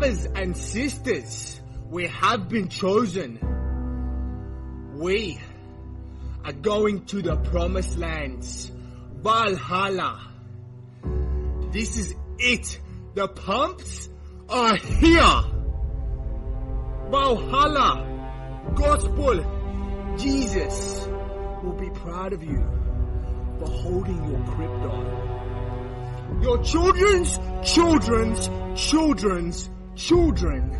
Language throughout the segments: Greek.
brothers and sisters, we have been chosen. We are going to the promised lands, Valhalla. This is it. The pumps are here. Valhalla, gospel, Jesus will be proud of you for holding your krypton. Your children's children's children's children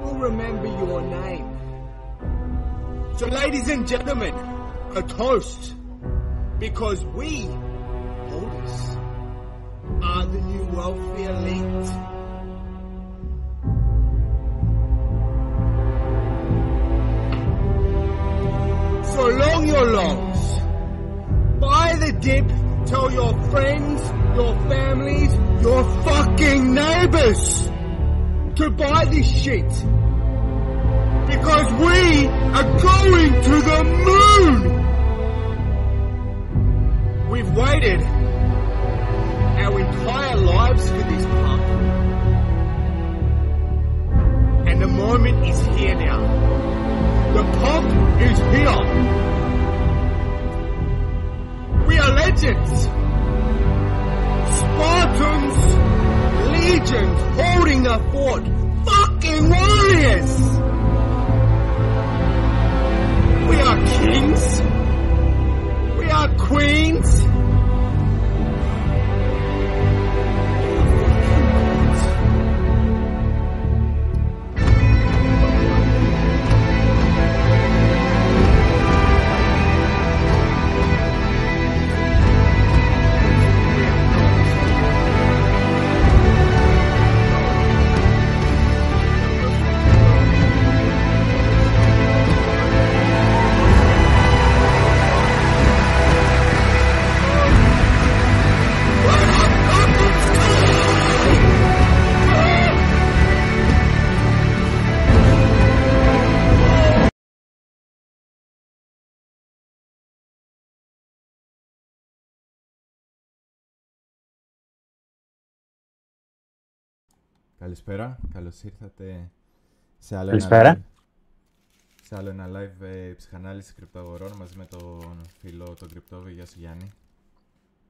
will remember your name. So ladies and gentlemen, a toast. Because we, holders, are the new wealthy elite. So long your longs. Buy the dip, tell your friends, your families, your fucking neighbors to buy this shit. Because we are going to the moon! We've waited our entire lives for this pump. And the moment is here now. The pump is here. We are legends. Spartans, legions holding the fort. Fucking warriors. We are kings. We are queens. Καλησπέρα, καλώς ήρθατε σε άλλο Καλησπέρα. ένα live, σε άλλο ένα live ε, ψυχανάλυση κρυπτογορών μαζί με τον φίλο τον Κρυπτόβι. Γεια σου Γιάννη.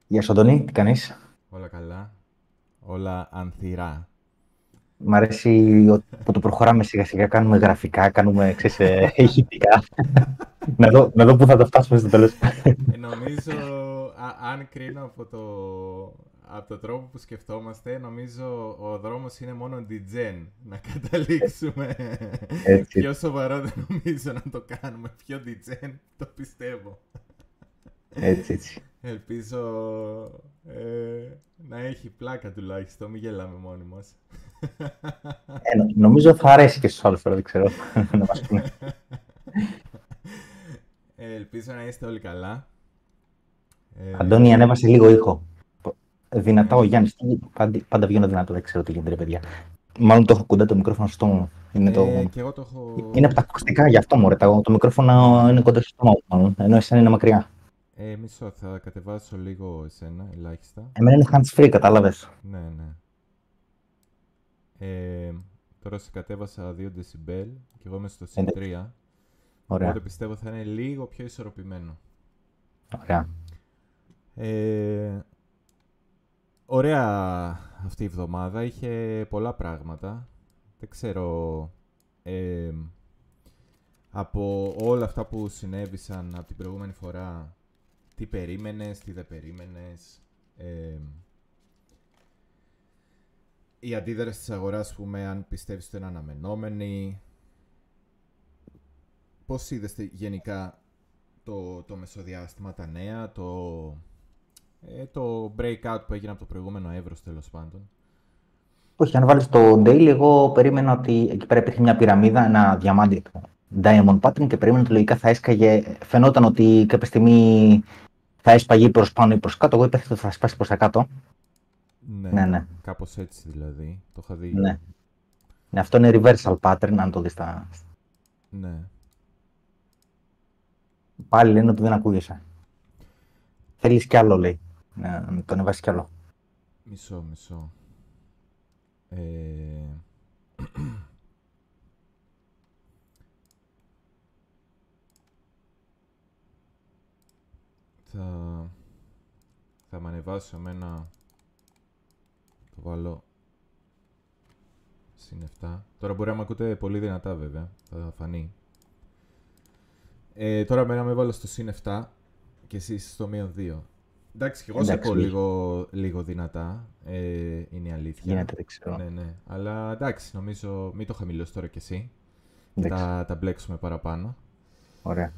Γεια σου Αντώνη, τι κάνεις; Όλα καλά, όλα ανθυρά. Μ' αρέσει ότι που το προχωράμε σιγά σιγά, κάνουμε γραφικά, κάνουμε ξέρεις, ε, ηχητικά. να, δω, να δω πού θα το φτάσουμε στο τέλος. Ε, νομίζω, α- αν κρίνω από το, από το τρόπο που σκεφτόμαστε, νομίζω ο δρόμος είναι μόνο DGen. Να καταλήξουμε Έτσι. πιο σοβαρό δεν νομίζω να το κάνουμε. Πιο DGen, το πιστεύω. έτσι, έτσι. Ελπίζω ε, να έχει πλάκα τουλάχιστον, μην γελάμε μόνοι μας. Ε, νο- νομίζω θα αρέσει και στους άλλους τώρα, δεν ξέρω. να μας πούνε. Ε, ελπίζω να είστε όλοι καλά. Ε, Αντώνη, ανέβασε λίγο ήχο. Δυνατά ο Γιάννης. Τι- Πάντα, πάντα βγαίνω δυνατό, δεν ξέρω τι γίνεται, ρε παιδιά. Μάλλον το έχω κοντά το μικρόφωνο στο στόμα μου. Είναι, το... ε, και εγώ το έχω... είναι από τα ακουστικά, γι' αυτό μωρέ. Το, το μικρόφωνο είναι κοντά στο στόμα μου, μάλλον. Ενώ εσένα είναι μακριά. Ε, μισό, θα κατεβάσω λίγο εσένα, ελάχιστα. Εμένα είναι hands free, κατάλαβες. Ναι, ναι. Ε, τώρα σε κατέβασα 2 decibel και εγώ είμαι στο συν 3. Ωραία. Οπότε πιστεύω θα είναι λίγο πιο ισορροπημένο. Ωραία. Ε, ωραία αυτή η εβδομάδα. Είχε πολλά πράγματα. Δεν ξέρω... ε, από όλα αυτά που συνέβησαν από την προηγούμενη φορά, τι περίμενες, τι δεν περίμενες. Ε, η αντίδραση της αγοράς, ας πούμε, αν πιστεύεις ότι είναι αναμενόμενη. Πώς είδες τε- γενικά το, το μεσοδιάστημα, τα νέα, το, ε, το breakout που έγινε από το προηγούμενο εύρος τέλος πάντων. Όχι, αν βάλεις το daily, εγώ περίμενα ότι εκεί πέρα υπήρχε μια πυραμίδα, ένα διαμάντι το diamond pattern και περίμενα ότι λογικά θα έσκαγε. Φαινόταν ότι κάποια στιγμή θα έσπαγε προς πάνω ή προς κάτω. Εγώ υπήρχε ότι θα σπάσει προς τα κάτω. Ναι, Ναι, ναι. Κάπως έτσι δηλαδή. Το είχα δει. Ναι. ναι. Αυτό είναι reversal pattern, αν το δεις στα... Ναι. Πάλι λένε ότι δεν ακούγεσαι. Θέλεις κι άλλο, λέει. Ναι, να το ανεβάσεις κι άλλο. Μισό, μισό. Ε, θα... Θα με ανεβάσω εμένα... Το βάλω... Συν 7. Τώρα μπορεί να με ακούτε πολύ δυνατά βέβαια. Θα φανεί. Ε, τώρα μένα με έβαλε στο συν 7 και εσύ στο μείον 2. Εντάξει, και εγώ σε ακούω λίγο, λίγο δυνατά. Ε, είναι η αλήθεια. Γίνεται, δεν ξέρω. Ναι, ναι. Αλλά εντάξει, νομίζω μην το χαμηλώσεις τώρα κι εσύ. Τα, τα μπλέξουμε παραπάνω. Ωραία.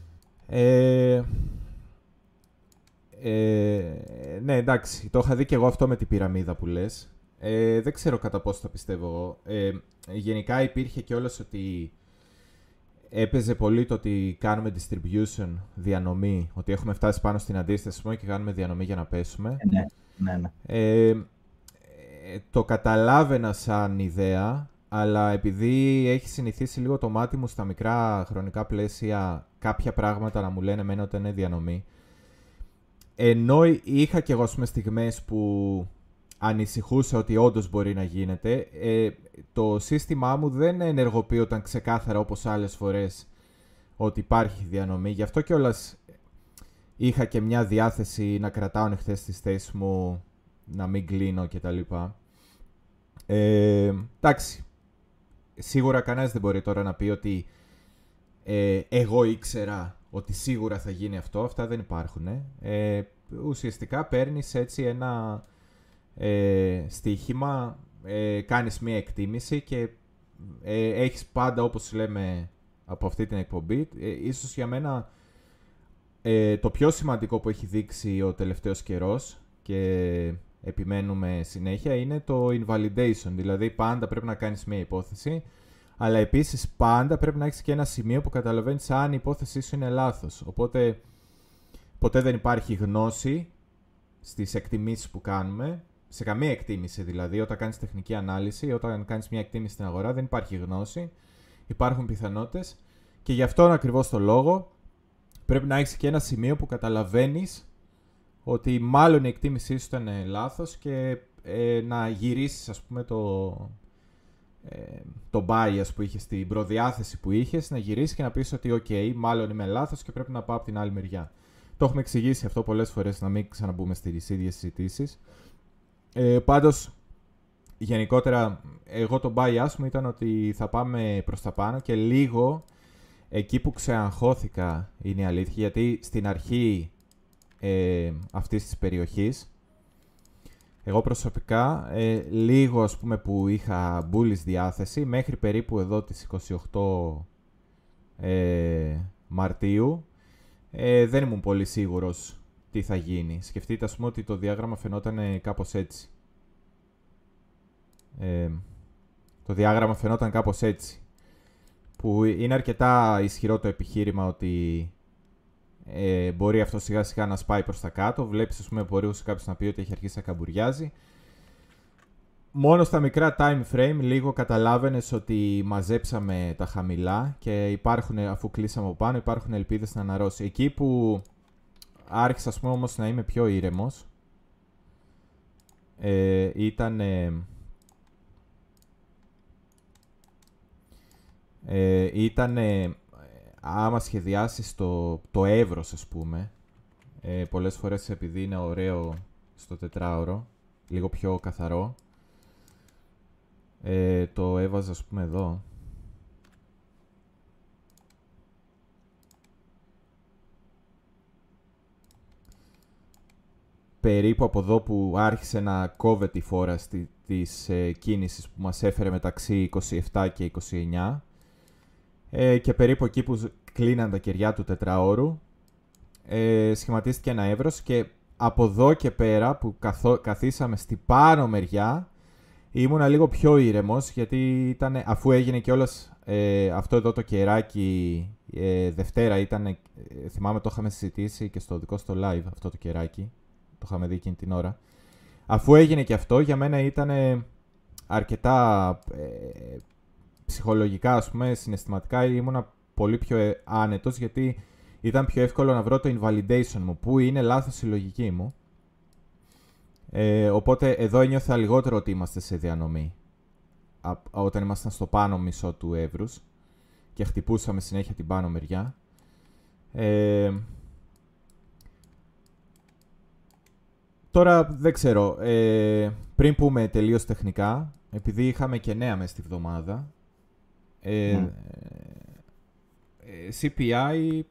Ε, ε, ναι, εντάξει, το είχα δει και εγώ αυτό με την πυραμίδα που λες. Ε, δεν ξέρω κατά πόσο το πιστεύω εγώ. Ε, γενικά υπήρχε και όλος ότι έπαιζε πολύ το ότι κάνουμε distribution, διανομή, ότι έχουμε φτάσει πάνω στην αντίσταση και κάνουμε διανομή για να πέσουμε. Ε, ναι, ναι, ναι. Ε, το καταλάβαινα σαν ιδέα, αλλά επειδή έχει συνηθίσει λίγο το μάτι μου στα μικρά χρονικά πλαίσια κάποια πράγματα να μου λένε εμένα ότι είναι διανομή, ενώ είχα και εγώ πούμε, στιγμές που ανησυχούσα ότι όντως μπορεί να γίνεται, ε, το σύστημά μου δεν ενεργοποιούταν ξεκάθαρα όπως άλλες φορές ότι υπάρχει διανομή. Γι' αυτό κιόλας είχα και μια διάθεση να κρατάω ανοιχτές τις θέσεις μου, να μην κλείνω κτλ. Ε, εντάξει, σίγουρα κανένας δεν μπορεί τώρα να πει ότι ε, εγώ ήξερα ότι σίγουρα θα γίνει αυτό. Αυτά δεν υπάρχουν. Ε, ουσιαστικά παίρνεις έτσι ένα ε, στοίχημα, ε, κάνεις μία εκτίμηση και ε, έχεις πάντα, όπως λέμε από αυτή την εκπομπή, ε, ίσως για μένα ε, το πιο σημαντικό που έχει δείξει ο τελευταίος καιρός και επιμένουμε συνέχεια είναι το invalidation, δηλαδή πάντα πρέπει να κάνεις μία υπόθεση αλλά επίσης πάντα πρέπει να έχεις και ένα σημείο που καταλαβαίνεις αν η υπόθεσή σου είναι λάθος. Οπότε ποτέ δεν υπάρχει γνώση στις εκτιμήσεις που κάνουμε, σε καμία εκτίμηση δηλαδή, όταν κάνεις τεχνική ανάλυση, όταν κάνεις μια εκτίμηση στην αγορά δεν υπάρχει γνώση, υπάρχουν πιθανότητες και γι' αυτόν ακριβώς το λόγο πρέπει να έχεις και ένα σημείο που καταλαβαίνεις ότι μάλλον η εκτίμησή σου ήταν λάθος και ε, να γυρίσεις ας πούμε το, ε, το bias που είχες την προδιάθεση που είχες, να γυρίσεις και να πεις ότι, OK, μάλλον είμαι λάθος και πρέπει να πάω από την άλλη μεριά. Το έχουμε εξηγήσει αυτό πολλές φορές, να μην ξαναμπούμε στις ίδιες συζητήσεις. Ε, Πάντως, γενικότερα, εγώ το bias μου ήταν ότι θα πάμε προς τα πάνω και λίγο εκεί που ξεαγχώθηκα είναι η αλήθεια, γιατί στην αρχή ε, αυτής της περιοχής εγώ προσωπικά, ε, λίγο ας πούμε που είχα μπούλης διάθεση, μέχρι περίπου εδώ τις 28 ε, Μαρτίου, ε, δεν ήμουν πολύ σίγουρος τι θα γίνει. Σκεφτείτε ας πούμε ότι το διάγραμμα φαινόταν κάπως έτσι. Ε, το διάγραμμα φαινόταν κάπως έτσι. Που είναι αρκετά ισχυρό το επιχείρημα ότι ε, μπορεί αυτό σιγά σιγά να σπάει προς τα κάτω. Βλέπεις, ας πούμε, μπορεί κάποιος να πει ότι έχει αρχίσει να καμπουριάζει. Μόνος στα μικρά time frame λίγο καταλάβαινες ότι μαζέψαμε τα χαμηλά και υπάρχουν, αφού κλείσαμε από πάνω, υπάρχουν ελπίδες να αναρρώσει. Εκεί που άρχισα, ας πούμε, όμως να είμαι πιο ήρεμος, ε, ήταν... Ε, ε ήταν άμα σχεδιάσεις το, το εύρος, ας πούμε, ε, πολλές φορές επειδή είναι ωραίο στο τετράωρο, λίγο πιο καθαρό, ε, το έβαζα, ας πούμε, εδώ. Περίπου από εδώ που άρχισε να κόβεται η φόρα στη, της ε, κίνησης που μας έφερε μεταξύ 27 και 29, ε, και περίπου εκεί που κλείναν τα κεριά του τετραώρου ε, σχηματίστηκε ένα εύρος και από εδώ και πέρα που καθό, καθίσαμε στη πάνω μεριά ήμουνα λίγο πιο ήρεμος γιατί ήταν, αφού έγινε και ε, αυτό εδώ το κεράκι ε, Δευτέρα ήταν, ε, θυμάμαι το είχαμε συζητήσει και στο δικό στο live αυτό το κεράκι, το είχαμε δει εκείνη την ώρα. Αφού έγινε και αυτό για μένα ήταν αρκετά ε, ψυχολογικά, ας πούμε, συναισθηματικά ήμουνα πολύ πιο ε, άνετος γιατί ήταν πιο εύκολο να βρω το invalidation μου, που είναι λάθος η λογική μου. Ε, οπότε εδώ ένιωθα λιγότερο ότι είμαστε σε διανομή. όταν ήμασταν στο πάνω μισό του Εύρους και χτυπούσαμε συνέχεια την πάνω μεριά. Ε, τώρα δεν ξέρω, ε, πριν πούμε τελείως τεχνικά, επειδή είχαμε και νέα μέσα στη βδομάδα, ε, mm. CPI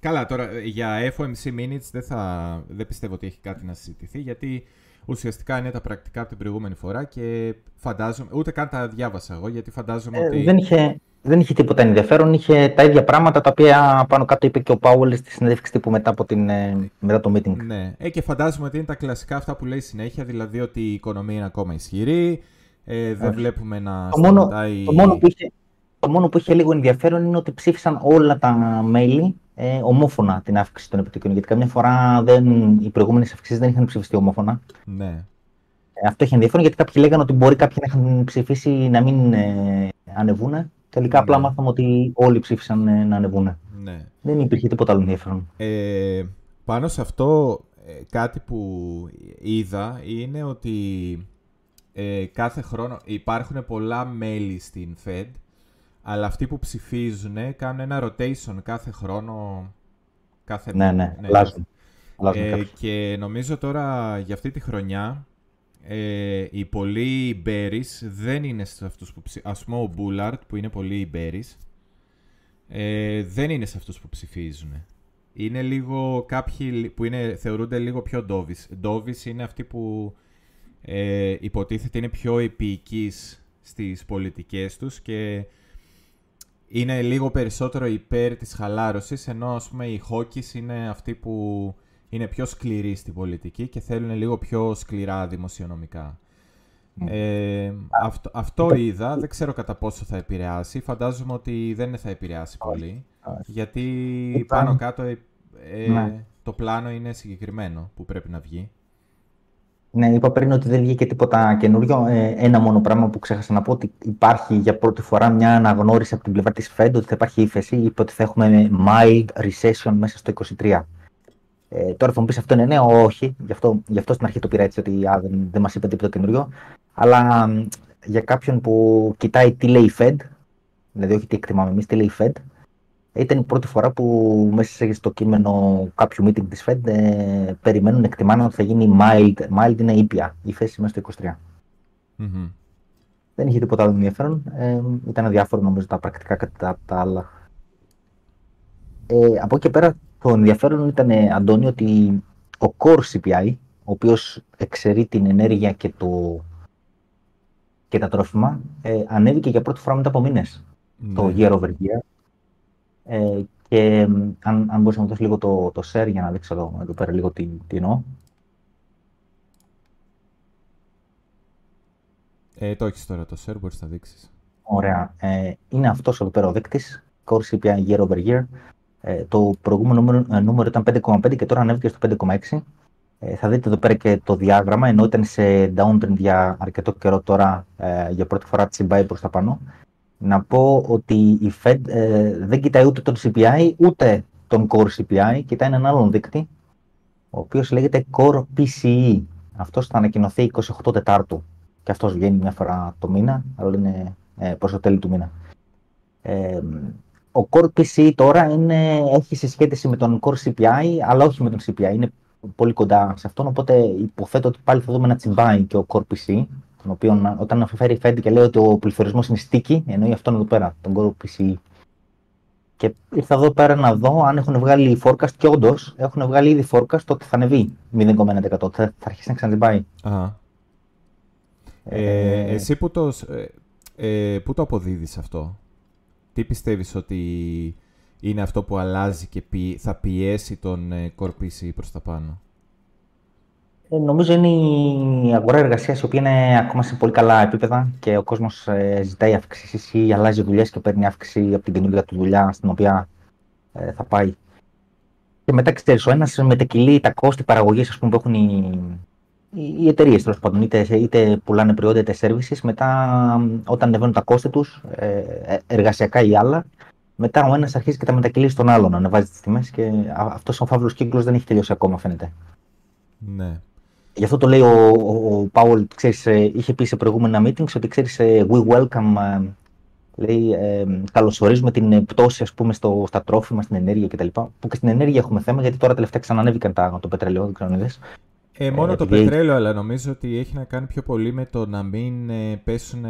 Καλά, τώρα για FOMC Minutes δεν, θα, δεν πιστεύω ότι έχει κάτι να συζητηθεί, γιατί ουσιαστικά είναι τα πρακτικά από την προηγούμενη φορά και φαντάζομαι, ούτε καν τα διάβασα εγώ, γιατί φαντάζομαι ε, ότι... Δεν είχε, δεν είχε τίποτα ενδιαφέρον, είχε τα ίδια πράγματα τα οποία πάνω κάτω είπε και ο Πάουελ στη συνέντευξη τύπου μετά, από την, ε, μετά το meeting. Ναι, ε, και φαντάζομαι ότι είναι τα κλασικά αυτά που λέει συνέχεια, δηλαδή ότι η οικονομία είναι ακόμα ισχυρή, ε, δεν βλέπουμε να το μόνο, το, μόνο που είχε, το μόνο που είχε λίγο ενδιαφέρον είναι ότι ψήφισαν όλα τα μέλη ε, ομόφωνα την αύξηση των επιτοκίων. Γιατί καμιά φορά δεν, οι προηγούμενες αυξήσεις δεν είχαν ψηφιστεί ομόφωνα. Ναι. Ε, αυτό έχει ενδιαφέρον γιατί κάποιοι λέγανε ότι μπορεί κάποιοι να είχαν ψηφίσει να μην ε, ανεβούν. Τελικά ναι. απλά μάθαμε ότι όλοι ψήφισαν ε, να ανεβούν. Ναι. Δεν υπήρχε τίποτα άλλο ενδιαφέρον. Ε, πάνω σε αυτό, ε, κάτι που είδα είναι ότι ε, κάθε χρόνο υπάρχουν πολλά μέλη στην Fed αλλά αυτοί που ψηφίζουν κάνουν ένα rotation κάθε χρόνο. Κάθε... Ναι, ναι, ναι. αλλάζουν. Ε, και νομίζω τώρα για αυτή τη χρονιά ε, οι πολλοί bearish δεν είναι σε αυτούς που ψηφίζουν. Ας πούμε ο Bullard που είναι πολύ bearish ε, δεν είναι σε αυτούς που ψηφίζουν. Είναι λίγο κάποιοι που είναι, θεωρούνται λίγο πιο dovish. Dovish είναι αυτοί που ε, υποτίθεται είναι πιο επίοικείς στις πολιτικές τους και είναι λίγο περισσότερο υπέρ της χαλάρωσης, ενώ ας πούμε οι Hawkins είναι αυτοί που είναι πιο σκληροί στην πολιτική και θέλουν λίγο πιο σκληρά δημοσιονομικά. Ε, αυτό, αυτό είδα, δεν ξέρω κατά πόσο θα επηρεάσει. Φαντάζομαι ότι δεν θα επηρεάσει πολύ, γιατί πάνω κάτω ε, ναι. το πλάνο είναι συγκεκριμένο που πρέπει να βγει. Ναι, είπα πριν ότι δεν βγήκε τίποτα καινούριο. Ε, ένα μόνο πράγμα που ξέχασα να πω ότι υπάρχει για πρώτη φορά μια αναγνώριση από την πλευρά της Fed ότι θα υπάρχει ύφεση. Είπε ότι θα έχουμε mild recession μέσα στο 2023. Ε, τώρα θα μου πεις αυτό είναι νέο, όχι. Γι' αυτό, γι αυτό στην αρχή το πήρα έτσι ότι α, δεν, δεν μας είπε τίποτα καινούριο. Αλλά για κάποιον που κοιτάει τι λέει η Fed, δηλαδή όχι τι εκτιμάμε εμείς, τι λέει η Fed, ήταν η πρώτη φορά που μέσα στο κείμενο κάποιου meeting της Fed ε, περιμένουν, εκτιμάνε ότι θα γίνει mild. Mild είναι ήπια, η θέση μέσα στο 23. Mm-hmm. Δεν είχε τίποτα άλλο ενδιαφέρον. Ε, ήταν αδιάφορο νομίζω τα πρακτικά κατά τα άλλα. Ε, από εκεί και πέρα το ενδιαφέρον ήταν, Αντώνη, ότι ο core CPI, ο οποίος εξαιρεί την ενέργεια και, το, και τα τρόφιμα, ε, ανέβηκε για πρώτη φορά μετά από μήνες. Το ναι. year over year ε, και αν, αν μπορείς να μου δώσεις λίγο το, το share για να δείξω εδώ, εδώ πέρα λίγο τι, τι εννοώ. Ε, το έχεις τώρα το share, μπορείς να δείξεις. Ωραία. Ε, είναι αυτός εδώ πέρα ο δείκτης, Core CPI year over year. Ε, το προηγούμενο νούμερο, ε, νούμερο ήταν 5,5 και τώρα ανέβηκε στο 5,6. Ε, θα δείτε εδώ πέρα και το διάγραμμα, ενώ ήταν σε downtrend για αρκετό καιρό τώρα ε, για πρώτη φορά τσιμπάει προς τα πάνω να πω ότι η Fed ε, δεν κοιτάει ούτε τον CPI ούτε τον Core CPI, κοιτάει έναν άλλον δείκτη, ο οποίος λέγεται Core PCE. Αυτός θα ανακοινωθεί 28 Τετάρτου και αυτός βγαίνει μια φορά το μήνα, αλλά είναι ε, προς το τέλη του μήνα. Ε, ο Core PCE τώρα είναι, έχει συσχέτιση με τον Core CPI, αλλά όχι με τον CPI. Είναι πολύ κοντά σε αυτόν, οπότε υποθέτω ότι πάλι θα δούμε ένα τσιμπάει και ο Core PCE, τον οποίο όταν αφαιρεί η Fed και λέει ότι ο πληθωρισμός είναι sticky, εννοεί αυτόν εδώ πέρα, τον κόρο PCE. Και ήρθα εδώ πέρα να δω αν έχουν βγάλει forecast και όντως έχουν βγάλει ήδη forecast ότι θα ανεβεί 0,1%. Θα, αρχίσει να ξαναζυμπάει. Ε, εσύ που το, ε, ε, που το αποδίδεις αυτό, τι πιστεύεις ότι είναι αυτό που αλλάζει και θα πιέσει τον ε, Core PC προς τα πάνω; Ε, νομίζω είναι η αγορά εργασίας η οποία είναι ακόμα σε πολύ καλά επίπεδα και ο κόσμος ε, ζητάει αυξήσεις ή αλλάζει δουλειές και παίρνει αύξηση από την καινούργια του δουλειά στην οποία ε, θα πάει. Και μετά ξέρεις, ο ένας μετακυλεί τα κόστη παραγωγής που έχουν οι, οι, οι εταιρείες τέλος πάντων, είτε, είτε πουλάνε προϊόντα είτε services. Μετά, όταν ανεβαίνουν τα κόστη τους, ε, εργασιακά ή άλλα, μετά ο ένας αρχίζει και τα μετακυλεί στον άλλον, ανεβάζει τις τιμές και αυτός ο φαύλος κύκλος δεν έχει τελειώσει ακόμα, φαίνεται. Ναι. Γι' αυτό το λέει ο, ο, ο Πάουλ, ξέρεις, ε, είχε πει σε προηγούμενα meetings ότι ξέρεις, ε, we welcome, ε, λέει, ε, καλωσορίζουμε την πτώση ας πούμε, στο, στα τρόφιμα, στην ενέργεια κτλ. Που και στην ενέργεια έχουμε θέμα, γιατί τώρα τελευταία ξανανέβηκαν τα, το πετρελαιό, δεν ξέρω αν είδες. Ε, μόνο το πετρέλαιο, αλλά νομίζω ότι έχει να κάνει πιο πολύ με το να μην πέσουν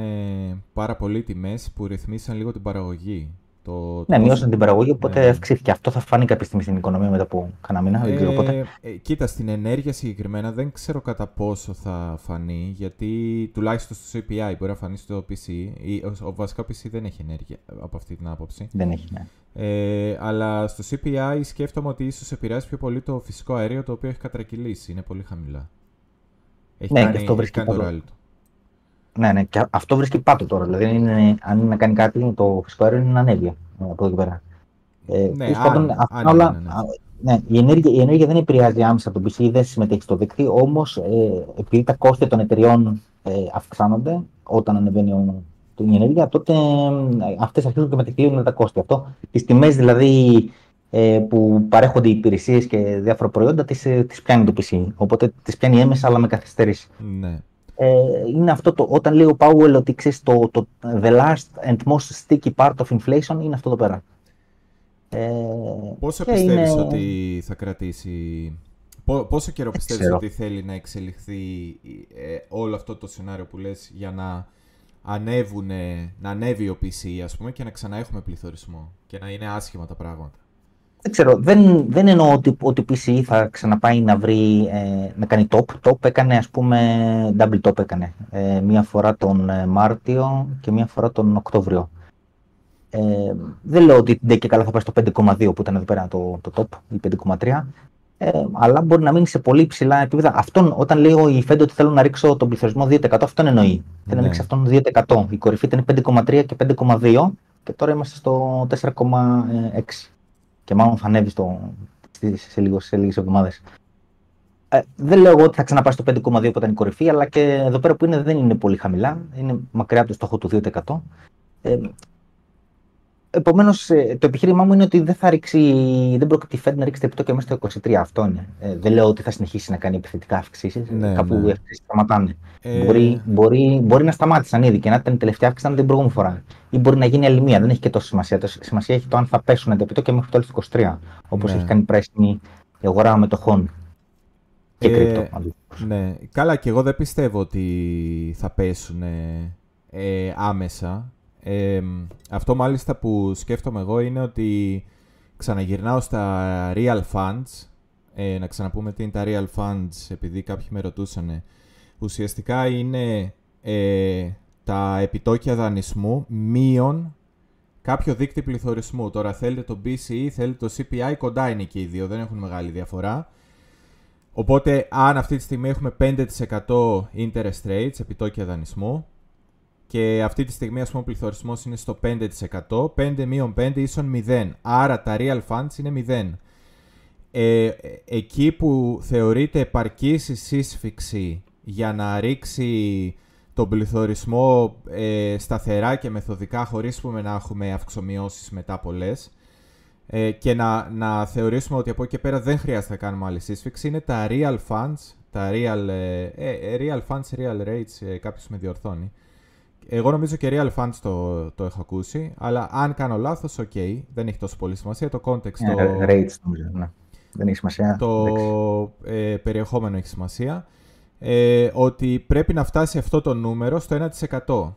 πάρα πολύ τιμές που ρυθμίσαν λίγο την παραγωγή. Το, ναι, μειώσαν την παραγωγή, οπότε ναι. αυξήθηκε. Αυτό θα φάνει κάποια στιγμή στην οικονομία μετά από κανένα μήνα. δεν ξέρω πότε. Ε, κοίτα, στην ενέργεια συγκεκριμένα δεν ξέρω κατά πόσο θα φανεί, γιατί τουλάχιστον στο CPI μπορεί να φανεί στο PC. Ο, ο βασικά PC δεν έχει ενέργεια από αυτή την άποψη. Δεν έχει, ναι. Ε, αλλά στο CPI σκέφτομαι ότι ίσως επηρεάσει πιο πολύ το φυσικό αέριο το οποίο έχει κατρακυλήσει. Είναι πολύ χαμηλά. Έχει ναι, κάνει, και αυτό βρίσκει το ρόλο του. Ναι, ναι, και αυτό βρίσκει πάτο τώρα. Δηλαδή, είναι, αν είναι να κάνει κάτι, το φυσικό αέριο είναι να ανέβει από εδώ και πέρα. Ε, ναι, αν, αν, όλα, ναι, ναι. ναι, η, ενέργεια, η ενέργεια δεν επηρεάζει άμεσα τον PC, δεν συμμετέχει στο δίκτυο, όμως ε, επειδή τα κόστη των εταιριών ε, αυξάνονται όταν ανεβαίνει ο, η ενέργεια, τότε ε, αυτές αρχίζουν και μετεκλείουν τα κόστη. Αυτό, τις τιμές δηλαδή ε, που παρέχονται οι υπηρεσίες και διάφορα προϊόντα, τις ε, τις πιάνει το PC. Οπότε τις πιάνει έμεσα, αλλά με καθυστερήσει. Ναι ε, είναι αυτό το, όταν λέει ο Πάουελ ότι ξέρεις, το, το the last and most sticky part of inflation είναι αυτό το πέρα. Ε, πόσο πιστεύεις είναι... ότι θα κρατήσει, πόσο καιρό πιστεύεις ότι θέλει να εξελιχθεί ε, όλο αυτό το σενάριο που λες για να ανέβουνε, να ανέβει ο PC ας πούμε και να ξανά έχουμε πληθωρισμό και να είναι άσχημα τα πράγματα; Δεν ξέρω, δεν, δεν εννοώ ότι, ότι PCE θα ξαναπάει να βρει, ε, να κάνει top. Top έκανε, ας πούμε, double top έκανε. Ε, μία φορά τον ε, Μάρτιο και μία φορά τον Οκτώβριο. Ε, δεν λέω ότι δεν και καλά θα πάει στο 5,2 που ήταν εδώ πέρα το, το top, ή 5,3. Ε, αλλά μπορεί να μείνει σε πολύ ψηλά επίπεδα. Αυτόν, όταν λέω η Fed ότι θέλω να ρίξω τον πληθωρισμό 2%, αυτόν εννοεί. Ναι. Θέλω να ρίξει αυτόν 2%. Η κορυφή ήταν 5,3 και 5,2 και τώρα είμαστε στο 4,6 και μάλλον θα ανέβεις στο, σε, λίγο, σε λίγες εβδομάδες. Ε, δεν λέω εγώ ότι θα ξαναπάει στο 5,2 που ήταν η κορυφή, αλλά και εδώ πέρα που είναι δεν είναι πολύ χαμηλά. Είναι μακριά από το στόχο του 2%. Ε, Επομένως, ε, το επιχείρημά μου είναι ότι δεν θα ρίξει, δεν πρόκειται η Fed να ρίξει τα επιτόκια μέσα στο 23. Αυτό είναι. Ε, δεν λέω ότι θα συνεχίσει να κάνει επιθετικά αυξήσεις. Ναι, κάπου ναι. σταματάνε. Ε... Μπορεί, μπορεί, μπορεί να σταμάτησαν ήδη και να ήταν η τελευταία αύξηση, την προηγούμενη φορά. Ή μπορεί να γίνει άλλη μία. Δεν έχει και τόσο σημασία. Το σημασία έχει το αν θα πέσουν τα επιτόκια μέχρι το τέλος του 23. Όπως ναι. έχει κάνει πράσινη η αγορά μετοχών. Και ε, Ναι. Καλά, και εγώ δεν πιστεύω ότι θα πέσουν ε, άμεσα αυτό μάλιστα που σκέφτομαι εγώ είναι ότι ξαναγυρνάω στα real funds. Ε, να ξαναπούμε τι είναι τα real funds, επειδή κάποιοι με ρωτούσαν. Ουσιαστικά είναι ε, τα επιτόκια δανεισμού μείον κάποιο δίκτυο πληθωρισμού. Τώρα θέλετε το BCE, θέλετε το CPI, κοντά είναι και οι δύο, δεν έχουν μεγάλη διαφορά. Οπότε αν αυτή τη στιγμή έχουμε 5% interest rates, επιτόκια δανεισμού, και αυτή τη στιγμή ας πούμε ο πληθωρισμός είναι στο 5%, 5 μείον 5 ίσον 0. Άρα τα real funds είναι 0. Ε, εκεί που θεωρείται επαρκής η σύσφυξη για να ρίξει τον πληθωρισμό ε, σταθερά και μεθοδικά χωρίς που να έχουμε αυξομοιώσεις μετά πολλές ε, και να, να θεωρήσουμε ότι από εκεί και πέρα δεν χρειάζεται να κάνουμε άλλη σύσφιξη είναι τα real funds, τα real, ε, ε, real funds, real rates, κάποιος με διορθώνει εγώ νομίζω και Real Funds το, το έχω ακούσει, αλλά αν κάνω λάθος, ok, okay, δεν έχει τόσο πολύ σημασία. Το context, yeah, το... Rates, νομίζω, ναι. Δεν έχει σημασία. Το ε, περιεχόμενο έχει σημασία. Ε, ότι πρέπει να φτάσει αυτό το νούμερο στο 1%.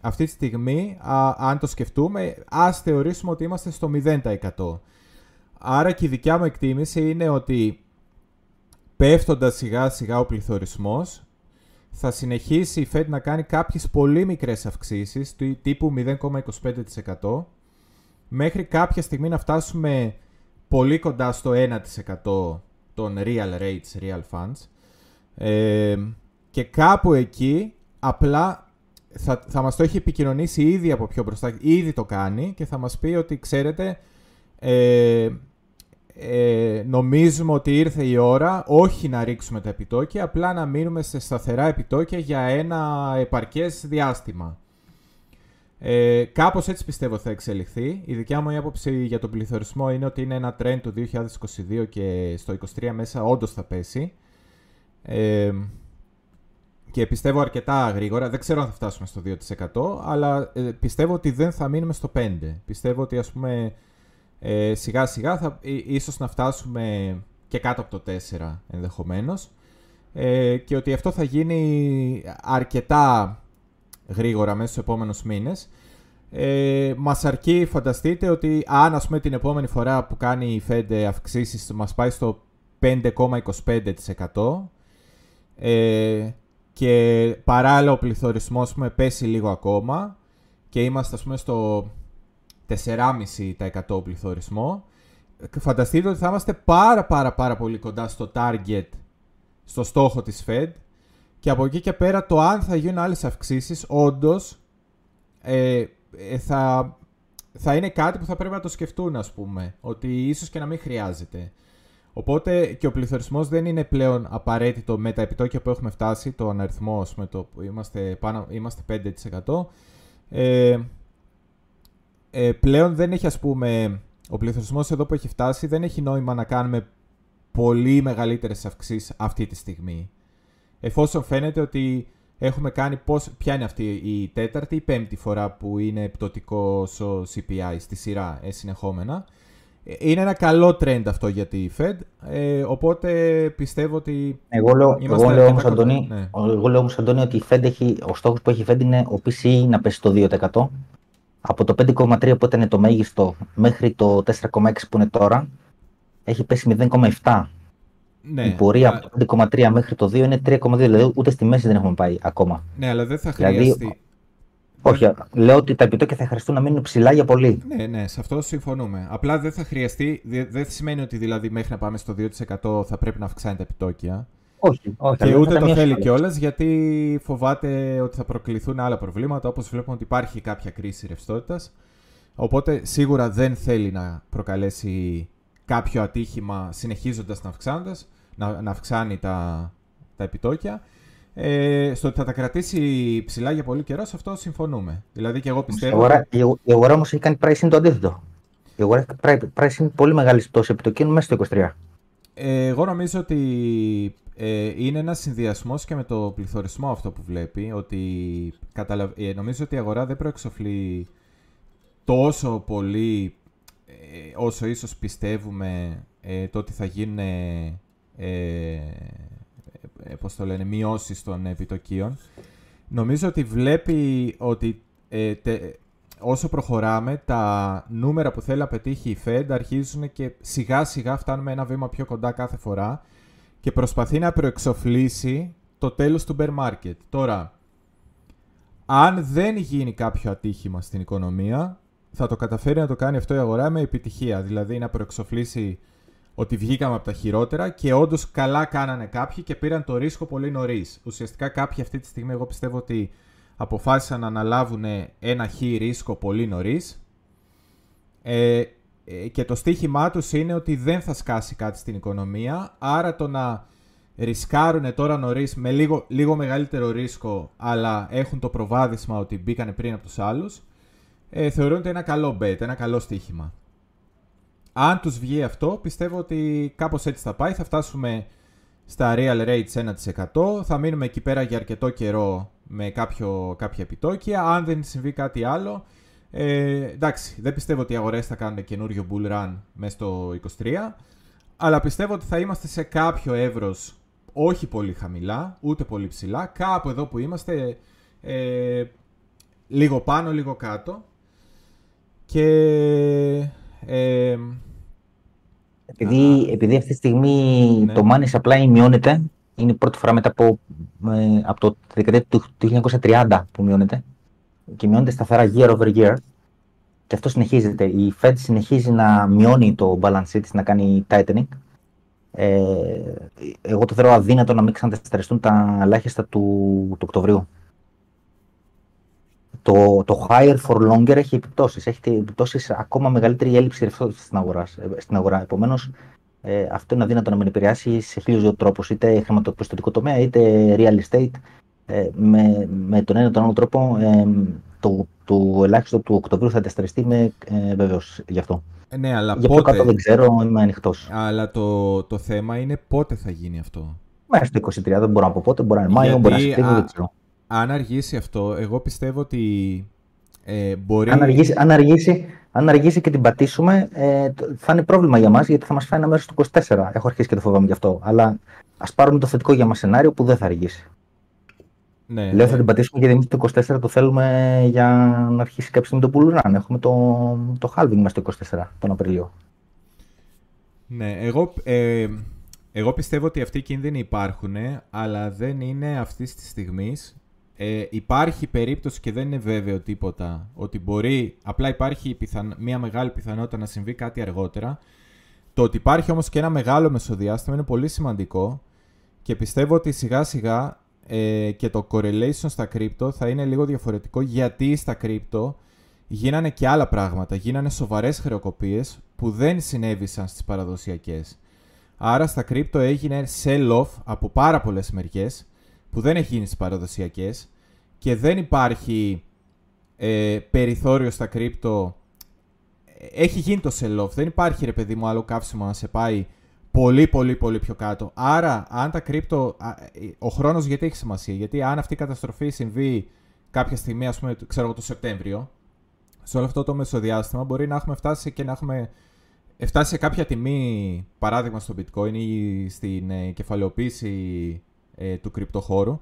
Αυτή τη στιγμή, α, αν το σκεφτούμε, ας θεωρήσουμε ότι είμαστε στο 0%. Άρα και η δικιά μου εκτίμηση είναι ότι πέφτοντας σιγά σιγά ο πληθωρισμός, θα συνεχίσει η Fed να κάνει κάποιες πολύ μικρές αυξήσεις τύπου 0,25% μέχρι κάποια στιγμή να φτάσουμε πολύ κοντά στο 1% των real rates, real funds. Ε, και κάπου εκεί απλά θα, θα μας το έχει επικοινωνήσει ήδη από πιο μπροστά, ήδη το κάνει και θα μας πει ότι ξέρετε ε, ε, νομίζουμε ότι ήρθε η ώρα όχι να ρίξουμε τα επιτόκια, απλά να μείνουμε σε σταθερά επιτόκια για ένα επαρκές διάστημα. Ε, κάπως έτσι πιστεύω θα εξελιχθεί. Η δικιά μου άποψη για τον πληθωρισμό είναι ότι είναι ένα trend του 2022 και στο 2023 μέσα όντως θα πέσει. Ε, και πιστεύω αρκετά γρήγορα, δεν ξέρω αν θα φτάσουμε στο 2%, αλλά ε, πιστεύω ότι δεν θα μείνουμε στο 5%. Πιστεύω ότι ας πούμε ε, σιγά σιγά θα, ίσως να φτάσουμε και κάτω από το 4 ενδεχομένως ε, και ότι αυτό θα γίνει αρκετά γρήγορα μέσα στους επόμενους μήνες. Ε, μας αρκεί, φανταστείτε, ότι αν ας πούμε την επόμενη φορά που κάνει η Fed αυξήσεις μας πάει στο 5,25% ε, και παράλληλα ο πληθωρισμός με πέσει λίγο ακόμα και είμαστε ας πούμε στο 4,5% πληθωρισμό φανταστείτε ότι θα είμαστε πάρα πάρα πάρα πολύ κοντά στο target, στο στόχο της Fed και από εκεί και πέρα το αν θα γίνουν άλλες αυξήσεις όντως ε, ε, θα, θα είναι κάτι που θα πρέπει να το σκεφτούν ας πούμε ότι ίσως και να μην χρειάζεται. Οπότε και ο πληθωρισμός δεν είναι πλέον απαραίτητο με τα επιτόκια που έχουμε φτάσει, το αναριθμό με το που είμαστε, πάνω, είμαστε 5%. Ε, ε, πλέον δεν έχει ας πούμε, ο πληθωρισμό εδώ που έχει φτάσει δεν έχει νόημα να κάνουμε πολύ μεγαλύτερες αυξήσεις αυτή τη στιγμή. Εφόσον φαίνεται ότι έχουμε κάνει πώς, ποια είναι αυτή η τέταρτη ή πέμπτη φορά που είναι επιπτωτικό στο CPI στη σειρά ε, συνεχόμενα. Είναι ένα καλό trend αυτό για τη Fed, ε, οπότε πιστεύω ότι Εγώ λέω, εγώ λέω όμως, Αντώνη, ναι. εγώ λέω όμως, Αντώνη, ότι η Fed έχει, ο στόχος που έχει η Fed είναι ο PCE να πέσει το 2%. Από το 5,3 που ήταν το μέγιστο μέχρι το 4,6 που είναι τώρα, έχει πέσει 0,7. Ναι, η πορεία από το 5,3 μέχρι το 2 είναι 3,2, δηλαδή ούτε στη μέση δεν έχουμε πάει ακόμα. Ναι, αλλά δεν θα δηλαδή, χρειαστεί. Δηλαδή, όχι, λέω ότι τα επιτόκια θα χρειαστούν να μείνουν ψηλά για πολύ. Ναι, ναι, σε αυτό συμφωνούμε. Απλά δεν θα χρειαστεί, δεν σημαίνει ότι δηλαδή μέχρι να πάμε στο 2% θα πρέπει να αυξάνει τα επιτόκια. Όχι, όχι. Και ούτε το θέλει κιόλας γιατί φοβάται ότι θα προκληθούν άλλα προβλήματα, όπως βλέπουμε ότι υπάρχει κάποια κρίση ρευστότητας. Οπότε σίγουρα δεν θέλει να προκαλέσει κάποιο ατύχημα συνεχίζοντας να, να, να αυξάνει τα, τα επιτόκια. Ε, στο ότι θα τα κρατήσει ψηλά για πολύ καιρό, σε αυτό συμφωνούμε. Δηλαδή και εγώ πιστεύω. Η αγορά, η, η αγορά όμως έχει κάνει pricing το αντίθετο. Η αγορά έχει pricing πολύ μεγάλη πτώση επιτοκίνου μέσα στο 23. Ε, εγώ νομίζω ότι ε, είναι ένας συνδυασμός και με το πληθωρισμό αυτό που βλέπει. Ότι καταλαβ... ε, νομίζω ότι η αγορά δεν προεξοφλεί τόσο πολύ ε, όσο ίσως πιστεύουμε ε, το ότι θα γίνουν ε, πώς το λένε, μειώσεις των επιτοκίων. Νομίζω ότι βλέπει ότι ε, όσο προχωράμε, τα νούμερα που θέλει να πετύχει η Fed αρχίζουν και σιγά σιγά φτάνουμε ένα βήμα πιο κοντά κάθε φορά και προσπαθεί να προεξοφλήσει το τέλος του bear market. Τώρα, αν δεν γίνει κάποιο ατύχημα στην οικονομία, θα το καταφέρει να το κάνει αυτό η αγορά με επιτυχία. Δηλαδή να προεξοφλήσει ότι βγήκαμε από τα χειρότερα και όντως καλά κάνανε κάποιοι και πήραν το ρίσκο πολύ νωρίς. Ουσιαστικά κάποιοι αυτή τη στιγμή, εγώ πιστεύω ότι αποφάσισαν να αναλάβουν ένα χ ρίσκο πολύ νωρίς. Ε, ε, και το στίχημά τους είναι ότι δεν θα σκάσει κάτι στην οικονομία. Άρα το να ρισκάρουν τώρα νωρίς με λίγο, λίγο μεγαλύτερο ρίσκο, αλλά έχουν το προβάδισμα ότι μπήκανε πριν από τους άλλους, ε, θεωρούν ότι είναι ένα καλό bet, ένα καλό στοίχημα. Αν τους βγει αυτό, πιστεύω ότι κάπως έτσι θα πάει. Θα φτάσουμε στα real rates 1%. Θα μείνουμε εκεί πέρα για αρκετό καιρό με κάποιο, κάποια επιτόκια. Αν δεν συμβεί κάτι άλλο, ε, εντάξει, δεν πιστεύω ότι οι αγορές θα κάνουν καινούριο bull run μέσα στο 23. Αλλά πιστεύω ότι θα είμαστε σε κάποιο εύρος όχι πολύ χαμηλά, ούτε πολύ ψηλά. Κάπου εδώ που είμαστε, ε, λίγο πάνω, λίγο κάτω. Και ε, επειδή, επειδή αυτή τη στιγμή ναι. το money supply μειώνεται, είναι η πρώτη φορά μετά από, ε, από το δεκαετία του 1930 που μειώνεται και μειώνεται σταθερά year over year και αυτό συνεχίζεται. Η Fed συνεχίζει να μειώνει το balance sheet να κάνει tightening. Ε, εγώ το θεωρώ αδύνατο να μην ξανατεσταριστούν τα ελάχιστα του, του Οκτωβρίου το, το higher for longer έχει επιπτώσεις. Έχει επιπτώσεις ακόμα μεγαλύτερη έλλειψη ρευστότητας στην αγορά. Ε, στην αγορά. Επομένως, ε, αυτό είναι αδύνατο να μην επηρεάσει σε χίλιου τρόπους, είτε χρηματοπιστωτικό τομέα, είτε real estate. Ε, με, με τον ένα ή τον άλλο τρόπο, ε, το, το ελάχιστο του Οκτωβρίου θα τεσταριστεί, είμαι ε, βέβαιος γι' αυτό. Ε, ναι, αλλά Για πότε... κάτω δεν ξέρω, είμαι ανοιχτός. Αλλά το, το θέμα είναι πότε θα γίνει αυτό. Μέσα στο 23, δεν μπορώ να πω πότε, μπορεί να είναι Μάιο, μπορεί να είναι Σεπτέμβριο, δεν ξέρω. Αν αργήσει αυτό, εγώ πιστεύω ότι ε, μπορεί... Αν αργήσει, αν, αργήσει, αν αργήσει και την πατήσουμε, ε, θα είναι πρόβλημα για μας γιατί θα μας φάει ένα μέρος του 24. Έχω αρχίσει και το φοβάμαι γι' αυτό. Αλλά ας πάρουμε το θετικό για μας σενάριο που δεν θα αργήσει. Ναι, Λέω ναι. θα την πατήσουμε γιατί εμείς το 24 το θέλουμε για να αρχίσει κάποια στιγμή το bull run. Έχουμε το, το halving μας το 24 τον Απριλίο. Ναι, εγώ, ε, εγώ πιστεύω ότι αυτοί οι κίνδυνοι υπάρχουν, αλλά δεν είναι αυτής της στιγμής. Ε, υπάρχει περίπτωση και δεν είναι βέβαιο τίποτα ότι μπορεί, απλά υπάρχει πιθαν, μια μεγάλη πιθανότητα να συμβεί κάτι αργότερα. Το ότι υπάρχει όμως και ένα μεγάλο μεσοδιάστημα είναι πολύ σημαντικό και πιστεύω ότι σιγά σιγά ε, και το correlation στα crypto θα είναι λίγο διαφορετικό γιατί στα crypto γίνανε και άλλα πράγματα. Γίνανε σοβαρές χρεοκοπίες που δεν συνέβησαν στις παραδοσιακές. Άρα στα crypto έγινε sell-off από πάρα πολλές μεριές που δεν έχει γίνει στις παραδοσιακές και δεν υπάρχει ε, περιθώριο στα crypto. Έχει γίνει το sell-off. Δεν υπάρχει ρε παιδί μου άλλο καύσιμο να σε πάει πολύ πολύ πολύ πιο κάτω. Άρα αν τα crypto... α, ε, Ο χρόνος γιατί έχει σημασία; Γιατί αν αυτή η καταστροφή συμβεί κάποια στιγμή, ας πούμε, ξέρω εγώ, το Σεπτέμβριο, σε όλο αυτό το μεσοδιάστημα μπορεί να έχουμε φτάσει και να έχουμε φτάσει σε κάποια τιμή, παράδειγμα στο bitcoin ή στην ε, κεφαλαιοποίηση ε, του κρυπτοχώρου,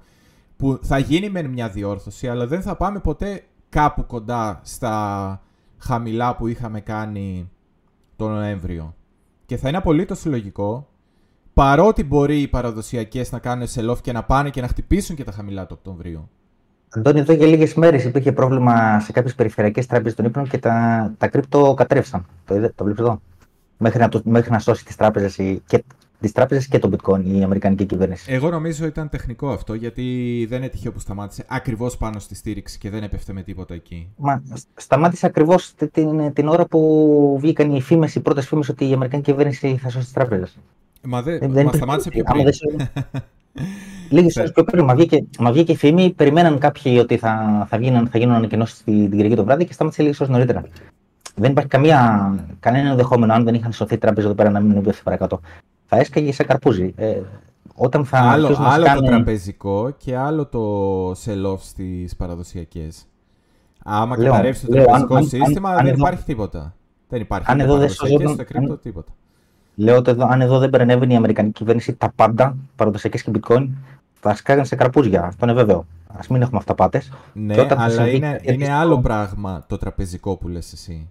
που θα γίνει με μια διόρθωση, αλλά δεν θα πάμε ποτέ κάπου κοντά στα χαμηλά που είχαμε κάνει τον Νοέμβριο. Και θα είναι απολύτως λογικό, παρότι μπορεί οι παραδοσιακές να κάνουν sell-off και να πάνε και να χτυπήσουν και τα χαμηλά του Οκτωβρίου. Αντώνη, εδώ για λίγες μέρες υπήρχε πρόβλημα σε κάποιες περιφερειακές τράπεζες των ύπνων και τα, τα κρύπτο κατρεύσαν. Το, είδε- το βλέπεις εδώ. Μέχρι να, το, μέχρι να σώσει τις τράπεζες και, τις τράπεζες και το bitcoin η Αμερικανική κυβέρνηση. Εγώ νομίζω ήταν τεχνικό αυτό, γιατί δεν είναι τυχαίο που σταμάτησε ακριβώς πάνω στη στήριξη και δεν έπεφτε με τίποτα εκεί. Μα σ- σταμάτησε ακριβώς την, την ώρα που βγήκαν οι φήμες, οι πρώτες φήμες ότι η Αμερικανική κυβέρνηση θα σώσει τις τράπεζες. Μα, δεν, Ε, δεν μα υπήρχε- σταμάτησε πιο άμα πριν. δεν Λίγες ώρες πιο πριν, μα βγήκε, μα βγήκε η φήμη, περιμέναν κάποιοι ότι θα, θα, γίνουν, θα γίνουν ανακοινώσεις την Κυριακή το βράδυ και σταμάτησε λίγες ώρες νωρίτερα. Δεν υπάρχει καμία, κανένα ενδεχόμενο, αν δεν είχαν σωθεί τράπεζες εδώ πέρα, να μην έπεφτε παρακάτω. Θα έσκαγε σε καρπούζι. Ε, όταν θα άλλο αρχίσουν να άλλο το σκάνε- τραπεζικό και άλλο το sell-off στις παραδοσιακές. Άμα Λέω, καταρρεύσει το λέω, αν- τραπεζικό αν- αν- σύστημα αν δεν εδώ- υπάρχει τίποτα. Δεν υπάρχει αν ούτε εδώ δεν παραδοσιακές, σωζόταν- ούτε κρύπτο, αν- τίποτα. Λέω ότι εδώ, αν εδώ δεν περνεύει η Αμερικανική κυβέρνηση, τα πάντα, παραδοσιακές και bitcoin, θα σκάγαν σε καρπούζια. Αυτό είναι βέβαιο. Α μην έχουμε αυταπάτες. Ναι, Και όταν θα αλλά συμβεί είναι, κάτι είναι αντίστοιχο- άλλο πράγμα το τραπεζικό που λες εσύ.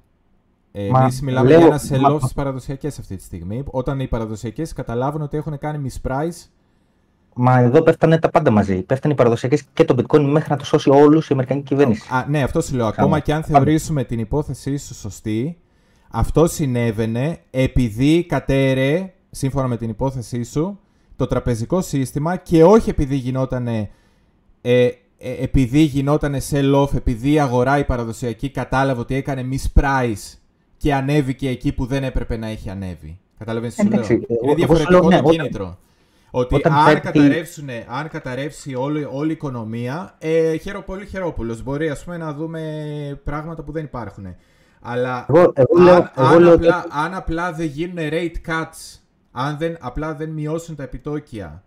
Ε, Μα, Εμείς μιλάμε λέω- για ένα sell-off μα- στις παραδοσιακές αυτή τη στιγμή. Όταν οι παραδοσιακές καταλάβουν ότι έχουν κάνει misprice Μα εδώ πέφτανε τα πάντα μαζί. Πέφτανε οι παραδοσιακές και το bitcoin μέχρι να το σώσει όλους η Αμερικανική κυβέρνηση. Α, ναι, αυτό σου λέω. Ακόμα και αν θεωρήσουμε την υπόθεσή σου σωστή, αυτό συνέβαινε επειδή κατέρεε, σύμφωνα με την υπόθεσή σου, το τραπεζικό σύστημα και όχι επειδή γινότανε, ε, ε, επειδή γινότανε sell-off, επειδή η αγορά η παραδοσιακή κατάλαβε ότι έκανε misprice και ανέβηκε εκεί που δεν έπρεπε να έχει ανέβει. Καταλαβαίνεις τι σου λέω; Εντάξει, εγώ- Είναι εγώ σου διαφορετικό λέω, ναι, το όταν- κίνητρο. Ότι όταν αν, πέφτει- καταρρεύσουν, αν καταρρεύσει όλη, όλη η οικονομία, ε, χαίρο πολύ χαιρόπουλος. Μπορεί ας πούμε, να δούμε πράγματα που δεν υπάρχουν. Αλλά Εγώ, εγώ αν, λέω, αν, εγώ λέω ότι- απλά, αν απλά δεν γίνουν rate cuts, αν δεν, απλά δεν μειώσουν τα επιτόκια,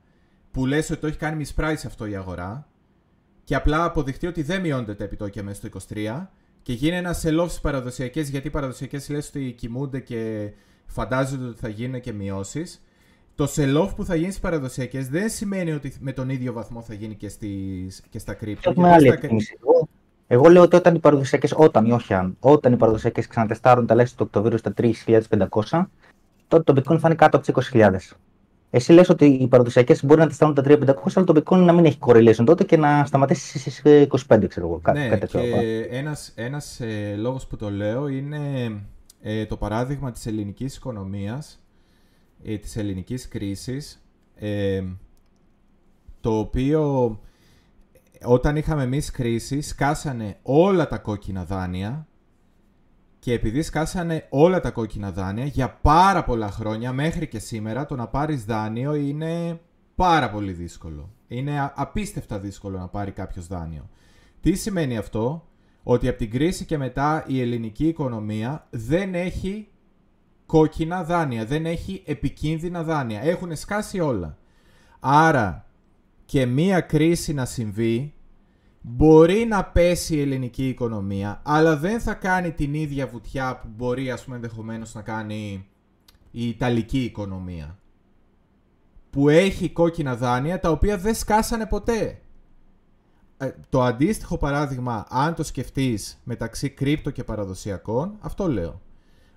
που λες ότι το έχει κάνει misprice αυτό η αγορά, και απλά αποδειχτεί ότι δεν μειώνται τα επιτόκια μέσα στο 23 και γίνει ένας sell-off στις παραδοσιακές, γιατί οι παραδοσιακές λες ότι κοιμούνται και φαντάζονται ότι θα γίνουν και μειώσεις. Το sell-off που θα γίνει στις παραδοσιακές δεν σημαίνει ότι με τον ίδιο βαθμό θα γίνει και, στις, και στα crypto. Έχουμε γιατί άλλη στα- εκτίμηση. Εγώ, εγώ λέω ότι όταν οι παραδοσιακές, όταν ή όχι αν, όταν οι παραδοσιακές ξανατεστάρουν τα λέξη του Οκτωβρίου στα 3.500, τότε το bitcoin θα είναι κάτω από τις 20.000. Εσύ λες ότι οι παραδοσιακές μπορεί να τεστάρουν τα 3.500, αλλά το bitcoin να μην έχει correlation τότε και να σταματήσει στις 25, ξέρω εγώ. Κά, ναι, κάτι τέτοιο. και ένας, ένας ε, λόγος που το λέω είναι ε, το παράδειγμα της ελληνικής οικονομίας, ε, της ελληνικής κρίσης, ε, το οποίο όταν είχαμε εμείς κρίση, σκάσανε όλα τα κόκκινα δάνεια και επειδή σκάσανε όλα τα κόκκινα δάνεια για πάρα πολλά χρόνια μέχρι και σήμερα το να πάρεις δάνειο είναι πάρα πολύ δύσκολο. Είναι α- απίστευτα δύσκολο να πάρει κάποιος δάνειο. Τι σημαίνει αυτό; Ότι από την κρίση και μετά η ελληνική οικονομία δεν έχει κόκκινα δάνεια, δεν έχει επικίνδυνα δάνεια. Έχουν σκάσει όλα. Άρα και μία κρίση να συμβεί, μπορεί να πέσει η ελληνική οικονομία, αλλά δεν θα κάνει την ίδια βουτιά που μπορεί ας πούμε ενδεχομένως να κάνει η Ιταλική οικονομία. Που έχει κόκκινα δάνεια τα οποία δεν σκάσανε ποτέ. Ε, το αντίστοιχο παράδειγμα, αν το σκεφτείς μεταξύ κρύπτο και παραδοσιακών, αυτό λέω.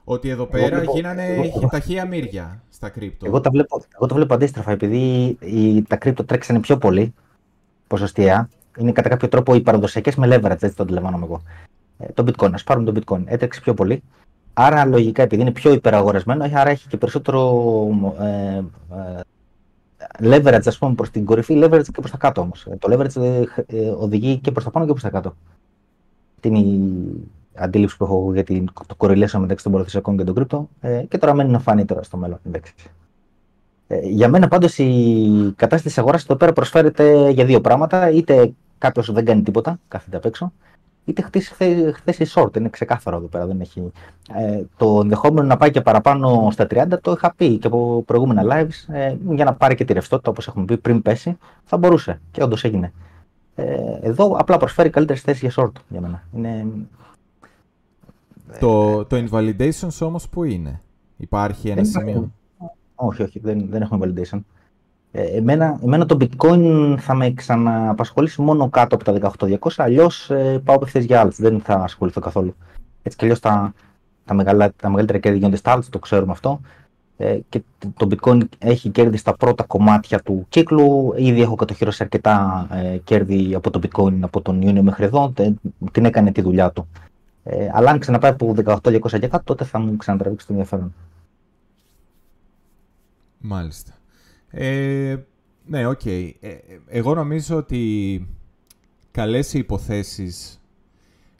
Ότι εδώ πέρα γίνανε εγώ, ταχεία μύρια στα κρύπτο. Εγώ τα βλέπω, εγώ το βλέπω αντίστροφα, επειδή οι, τα κρύπτο τρέξανε πιο πολύ ποσοστιαία. Είναι κατά κάποιο τρόπο οι παραδοσιακές με leverage, έτσι το αντιλαμβάνομαι εγώ. Ε, το bitcoin, ας πάρουμε το bitcoin. Έτρεξε πιο πολύ. Άρα, λογικά, επειδή είναι πιο υπεραγορασμένο, άρα έχει και περισσότερο ε, ε, leverage, ας πούμε, προς την κορυφή, leverage και προς τα κάτω όμως. Το leverage ε, ε, οδηγεί και προς τα πάνω και προς τα κάτω. Αυτή είναι η αντίληψη που έχω για το correlation μεταξύ των παραδοσιακών και των κρύπτο ε, και τώρα μένει να φανεί τώρα στο μέλλον. Ε, για μένα πάντως η κατάσταση της αγοράς εδώ πέρα προσφέρεται για δύο πράγματα. Είτε κάποιος δεν κάνει τίποτα, κάθεται απ' έξω, είτε χτίσει χθες η short. Είναι ξεκάθαρο εδώ πέρα. Δεν έχει... Ε, το ενδεχόμενο να πάει και παραπάνω στα 30 το είχα πει και από προηγούμενα lives ε, για να πάρει και τη ρευστότητα όπως έχουμε πει πριν πέσει. Θα μπορούσε και όντως έγινε. Ε, εδώ απλά προσφέρει καλύτερες θέσεις για short για μένα. Είναι... Το, το invalidations όμως που είναι; Υπάρχει ένα σημείο; Όχι, όχι, δεν, δεν έχουμε validation. Ε, εμένα, εμένα το bitcoin θα με ξαναπασχολήσει μόνο κάτω από τα 18.200, αλλιώς ε, πάω απευθείας για άλλες, δεν θα ασχοληθώ καθόλου. Έτσι κι αλλιώς τα, τα, μεγαλα, τα μεγαλύτερα κέρδη γίνονται στα άλλες, το ξέρουμε αυτό. Ε, και το bitcoin έχει κέρδη στα πρώτα κομμάτια του κύκλου. Ήδη έχω κατοχυρώσει αρκετά ε, κέρδη από το bitcoin από τον Ιούνιο μέχρι εδώ. την έκανε τη δουλειά του. Ε, αλλά αν ξαναπάει από 18.200 και κάτω, τότε θα μου ξανατραβήξει το ενδιαφέρον. Μάλιστα. Ε, ναι, ok. Okay. Ε, εγώ νομίζω ότι καλές οι υποθέσεις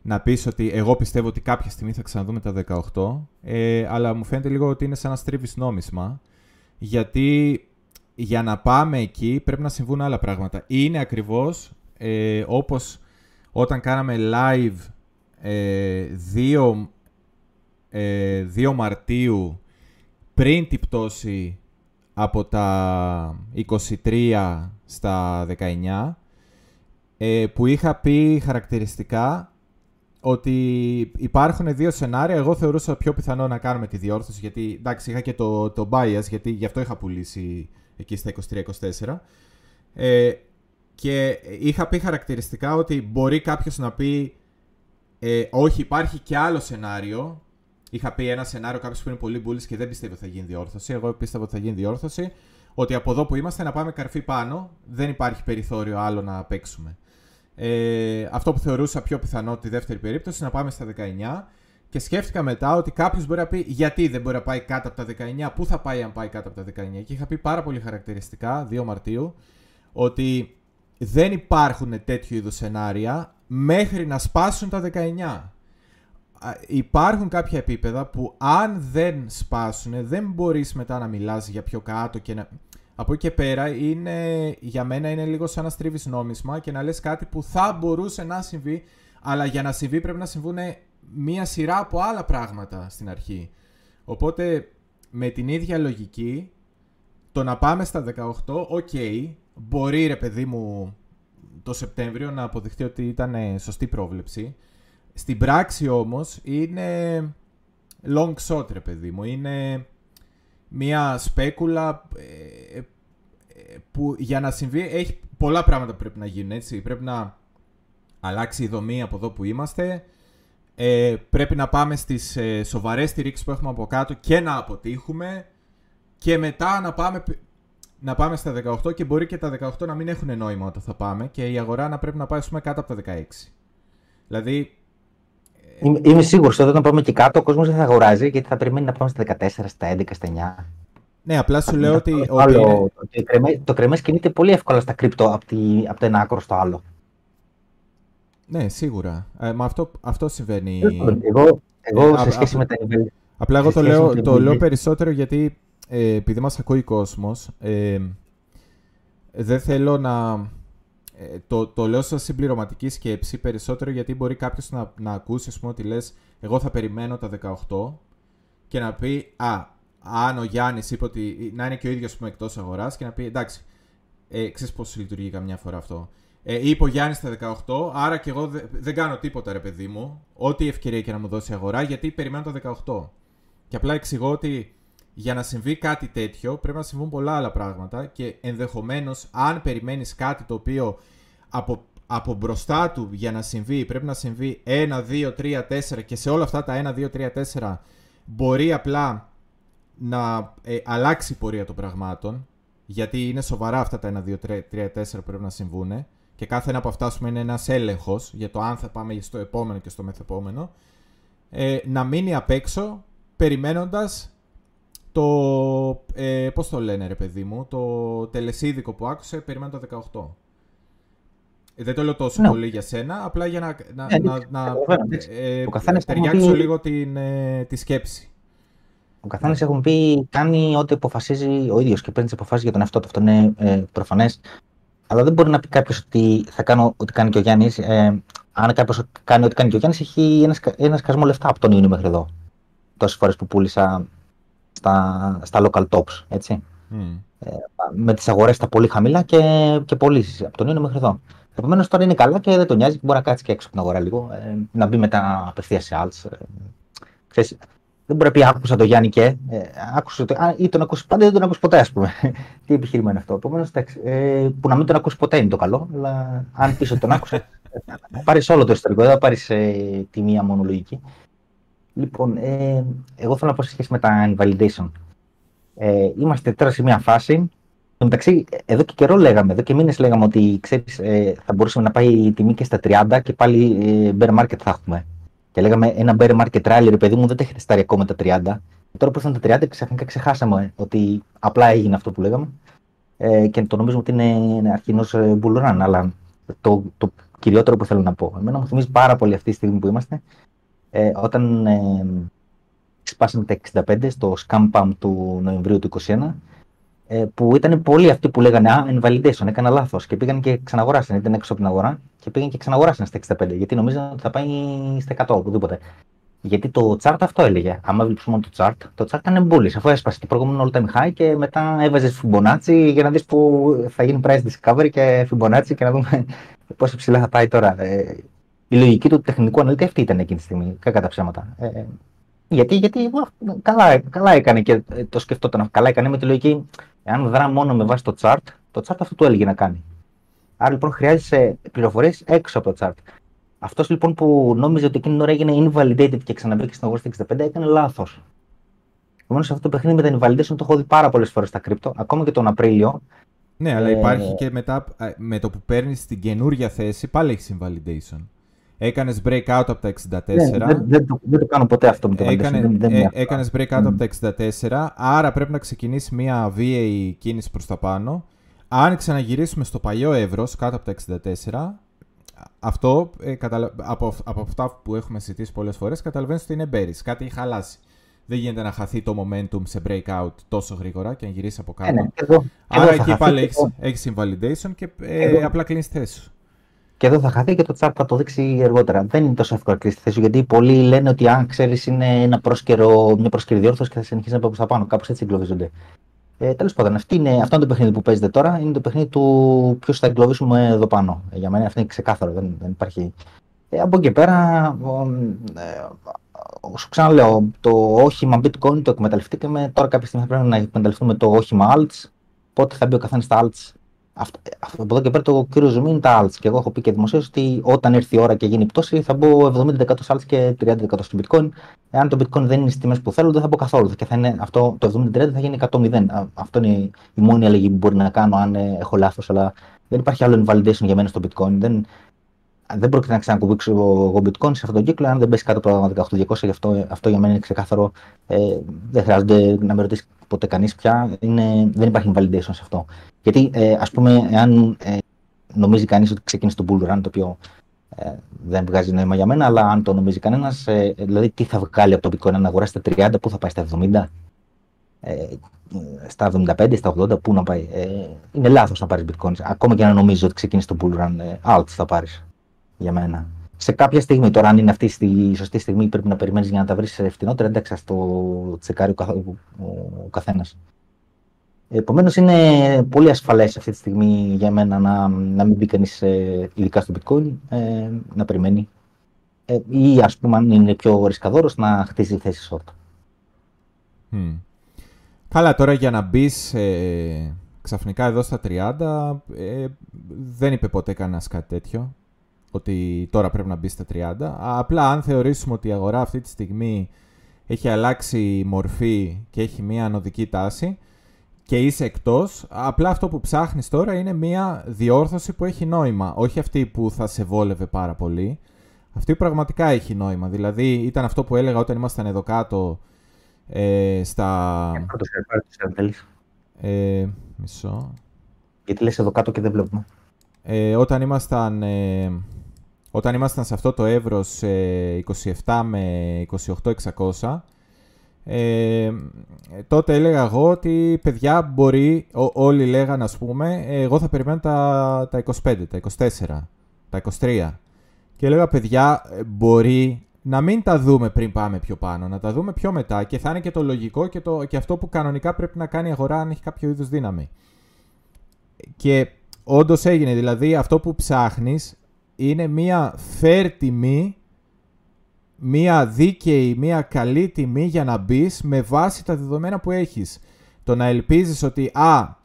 να πεις ότι εγώ πιστεύω ότι κάποια στιγμή θα ξαναδούμε τα 18, ε, αλλά μου φαίνεται λίγο ότι είναι σαν να στρίβεις νόμισμα, γιατί για να πάμε εκεί πρέπει να συμβούν άλλα πράγματα. Είναι ακριβώς ε, όπως όταν κάναμε live ε, 2, ε, 2 Μαρτίου πριν την πτώση από τα 23 στα 19 ε, που είχα πει χαρακτηριστικά ότι υπάρχουν δύο σενάρια. Εγώ θεωρούσα πιο πιθανό να κάνουμε τη διόρθωση γιατί εντάξει είχα και το, το bias γιατί γι' αυτό είχα πουλήσει εκεί στα 23-24 ε, και είχα πει χαρακτηριστικά ότι μπορεί κάποιος να πει ε, όχι υπάρχει και άλλο σενάριο Είχα πει ένα σενάριο κάποιος που είναι πολύ μπουλή και δεν πιστεύει ότι θα γίνει διόρθωση. Εγώ πίστευα ότι θα γίνει διόρθωση. Ότι από εδώ που είμαστε να πάμε καρφί πάνω, δεν υπάρχει περιθώριο άλλο να παίξουμε. Ε, αυτό που θεωρούσα πιο πιθανό τη δεύτερη περίπτωση να πάμε στα 19. Και σκέφτηκα μετά ότι κάποιος μπορεί να πει γιατί δεν μπορεί να πάει κάτω από τα 19, πού θα πάει αν πάει κάτω από τα 19. Και είχα πει πάρα πολύ χαρακτηριστικά, 2 Μαρτίου, ότι δεν υπάρχουν τέτοιου είδους σενάρια μέχρι να σπάσουν τα 19 υπάρχουν κάποια επίπεδα που αν δεν σπάσουν, δεν μπορείς μετά να μιλάς για πιο κάτω και να... Από εκεί και πέρα είναι, για μένα είναι λίγο σαν να στρίβεις νόμισμα και να λες κάτι που θα μπορούσε να συμβεί, αλλά για να συμβεί πρέπει να συμβούν μία σειρά από άλλα πράγματα στην αρχή. Οπότε με την ίδια λογική, το να πάμε στα 18, οκ, μπορεί ρε παιδί μου το Σεπτέμβριο να αποδειχτεί ότι ήταν σωστή πρόβλεψη. Στην πράξη όμως είναι long shot ρε παιδί μου. Είναι μια σπέκουλα ε, ε, που για να συμβεί έχει πολλά πράγματα που πρέπει να γίνουν έτσι. Πρέπει να αλλάξει η δομή από εδώ που είμαστε. Ε, πρέπει να πάμε στις ε, σοβαρές στηρίξεις που έχουμε από κάτω και να αποτύχουμε και μετά να πάμε, να πάμε στα 18 και μπορεί και τα 18 να μην έχουν νόημα όταν θα πάμε και η αγορά να πρέπει να πάει πούμε, κάτω από τα 16. Δηλαδή Είμαι, είμαι σίγουρος ότι όταν πάμε και κάτω ο κόσμος δεν θα αγοράζει γιατί θα περιμένει να πάμε στα 14, στα 11, στα 9. Ναι, απλά σου λέω ότι. Το, άλλο, το, κρεμέ, το κρεμές κινείται πολύ εύκολα στα κρύπτο από, τη, από το ένα άκρο στο άλλο. Ναι, σίγουρα. Ε, μα αυτό, αυτό συμβαίνει. Εγώ, εγώ σε σχέση με τα Απλά εγώ το λέω, το λέω περισσότερο γιατί ε, επειδή μας ακούει κόσμος, ε, δεν θέλω να ε, το, το λέω σαν συμπληρωματική σκέψη περισσότερο γιατί μπορεί κάποιος να, να ακούσει ας πούμε, ότι λες: Εγώ θα περιμένω τα 18 και να πει Α, αν ο Γιάννης είπε ότι να είναι και ο ίδιος εκτός αγοράς και να πει Εντάξει, Ε, ξέρεις πώς λειτουργεί καμιά φορά αυτό. Ε, είπε ο Γιάννης στα 18, άρα και εγώ δε- δεν κάνω τίποτα, ρε παιδί μου. Ό,τι ευκαιρία και να μου δώσει η αγορά, γιατί περιμένω τα 18. Και απλά εξηγώ ότι για να συμβεί κάτι τέτοιο πρέπει να συμβούν πολλά άλλα πράγματα και ενδεχομένως, αν περιμένεις κάτι το οποίο από, από μπροστά του για να συμβεί πρέπει να συμβεί 1, 2, 3, 4 και σε όλα αυτά τα 1, 2, 3, 4 μπορεί απλά να ε, αλλάξει η πορεία των πραγμάτων γιατί είναι σοβαρά αυτά τα 1, 2, 3, 3 4 που πρέπει να συμβούν και κάθε ένα από αυτά ας πούμε, είναι ένας έλεγχος για το αν θα πάμε στο επόμενο και στο μεθεπόμενο ε, να μείνει απ' έξω περιμένοντας το, ε, πώς το λένε ρε παιδί μου, το τελεσίδικο που άκουσε περιμένω το 18. Ε, Δεν το λέω τόσο Ναι. πολύ για σένα, απλά για να, να, Ναι, να, εντάξει, να καταλαβαίνω, εντάξει. ε, Ο καθένας ταιριάξω έχουμε πει- λίγο την, ε, τη σκέψη. Ο καθένας έχουν πει κάνει ό,τι αποφασίζει ο ίδιος και παίρνει τις αποφάσεις για τον εαυτό του. Αυτό είναι ε, προφανές. Αλλά δεν μπορεί να πει κάποιος ότι θα κάνω ό,τι κάνει και ο Γιάννης. Ε, αν κάποιος κάνει ό,τι κάνει και ο Γιάννης, έχει ένα, σκα- ένα σκασμό λεφτά από τον Ιούνιο μέχρι εδώ. Τόσες φορές που πούλησα στα, στα local tops. Έτσι. Μμ. Με τις αγορές στα πολύ χαμηλά και, και πωλήσεις από τον Ιούνιο μέχρι εδώ. Επομένως τώρα είναι καλά και δεν τον νοιάζει και μπορεί να κάτσει και έξω από την αγορά λίγο. Ε, να μπει μετά απευθείας σε άλλε. Ε, ξέρεις, δεν μπορεί να πει άκουσα το Γιάννη και. Ε, άκουσα το, α, ή τον ακούσει πάντα ή δεν τον ακούσει ποτέ, ας πούμε. Τι επιχείρημα είναι αυτό. Επομένως, ε, που να μην τον ακούσει ποτέ είναι το καλό. Αλλά αν πεις ότι τον άκουσε, πάρεις όλο το ιστορικό, δεν θα πάρεις ε, τη μία μόνο λογική. Λοιπόν, ε, εγώ θέλω να πω σε σχέση με τα invalidation. Ε, είμαστε τώρα σε μια φάση. Εν τω μεταξύ, εδώ και καιρό λέγαμε, εδώ και μήνες λέγαμε ότι ξέρεις, ε, θα μπορούσαμε να πάει η τιμή και στα 30 και πάλι ε, bear market θα έχουμε. Και λέγαμε ένα bear market rally, ρε παιδί μου, δεν τα έχετε στάρει ακόμα τα 30. Τώρα που ήρθαν τα 30, ξαφνικά ξεχάσαμε ότι απλά έγινε αυτό που λέγαμε. Ε, και το νομίζουμε ότι είναι αρχή ενός bull run. Αλλά το, το κυριότερο που θέλω να πω, εμένα μου θυμίζει πάρα πολύ αυτή τη στιγμή που είμαστε, ε, όταν ε, σπάσαμε τα 65 στο scam pump του Νοεμβρίου του 2021, ε, που ήταν πολλοί αυτοί που λέγανε Α, invalidation, έκανα λάθος. Και πήγαν και ξαναγοράσαν. Ήταν έξω από την αγορά και πήγαν και ξαναγοράσαν στα 65. Γιατί νομίζαν ότι θα πάει στα 100, οπουδήποτε. Γιατί το chart αυτό έλεγε. Άμα βλέπει μόνο το chart, το chart ήταν bullish. Αφού έσπασε το προηγούμενο all time high και μετά έβαζες Fibonacci για να δεις που θα γίνει price discovery και Fibonacci και να δούμε πόσο ψηλά θα πάει τώρα. Ε, η λογική του τεχνικού αναλύτη αυτή ήταν εκείνη τη στιγμή. Κακά τα ψέματα. Ε, γιατί, γιατί α, καλά, καλά έκανε και ε, το σκεφτόταν. Καλά έκανε με τη λογική. Εάν δρά μόνο με βάση το chart, το chart αυτό του έλεγε να κάνει. Άρα λοιπόν χρειάζεσαι πληροφορίες έξω από το chart. Αυτός λοιπόν που νόμιζε ότι εκείνη την ώρα έγινε invalidated και ξαναμπήκε στην αγορά στα 65 έκανε λάθος. Επομένως αυτό το παιχνίδι με τα invalidation το έχω δει πάρα πολλές φορές στα κρύπτο, ακόμα και τον Απρίλιο. Ναι, αλλά Ε, υπάρχει και μετά, ε, με το που παίρνεις την καινούρια θέση, πάλι έχεις invalidation. Έκανες breakout από τα 64. Ναι, δεν, δεν, το, δεν το κάνω ποτέ αυτό με το invalidation. Έκανε, δεν, δεν ε, είναι έκανες breakout Μμ. από τα 64, άρα πρέπει να ξεκινήσει μια βίαιη κίνηση προς τα πάνω. Αν ξαναγυρίσουμε στο παλιό εύρος, κάτω από τα 64, αυτό ε, καταλα- από, από αυτά που έχουμε συζητήσει πολλές φορές, καταλαβαίνεις ότι είναι bearish, κάτι έχει χαλάσει. Δεν γίνεται να χαθεί το momentum σε breakout τόσο γρήγορα και να γυρίσεις από κάτω. Ε, ναι, και εδώ, και Άρα εδώ θα εκεί χαθεί πάλι και έχεις, το- έχεις invalidation και ε, Εδώ- απλά κλείνεις θέση σου. Και εδώ θα χαθεί και το chart θα το δείξει αργότερα. Δεν είναι τόσο εύκολο να κλείσει τη θέση σου, γιατί πολλοί λένε ότι αν ξέρεις είναι ένα πρόσκαιρο, μια πρόσκαιρη διόρθωση και θα συνεχίσει να πάει προ τα πάνω. Κάπως έτσι εγκλωβίζονται. Ε, Τέλος πάντων, αυτή είναι, αυτό είναι το παιχνίδι που παίζετε τώρα. Είναι το παιχνίδι του ποιος θα εγκλωβίσουμε εδώ πάνω. Ε, Για μένα αυτό είναι ξεκάθαρο. Δεν, δεν υπάρχει. Ε, από εκεί και πέρα, ο, ε, σου ξαναλέω, το όχημα bitcoin το εκμεταλλευτήκαμε. Τώρα κάποια στιγμή θα πρέπει να εκμεταλλευτούμε το όχημα alts. Πότε θα μπει ο καθένας στα alts αυτό, αυτό, από εδώ και πέρα το κύριο ζουμί είναι τα alts. Και εγώ έχω πει και δημοσίως ότι όταν έρθει η ώρα και γίνει η πτώση, θα μπω 70% στο alts και 30% στο bitcoin. Εάν το bitcoin δεν είναι στις τιμές που θέλω, δεν θα μπω καθόλου. Και θα είναι αυτό, το 70% θα γίνει 100-0. Α, Αυτό είναι η μόνη αλλαγή που μπορεί να κάνω αν ε, έχω λάθος. Αλλά δεν υπάρχει άλλο invalidation για μένα στο bitcoin. Δεν, δεν πρόκειται να ξανακουμπήξω εγώ bitcoin σε αυτόν τον κύκλο αν δεν πέσει κάτω από τα 18-200. Γι' αυτό, αυτό για μένα είναι ξεκάθαρο. Ε, δεν χρειάζεται να με ρωτήσει ποτέ κανείς πια. Είναι, δεν υπάρχει invalidation σε αυτό. Γιατί, ε, ας πούμε, εάν ε, νομίζει κανείς ότι ξεκίνησε το bull run, το οποίο ε, δεν βγάζει νόημα για μένα, αλλά αν το νομίζει κανένας, ε, δηλαδή τι θα βγάλει από το bitcoin, αν αγοράσει στα 30, πού θα πάει στα 70, ε, στα 75, στα 80, πού να πάει; Ε, είναι λάθος να πάρεις bitcoin, ακόμα και να νομίζεις ότι ξεκίνησε το bull run, ε, alt θα πάρεις, για μένα. Σε κάποια στιγμή, τώρα αν είναι αυτή η σωστή στιγμή, πρέπει να περιμένεις για να τα βρεις φτηνότερα, εντάξει, ας το τσεκάρει ο, καθ, ο, ο καθένας. Επομένως, είναι πολύ ασφαλές αυτή τη στιγμή για μένα να, να μην μπει κανείς, ε, ειδικά στο bitcoin, ε, να περιμένει. Ε, ή ας πούμε, αν είναι πιο ρισκαδόρος, να χτίσει θέση short. Mm. Καλά, τώρα για να μπεις ε, ξαφνικά εδώ στα 30, ε, δεν είπε ποτέ κανένας κάτι τέτοιο. Ότι τώρα πρέπει να μπει στα 30. Απλά αν θεωρήσουμε ότι η αγορά αυτή τη στιγμή έχει αλλάξει μορφή και έχει μία ανωδική τάση, και είσαι εκτός, απλά αυτό που ψάχνεις τώρα είναι μια διόρθωση που έχει νόημα. Όχι αυτή που θα σε βόλευε πάρα πολύ. Αυτή που πραγματικά έχει νόημα. Δηλαδή ήταν αυτό που έλεγα όταν ήμασταν εδώ κάτω ε, στα... Ε, μισό. Γιατί λες εδώ κάτω και δεν βλέπουμε. Ε, όταν ήμασταν... Ε, όταν ήμασταν σε αυτό το εύρος 27 με 28.600 ε, τότε έλεγα εγώ ότι παιδιά μπορεί, όλοι λέγανε ας πούμε, εγώ θα περιμένω τα, τα 25, τα 24, τα 23. Και έλεγα παιδιά μπορεί να μην τα δούμε πριν πάμε πιο πάνω, να τα δούμε πιο μετά και θα είναι και το λογικό και, το, και αυτό που κανονικά πρέπει να κάνει η αγορά αν έχει κάποιο είδους δύναμη. Και όντως έγινε, δηλαδή αυτό που ψάχνεις είναι μία fair τιμή μία δίκαιη, μία καλή τιμή για να μπεις με βάση τα δεδομένα που έχεις. Το να ελπίζεις ότι «Α,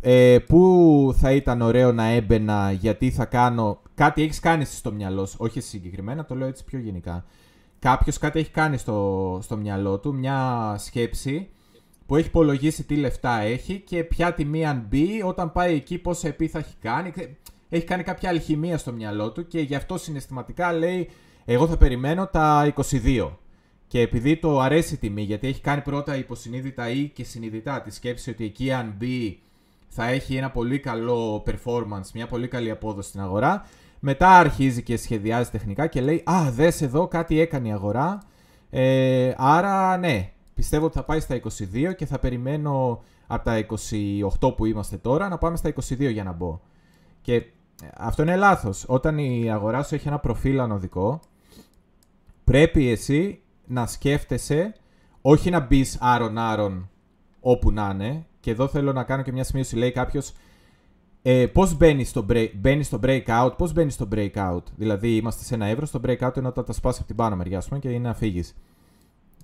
ε, πού θα ήταν ωραίο να έμπαινα γιατί θα κάνω...» Κάτι έχεις κάνει στο μυαλό σου, όχι συγκεκριμένα, το λέω έτσι πιο γενικά. Κάποιος κάτι έχει κάνει στο, στο μυαλό του, μια σκέψη που έχει υπολογίσει τι λεφτά έχει και ποια τιμή αν μπει, όταν πάει εκεί πόσα επί θα έχει κάνει. Έχει κάνει κάποια αλχημία στο μυαλό του και γι' αυτό συναισθηματικά λέει εγώ θα περιμένω τα 22. Και επειδή το αρέσει η τιμή, γιατί έχει κάνει πρώτα υποσυνείδητα ή και συνειδητά τη σκέψη ότι εκεί αν μπει θα έχει ένα πολύ καλό performance, μια πολύ καλή απόδοση στην αγορά, μετά αρχίζει και σχεδιάζει τεχνικά και λέει «Α, δες εδώ κάτι έκανε η αγορά, ε, άρα ναι, πιστεύω ότι θα πάει στα 22 και θα περιμένω από τα 28 που είμαστε τώρα να πάμε στα 22 για να μπω». Και αυτό είναι λάθος. Όταν η αγορά σου έχει ένα προφίλ ανωδικό, πρέπει εσύ να σκέφτεσαι όχι να μπεις άρον-άρον όπου να είναι. Και εδώ θέλω να κάνω και μια σημείωση. Λέει κάποιος, ε, πώς μπαίνεις στο, break, στο breakout, πώς μπαίνεις στο breakout; Δηλαδή, είμαστε σε ένα εύρος, στο breakout είναι όταν τα σπάσει από την πάνω μεριά, πούμε, και είναι να φύγει.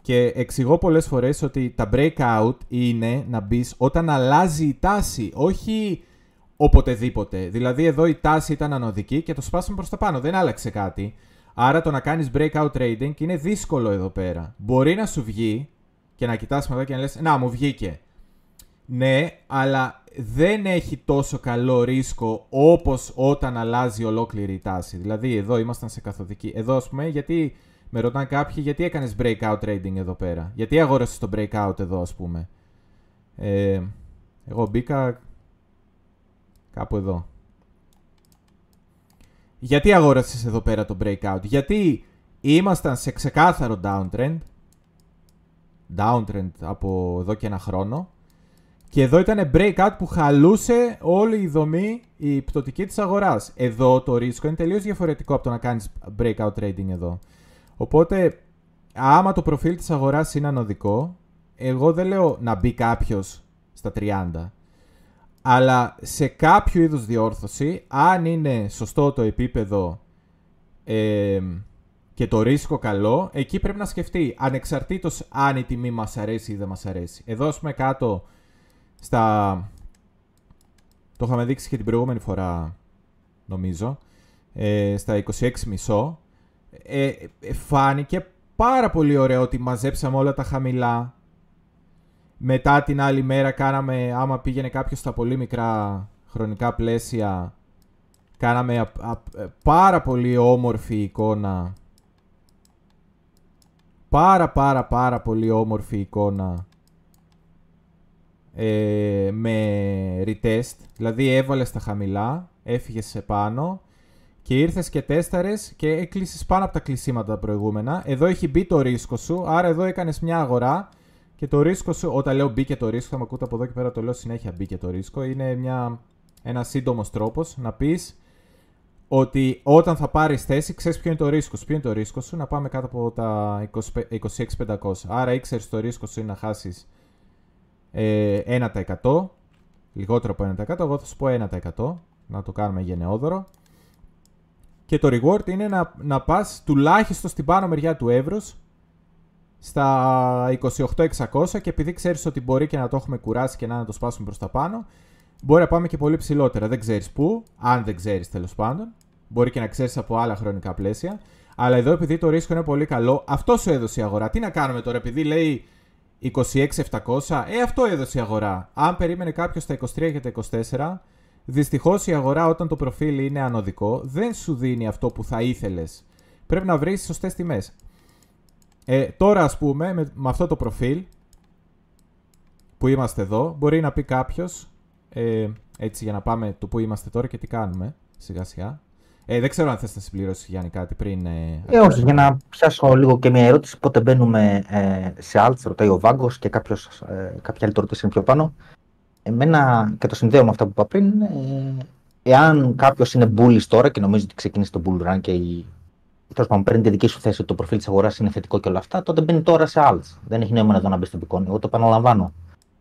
Και εξηγώ πολλές φορές ότι τα breakout είναι να μπεις όταν αλλάζει η τάση, όχι οποτεδήποτε. Δηλαδή, εδώ η τάση ήταν ανωδική και το σπάσαμε προς τα πάνω. Δεν άλλαξε κάτι. Άρα το να κάνεις breakout trading είναι δύσκολο εδώ πέρα. Μπορεί να σου βγει και να κοιτάς μετά και να λες «Να, μου βγήκε». Ναι, αλλά δεν έχει τόσο καλό ρίσκο όπως όταν αλλάζει ολόκληρη η τάση. Δηλαδή εδώ ήμασταν σε καθοδική. Εδώ ας πούμε γιατί με ρωτάνε κάποιοι γιατί έκανες breakout trading εδώ πέρα; Γιατί αγόρασες το breakout εδώ ας πούμε; Ε, εγώ μπήκα κάπου εδώ. Γιατί αγόρασες εδώ πέρα το breakout; Γιατί ήμασταν σε ξεκάθαρο downtrend. Downtrend από εδώ και ένα χρόνο. Και εδώ ήταν breakout που χαλούσε όλη η δομή, η πτωτική της αγοράς. Εδώ το ρίσκο είναι τελείως διαφορετικό από το να κάνεις breakout trading εδώ. Οπότε, άμα το προφίλ της αγοράς είναι ανωδικό, εγώ δεν λέω να μπει κάποιος στα 30 αλλά σε κάποιο είδους διόρθωση, αν είναι σωστό το επίπεδο ε, και το ρίσκο καλό, εκεί πρέπει να σκεφτεί, ανεξαρτήτως αν η τιμή μας αρέσει ή δεν μας αρέσει. Εδώ, ας πούμε, κάτω στα... Το είχαμε δείξει και την προηγούμενη φορά, νομίζω, ε, στα 26,5, ε, ε, φάνηκε πάρα πολύ ωραίο ότι μαζέψαμε όλα τα χαμηλά, μετά την άλλη μέρα κάναμε, άμα πήγαινε κάποιος στα πολύ μικρά χρονικά πλαίσια, κάναμε πάρα πολύ όμορφη εικόνα. Πάρα πάρα πάρα πολύ όμορφη εικόνα ε, με retest. Δηλαδή έβαλες στα χαμηλά, έφυγες σε πάνω και ήρθες και τέσταρες και έκλεισες πάνω από τα κλεισίματα τα προηγούμενα. Εδώ έχει μπει το ρίσκο σου, άρα εδώ έκανες μια αγορά και το ρίσκο σου, όταν λέω μπήκε το ρίσκο, θα με ακούτε από εδώ και πέρα το λέω συνέχεια μπήκε το ρίσκο, είναι μια, ένας σύντομος τρόπος να πεις ότι όταν θα πάρεις θέση, ξέρεις ποιο είναι το ρίσκο σου. Ποιο είναι το ρίσκο σου, να πάμε κάτω από τα 26.500. Άρα ήξερες το ρίσκο σου είναι να χάσεις ε, 1%. Λιγότερο από 1%. Εγώ θα σου πω 1%. Να το κάνουμε γενναιόδωρο. Και το reward είναι να, να πας τουλάχιστον στην πάνω μεριά του εύρους στα 28.600 και επειδή ξέρεις ότι μπορεί και να το έχουμε κουράσει και να, να το σπάσουμε προς τα πάνω, μπορεί να πάμε και πολύ ψηλότερα. Δεν ξέρεις πού, αν δεν ξέρεις τέλος πάντων. Μπορεί και να ξέρεις από άλλα χρονικά πλαίσια. Αλλά εδώ επειδή το ρίσκο είναι πολύ καλό, αυτό σου έδωσε η αγορά. Τι να κάνουμε τώρα, επειδή λέει 26.700, ε αυτό έδωσε η αγορά. Αν περίμενε κάποιος τα 23 και τα 24, δυστυχώς η αγορά όταν το προφίλ είναι ανωδικό δεν σου δίνει αυτό που θα ήθελες. Πρέπει να βρεις σωστές τιμές. Ε, τώρα, ας πούμε, με, με, αυτό το προφίλ που είμαστε εδώ, μπορεί να πει κάποιος, ε, έτσι για να πάμε το που είμαστε τώρα και τι κάνουμε, σιγά σιγά. Ε, δεν ξέρω αν θες να συμπληρώσεις Γιάννη κάτι πριν. Ε, ε, όχι, για να πιάσω λίγο και μια ερώτηση. Πότε μπαίνουμε ε, σε alt, ρωτάει ο Βάγκος και κάποιος, ε, κάποια άλλη ερώτηση είναι πιο πάνω. Εμένα και το συνδέω με αυτά που είπα πριν. Ε, εάν κάποιος είναι bullish τώρα και νομίζει ότι ξεκίνησε το bull run και η, τέλος πάντων παίρνει τη δική σου θέση ότι το προφίλ της αγοράς είναι θετικό και όλα αυτά, τότε μπαίνει τώρα σε alt. Δεν έχει νόημα εδώ να μπει στο bitcoin. Εγώ το επαναλαμβάνω.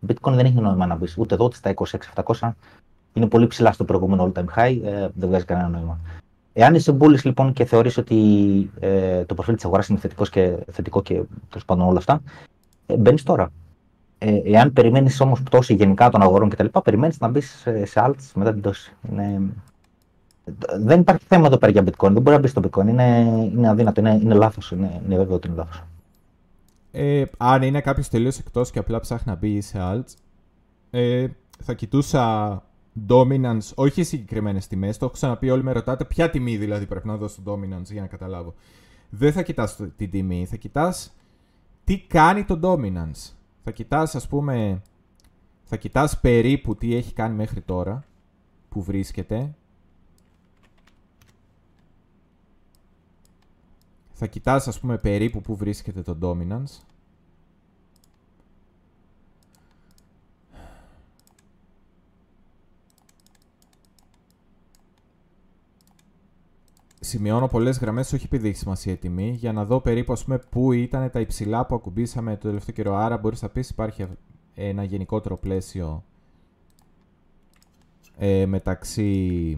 Bitcoin δεν έχει νόημα να μπει ούτε εδώ ούτε στα 26.700. Είναι πολύ ψηλά στο προηγούμενο all time high. Ε, δεν βγάζει κανένα νόημα. Εάν είσαι μπουλή λοιπόν και θεωρείς ότι ε, το προφίλ της αγοράς είναι θετικός και, θετικό και τέλος πάντων όλα αυτά, ε, μπαίνεις τώρα. Ε, εάν περιμένεις όμως πτώση γενικά των αγορών κτλ., περιμένεις να μπεις σε, σε alts μετά την πτώση. Είναι... Δεν υπάρχει θέμα εδώ πέρα για bitcoin. Δεν μπορεί να μπει στο bitcoin. Είναι, είναι αδύνατο. Είναι, είναι λάθος. Είναι, είναι βέβαιο ότι είναι λάθος. Ε, αν είναι κάποιος τελείως εκτός και απλά ψάχνει να μπει σε alts, ε, θα κοιτούσα dominance, όχι συγκεκριμένες τιμές. Το έχω ξαναπεί, όλοι με ρωτάτε ποια τιμή δηλαδή πρέπει να δώσω στο dominance για να καταλάβω. Δεν θα κοιτάς την τιμή, θα κοιτάς τι κάνει το dominance. Θα κοιτάς, ας πούμε, θα κοιτάς περίπου τι έχει κάνει μέχρι τώρα, που βρίσκεται. Θα κοιτάς ας πούμε περίπου που βρίσκεται το dominance. σημειώνω πολλές γραμμές, όχι επειδή έχει σημασία η τιμή, για να δω περίπου ας πούμε, πού ήταν τα υψηλά που ακουμπήσαμε το τελευταίο καιρό. Άρα μπορείς να πεις υπάρχει ένα γενικότερο πλαίσιο ε, μεταξύ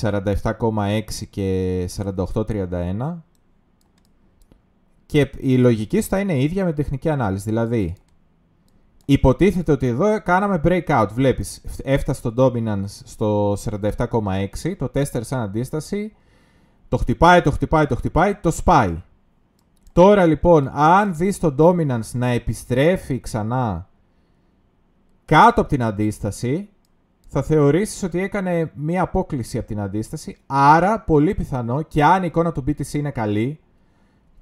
47,6 και 48,31 και η λογική σου θα είναι ίδια με τεχνική ανάλυση. Δηλαδή, Υποτίθεται ότι εδώ κάναμε breakout. Βλέπεις, έφτασε το dominance στο 47,6, το τέστερ σαν αντίσταση, το χτυπάει, το χτυπάει, το χτυπάει, το σπάει. Τώρα λοιπόν, αν δεις το dominance να επιστρέφει ξανά κάτω από την αντίσταση, θα θεωρήσεις ότι έκανε μία απόκληση από την αντίσταση, άρα πολύ πιθανό και αν η εικόνα του BTC είναι καλή,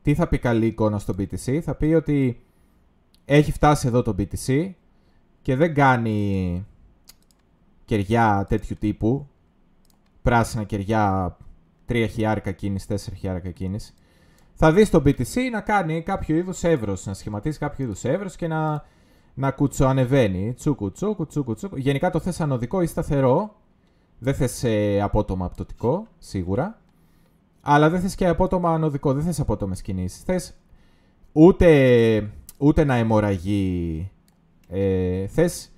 τι θα πει καλή εικόνα στο BTC, θα πει ότι έχει φτάσει εδώ το BTC και δεν κάνει κεριά τέτοιου τύπου, πράσινα κεριά 3 χιλιάρικα κίνηση, 4 χιλιάρικα κίνηση. Θα δεις το BTC να κάνει κάποιο είδους εύρος, να σχηματίσει κάποιο είδους εύρος και να, να κουτσοανεβαίνει. Τσούκου, τσούκου, τσούκου, τσούκου. Γενικά το θες ανωδικό ή σταθερό. Δεν θες ε, απότομα απτωτικό, σίγουρα. Αλλά δεν θες και απότομα ανωδικό, δεν θες απότομες κινήσεις. Θες ούτε ούτε να αιμορραγεί. Ε, θες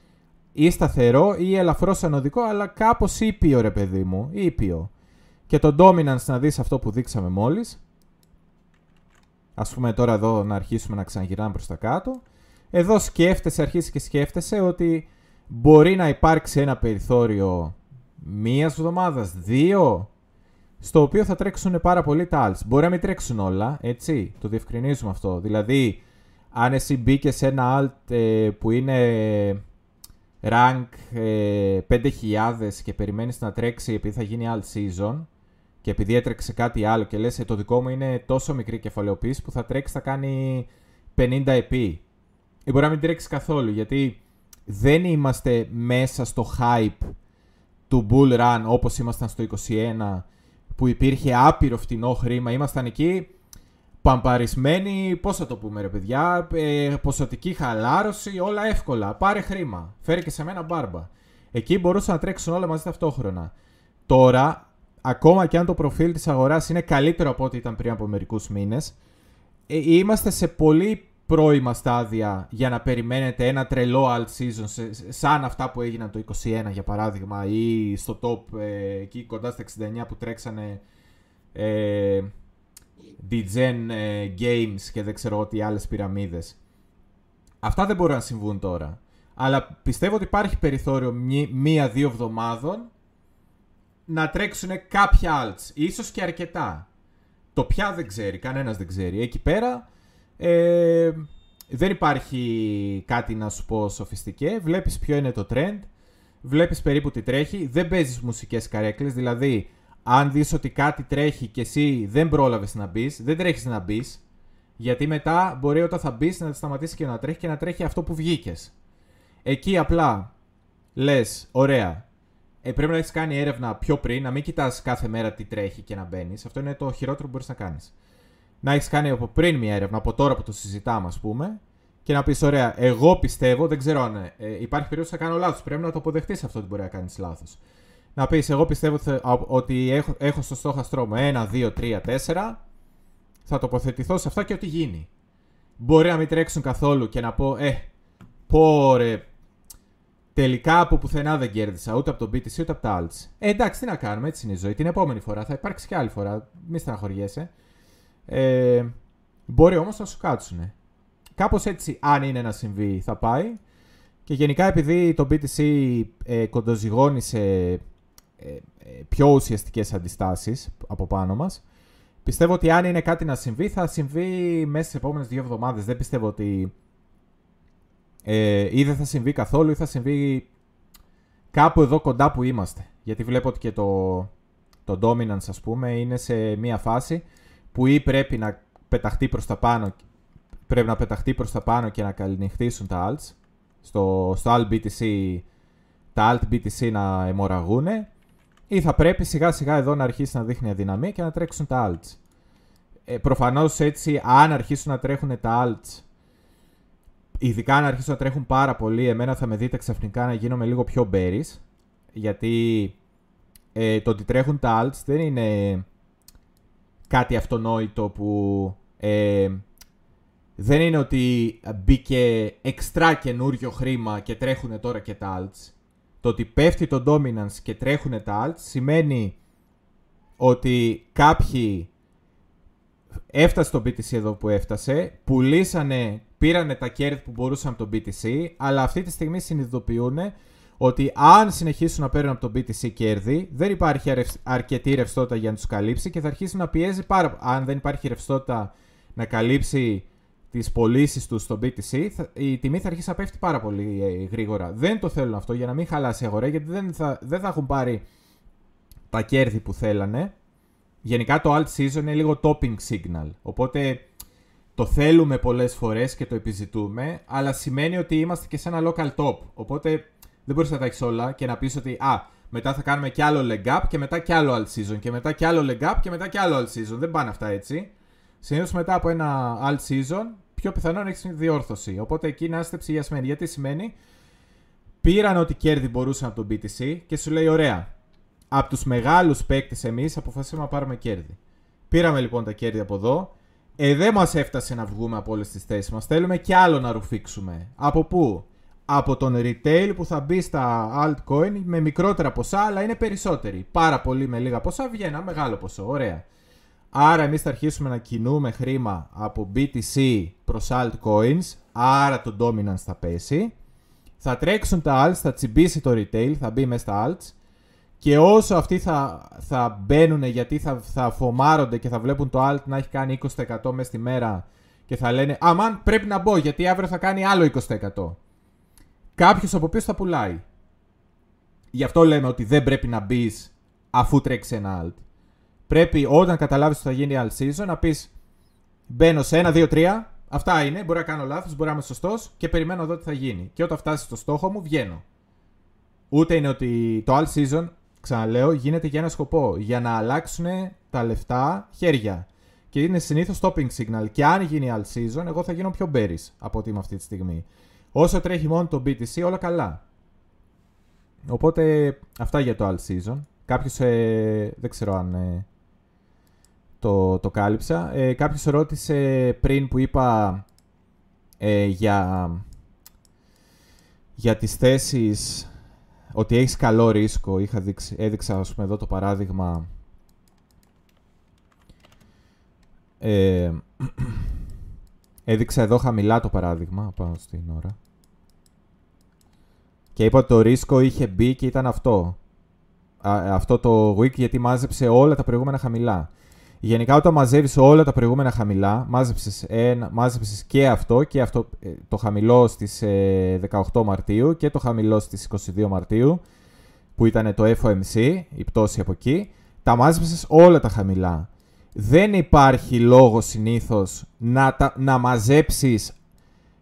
ή σταθερό ή ελαφρώς ανωδικό, αλλά κάπως ήπιο ρε παιδί μου, ήπιο. Και το dominance να δεις αυτό που δείξαμε μόλις. Ας πούμε τώρα εδώ να αρχίσουμε να ξαναγυρνάμε προς τα κάτω. Εδώ σκέφτεσαι, αρχίσει και σκέφτεσαι ότι μπορεί να υπάρξει ένα περιθώριο μίας εβδομάδας, δύο, στο οποίο θα τρέξουν πάρα πολύ τα alts. Μπορεί να μην τρέξουν όλα, έτσι, το διευκρινίζουμε αυτό. Δηλαδή, αν εσύ μπήκες σε ένα alt ε, που είναι rank ε, 5.000 και περιμένεις να τρέξει επειδή θα γίνει alt season και επειδή έτρεξε κάτι άλλο και λες ε, το δικό μου είναι τόσο μικρή κεφαλαιοποίηση που θα τρέξει θα κάνει 50 επί. Ή μπορεί να μην τρέξεις καθόλου γιατί δεν είμαστε μέσα στο hype του bull run όπως ήμασταν στο 21 που υπήρχε άπειρο φτηνό χρήμα. Ήμασταν εκεί Παμπαρισμένη, πώς θα το πούμε ρε παιδιά, ε, ποσοτική χαλάρωση, όλα εύκολα. Πάρε χρήμα. Φέρει και σε μένα μπάρμπα. Εκεί μπορούσαν να τρέξουν όλα μαζί ταυτόχρονα. Τώρα, ακόμα και αν το προφίλ της αγοράς είναι καλύτερο από ό,τι ήταν πριν από μερικούς μήνες, ε, είμαστε σε πολύ πρώιμα στάδια για να περιμένετε ένα τρελό alt season σε- σαν αυτά που έγιναν το 21 για παράδειγμα ή στο top ε, εκεί κοντά στα 69 που τρέξανε ε, DGen ε, Games και δεν ξέρω τι άλλες πυραμίδες. Αυτά δεν μπορούν να συμβούν τώρα. Αλλά πιστεύω ότι υπάρχει περιθώριο μη- μία-δύο εβδομάδων να τρέξουν κάποια alts. Ίσως και αρκετά. Το πια δεν ξέρει, κανένας δεν ξέρει. Εκεί πέρα ε, δεν υπάρχει κάτι να σου πω σοφιστικέ. Βλέπεις ποιο είναι το trend. Βλέπεις περίπου τι τρέχει. Δεν παίζεις μουσικές καρέκλες. Δηλαδή, αν δεις ότι κάτι τρέχει και εσύ δεν πρόλαβες να μπεις, δεν τρέχεις να μπεις. Γιατί μετά μπορεί όταν θα μπεις να σταματήσει και να τρέχει και να τρέχει αυτό που βγήκες. Εκεί απλά λες, ωραία, ε, πρέπει να έχεις κάνει έρευνα πιο πριν, να μην κοιτάς κάθε μέρα τι τρέχει και να μπαίνεις. Αυτό είναι το χειρότερο που μπορείς να κάνεις. Να έχεις κάνει από πριν μια έρευνα, από τώρα που το συζητάμε, ας πούμε, και να πεις: Ωραία, εγώ πιστεύω, δεν ξέρω αν ε, υπάρχει περίπτωση να κάνω λάθος. Πρέπει να το αποδεχτείς αυτό ότι μπορεί να κάνεις λάθος. Να πεις: Εγώ πιστεύω ότι, θα- α- ότι έχω, έχω στο στόχαστρό μου 1, 2, 3, 4. Θα τοποθετηθώ σε αυτά και ό,τι γίνει. Μπορεί να μην τρέξουν καθόλου και να πω: Ε, πω ρε, Τελικά από πουθενά δεν κέρδισα ούτε από τον BTC ούτε από τα alts. Ε, εντάξει, τι να κάνουμε, έτσι είναι η ζωή. Την επόμενη φορά θα υπάρξει και άλλη φορά. Μη στεναχωριέσαι. Ε, μπορεί όμως να σου κάτσουν. Κάπως έτσι, αν είναι να συμβεί, θα πάει. Και γενικά επειδή το BTC ε, κοντοζυγώνει σε ε, ε, πιο ουσιαστικές αντιστάσεις από πάνω μας, πιστεύω ότι αν είναι κάτι να συμβεί, θα συμβεί μέσα στις επόμενες δύο εβδομάδες. Δεν πιστεύω ότι ε, ή δεν θα συμβεί καθόλου ή θα συμβεί κάπου εδώ κοντά που είμαστε. Γιατί βλέπω ότι και το, το dominance ας πούμε είναι σε μια φάση που ή πρέπει να πεταχτεί προς τα πάνω πρέπει να πεταχτεί προς τα πάνω και να καληνυχτήσουν τα alts στο, στο alt BTC τα alt BTC να αιμορραγούν ή θα πρέπει σιγά σιγά εδώ να αρχίσει να δείχνει αδυναμία και να τρέξουν τα alts. Ε, προφανώς έτσι αν αρχίσουν να τρέχουν τα alts Ειδικά αν αρχίσουν να τρέχουν πάρα πολύ, εμένα θα με δείτε ξαφνικά να γίνομαι λίγο πιο bearish. Γιατί ε, το ότι τρέχουν τα alts δεν είναι κάτι αυτονόητο που ε, δεν είναι ότι μπήκε εξτρά καινούριο χρήμα και τρέχουν τώρα και τα alts. Το ότι πέφτει το dominance και τρέχουν τα alts σημαίνει ότι κάποιοι έφτασε το BTC εδώ που έφτασε, πουλήσανε, πήρανε τα κέρδη που μπορούσαν από το BTC, αλλά αυτή τη στιγμή συνειδητοποιούν ότι αν συνεχίσουν να παίρνουν από το BTC κέρδη, δεν υπάρχει αρευ- αρκετή ρευστότητα για να τους καλύψει και θα αρχίσει να πιέζει πάρα Αν δεν υπάρχει ρευστότητα να καλύψει τις πωλήσεις τους στο BTC, θα- η τιμή θα αρχίσει να πέφτει πάρα πολύ ε, γρήγορα. Δεν το θέλουν αυτό για να μην χαλάσει η αγορά, γιατί δεν θα, δεν θα έχουν πάρει τα κέρδη που θέλανε. Γενικά το alt season είναι λίγο topping signal. Οπότε το θέλουμε πολλές φορές και το επιζητούμε, αλλά σημαίνει ότι είμαστε και σε ένα local top. Οπότε δεν μπορείς να τα έχεις όλα και να πεις ότι α, μετά θα κάνουμε κι άλλο leg up και μετά κι άλλο alt season και μετά κι άλλο leg up και μετά κι άλλο alt season. Δεν πάνε αυτά έτσι. Συνήθως μετά από ένα alt season, πιο πιθανό να έχεις διόρθωση. Οπότε εκεί να είστε ψηλιασμένοι. Γιατί σημαίνει, πήραν ό,τι κέρδη μπορούσαν από τον BTC και σου λέει: Ωραία, από τους μεγάλους παίκτες εμείς αποφασίσαμε να πάρουμε κέρδη. Πήραμε λοιπόν τα κέρδη από εδώ. Ε, δεν μας έφτασε να βγούμε από όλες τις θέσεις μας. Θέλουμε κι άλλο να ρουφήξουμε. Από πού; Από τον retail που θα μπει στα altcoin με μικρότερα ποσά, αλλά είναι περισσότεροι. Πάρα πολύ με λίγα ποσά βγαίνει ένα μεγάλο ποσό. Ωραία. Άρα εμείς θα αρχίσουμε να κινούμε χρήμα από BTC προς altcoins, άρα το dominance θα πέσει. Θα τρέξουν τα alts, θα τσιμπήσει το retail, θα μπει μέσα στα alts. Και όσο αυτοί θα, θα μπαίνουν γιατί θα, θα φομάρονται και θα βλέπουν το alt να έχει κάνει 20% μέσα στη μέρα και θα λένε «Αμάν πρέπει να μπω γιατί αύριο θα κάνει άλλο 20%». Κάποιος από πίσω θα πουλάει. Γι' αυτό λέμε ότι δεν πρέπει να μπεις αφού τρέξεις ένα alt. Πρέπει όταν καταλάβεις ότι θα γίνει alt season να πεις Μπαίνω σε 1, 2, 3. Αυτά είναι. Μπορεί να κάνω λάθος, μπορεί να είμαι σωστός και περιμένω εδώ τι θα γίνει. Και όταν φτάσει στο στόχο μου, βγαίνω. Ούτε είναι ότι το alt season, ξαναλέω, γίνεται για ένα σκοπό. Για να αλλάξουν τα λεφτά χέρια. Και είναι συνήθως stopping signal. Και αν γίνει alt season, εγώ θα γίνω πιο bearish από ότι είμαι αυτή τη στιγμή. Όσο τρέχει μόνο το BTC, όλα καλά. Οπότε αυτά για το alt season. Κάποιος ε, δεν ξέρω αν ε, το, το κάλυψα. Ε, Κάποιος ρώτησε πριν που είπα ε, για, για τις θέσεις ότι έχεις καλό ρίσκο. Είχα δείξει, έδειξα ας πούμε, εδώ το παράδειγμα ε, έδειξα εδώ χαμηλά το παράδειγμα πάω στην ώρα. Και είπα ότι το ρίσκο είχε μπει και ήταν αυτό. Αυτό το week γιατί μάζεψε όλα τα προηγούμενα χαμηλά. Γενικά όταν μαζεύεις όλα τα προηγούμενα χαμηλά, μάζεψες, ένα, μάζεψες και αυτό και αυτό ε, το χαμηλό στις 18 ε, Μαρτίου και το χαμηλό στις 22 Μαρτίου που ήταν το FOMC, η πτώση από εκεί, τα μάζεψες όλα τα χαμηλά. Δεν υπάρχει λόγος συνήθως να, τα, να μαζέψεις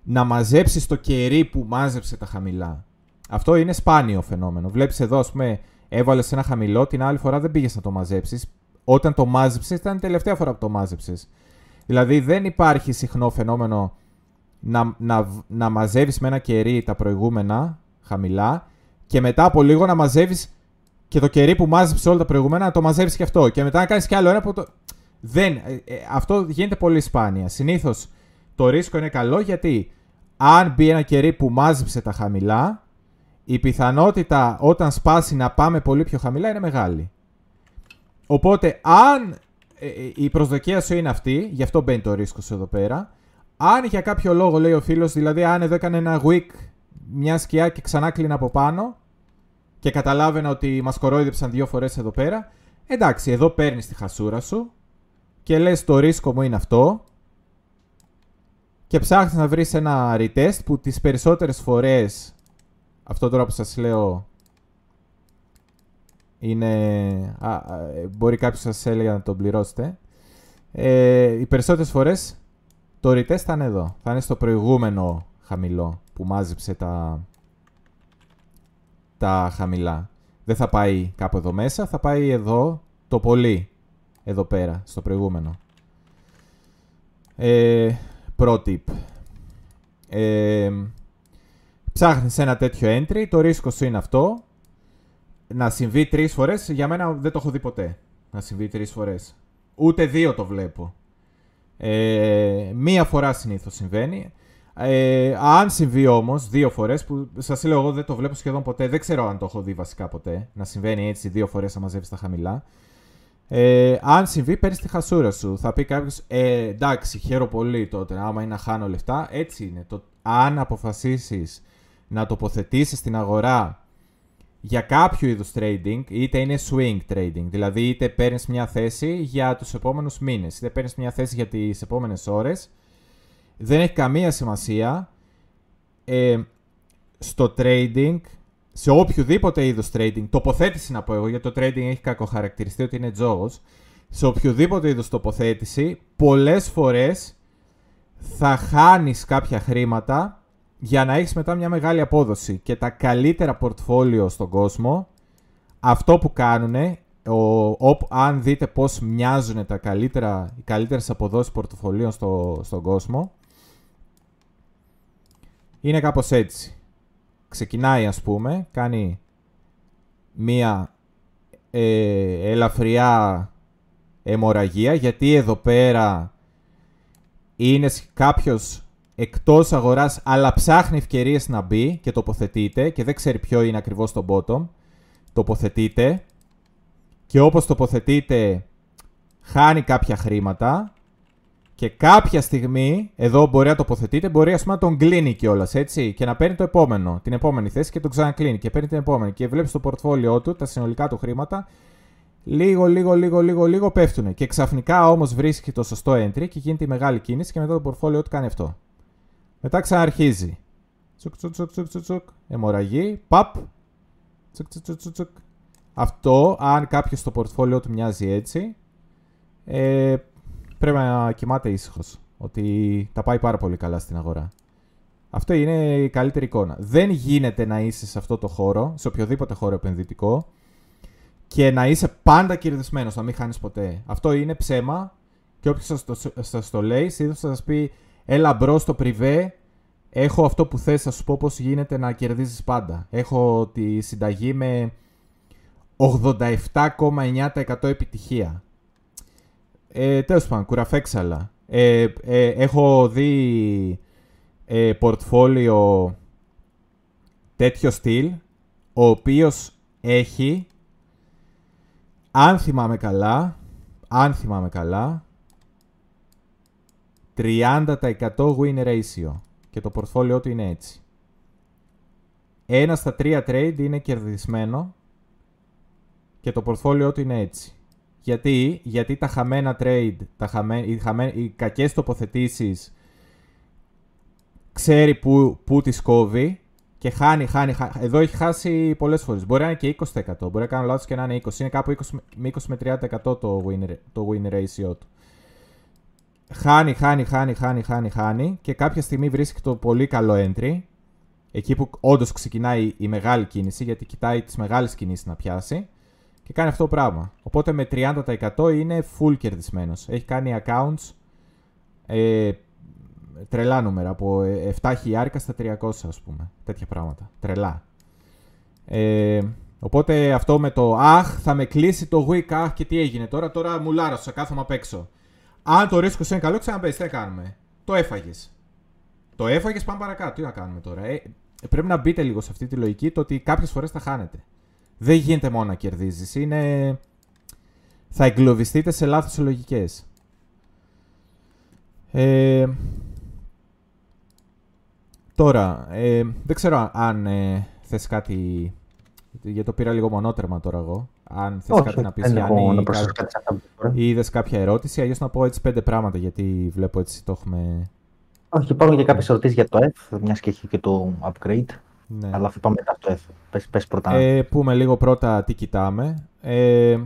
να μαζέψεις το κερί που μάζεψε τα χαμηλά. Αυτό είναι σπάνιο φαινόμενο. Βλέπεις εδώ, ας πούμε, έβαλες ένα χαμηλό, την άλλη φορά δεν πήγες να το μαζέψεις, όταν το μάζεψες, ήταν η τελευταία φορά που το μάζεψες. Δηλαδή δεν υπάρχει συχνό φαινόμενο να, να, να μαζεύεις με ένα κερί τα προηγούμενα χαμηλά και μετά από λίγο να μαζεύεις και το κερί που μάζεψε όλα τα προηγούμενα να το μαζεύει και αυτό. Και μετά να κάνεις κι άλλο ένα που το. Δεν. Ε, ε, αυτό γίνεται πολύ σπάνια. Συνήθως το ρίσκο είναι καλό γιατί αν μπει ένα κερί που μάζεψε τα χαμηλά, η πιθανότητα όταν σπάσει να πάμε πολύ πιο χαμηλά είναι μεγάλη. Οπότε, αν ε, ε, η προσδοκία σου είναι αυτή, γι' αυτό μπαίνει το ρίσκο σου εδώ πέρα, αν για κάποιο λόγο λέει ο φίλος, δηλαδή αν εδώ έκανε ένα week μια σκιά και ξανά κλείνει από πάνω και καταλάβαινα ότι μας κορόιδεψαν δύο φορές εδώ πέρα, εντάξει, εδώ παίρνεις τη χασούρα σου και λες το ρίσκο μου είναι αυτό και ψάχνεις να βρεις ένα retest που τις περισσότερες φορές αυτό τώρα που σας λέω είναι... Α, μπορεί κάποιος σας έλεγε να τον πληρώσετε. Ε, οι περισσότερες φορές το retest θα είναι εδώ. Θα είναι στο προηγούμενο χαμηλό που μάζεψε τα, τα χαμηλά. Δεν θα πάει κάπου εδώ μέσα, θα πάει εδώ το πολύ. Εδώ πέρα, στο προηγούμενο. Ε, pro tip. Ε, ψάχνεις ένα τέτοιο entry, το ρίσκο σου είναι αυτό να συμβεί τρεις φορές, για μένα δεν το έχω δει ποτέ. Να συμβεί τρεις φορές. Ούτε δύο το βλέπω. Ε, μία φορά συνήθως συμβαίνει. Ε, αν συμβεί όμως δύο φορές, που σας λέω εγώ δεν το βλέπω σχεδόν ποτέ, δεν ξέρω αν το έχω δει βασικά ποτέ. Να συμβαίνει έτσι δύο φορές να μαζεύεις τα χαμηλά. Ε, αν συμβεί, παίρνεις τη χασούρα σου. Θα πει κάποιος, ε, εντάξει, χαίρο πολύ τότε. Άμα είναι να χάνω λεφτά, έτσι είναι. Το, αν αποφασίσεις να τοποθετήσεις στην αγορά για κάποιο είδους trading, είτε είναι swing trading, δηλαδή είτε παίρνεις μια θέση για τους επόμενους μήνες, είτε παίρνεις μια θέση για τις επόμενες ώρες, δεν έχει καμία σημασία ε, στο trading, σε οποιοδήποτε είδος trading, τοποθέτηση να πω εγώ, γιατί το trading έχει κακοχαρακτηριστεί ότι είναι τζόγος, σε οποιοδήποτε είδος τοποθέτηση, πολλές φορές θα χάνεις κάποια χρήματα για να έχεις μετά μια μεγάλη απόδοση και τα καλύτερα πορτφόλιο στον κόσμο, αυτό που κάνουν, αν δείτε πώς μοιάζουν τα καλύτερα, οι καλύτερες αποδόσεις πορτοφολίων στο, στον κόσμο, είναι κάπως έτσι. Ξεκινάει ας πούμε, κάνει μία ε, ελαφριά αιμορραγία, γιατί εδώ πέρα είναι κάποιος Εκτός αγοράς, αλλά ψάχνει ευκαιρίες να μπει και τοποθετείται και δεν ξέρει ποιο είναι ακριβώς το bottom. Τοποθετείται και όπως τοποθετείται χάνει κάποια χρήματα και κάποια στιγμή, εδώ μπορεί να τοποθετείται, μπορεί ας πούμε να τον κλείνει κιόλας, έτσι, και να παίρνει το επόμενο, την επόμενη θέση και τον ξανακλίνει και παίρνει την επόμενη. Και βλέπεις το πορτφόλιό του, τα συνολικά του χρήματα, λίγο, λίγο, λίγο, λίγο, λίγο πέφτουν. Και ξαφνικά όμως βρίσκει το σωστό entry και γίνεται η μεγάλη κίνηση και μετά το πορτφόλιό του κάνει αυτό. Μετά ξαναρχίζει. Τσουκ, τσουκ, τσουκ, τσουκ, τσουκ, τσουκ. Αιμορραγή. Παπ. Τσουκ, τσουκ, τσουκ, τσουκ, τσουκ. Αυτό, αν κάποιος στο πορτφόλιό του μοιάζει έτσι, ε, πρέπει να κοιμάται ήσυχος. Ότι τα πάει πάρα πολύ καλά στην αγορά. Αυτό είναι η καλύτερη εικόνα. Δεν γίνεται να είσαι σε αυτό το χώρο, σε οποιοδήποτε χώρο επενδυτικό, και να είσαι πάντα κερδισμένος, να μην χάνεις ποτέ. Αυτό είναι ψέμα και όποιος σας το, το λέει, συνήθως θα σας πει έλα bro στο πριβέ, έχω αυτό που θες, θα σου πω πώς γίνεται να κερδίζεις πάντα. Έχω τη συνταγή με 87,9% επιτυχία. Ε, τέλος πάντων, κουραφέξαλα. Ε, ε, έχω δει ε, πορτφόλιο τέτοιο στυλ, ο οποίος έχει, αν θυμάμαι καλά, αν θυμάμαι καλά, 30% win ratio και το πορτφόλιό του είναι έτσι. Ένας στα τρία trade είναι κερδισμένο και το πορτφόλιό του είναι έτσι. Γιατί, γιατί τα χαμένα trade, τα χαμέ, οι, χαμέ, οι κακές τοποθετήσεις ξέρει που, που τις κόβει και χάνει, χάνει, χάνει. Εδώ έχει χάσει πολλές φορές. Μπορεί να είναι και 20%. Μπορεί να κάνω λάθος και να είναι 20. Είναι κάπου 20 με 20 με 30% το win, το win ratio του. Χάνει, χάνει, χάνει, χάνει, χάνει, χάνει και κάποια στιγμή βρίσκει το πολύ καλό entry. Εκεί που όντως ξεκινάει η μεγάλη κίνηση, γιατί κοιτάει τις μεγάλες κινήσεις να πιάσει και κάνει αυτό το πράγμα. Οπότε με 30% είναι full κερδισμένος. Έχει κάνει accounts ε, τρελά νούμερα, από 7 χιλιάρικα στα 300 ας πούμε, τέτοια πράγματα, τρελά. Ε, οπότε αυτό με το αχ, θα με κλείσει το week, αχ και τι έγινε τώρα, τώρα μου λάρωσα, κάθομαι απ' έξω. Αν το ρίσκο είναι καλό, ξαναμπες, τι θα κάνουμε. Το έφαγες. Το έφαγες, πάμε παρακάτω. Τι να κάνουμε τώρα. Ε, πρέπει να μπείτε λίγο σε αυτή τη λογική το ότι κάποιες φορές θα χάνετε. Δεν γίνεται μόνο να κερδίζεις. Είναι. Θα εγκλωβιστείτε σε λάθος λογικέ. Ε, Τώρα, ε, δεν ξέρω αν ε, θες κάτι... Γιατί το πήρα λίγο μονότερμα τώρα εγώ. Αν θες κάτι να πεις, Γιάννη, ή είδες κάποια ερώτηση, αλλιώς να πω έτσι πέντε πράγματα, γιατί βλέπω έτσι το έχουμε... Όχι, υπάρχουν και κάποιες ερωτήσεις για το F, μιας και έχει και το upgrade. Ναι. Αλλά θα πάμε μετά το F. Πες, πες πρώτα. Ε, πούμε λίγο πρώτα τι κοιτάμε. Ε,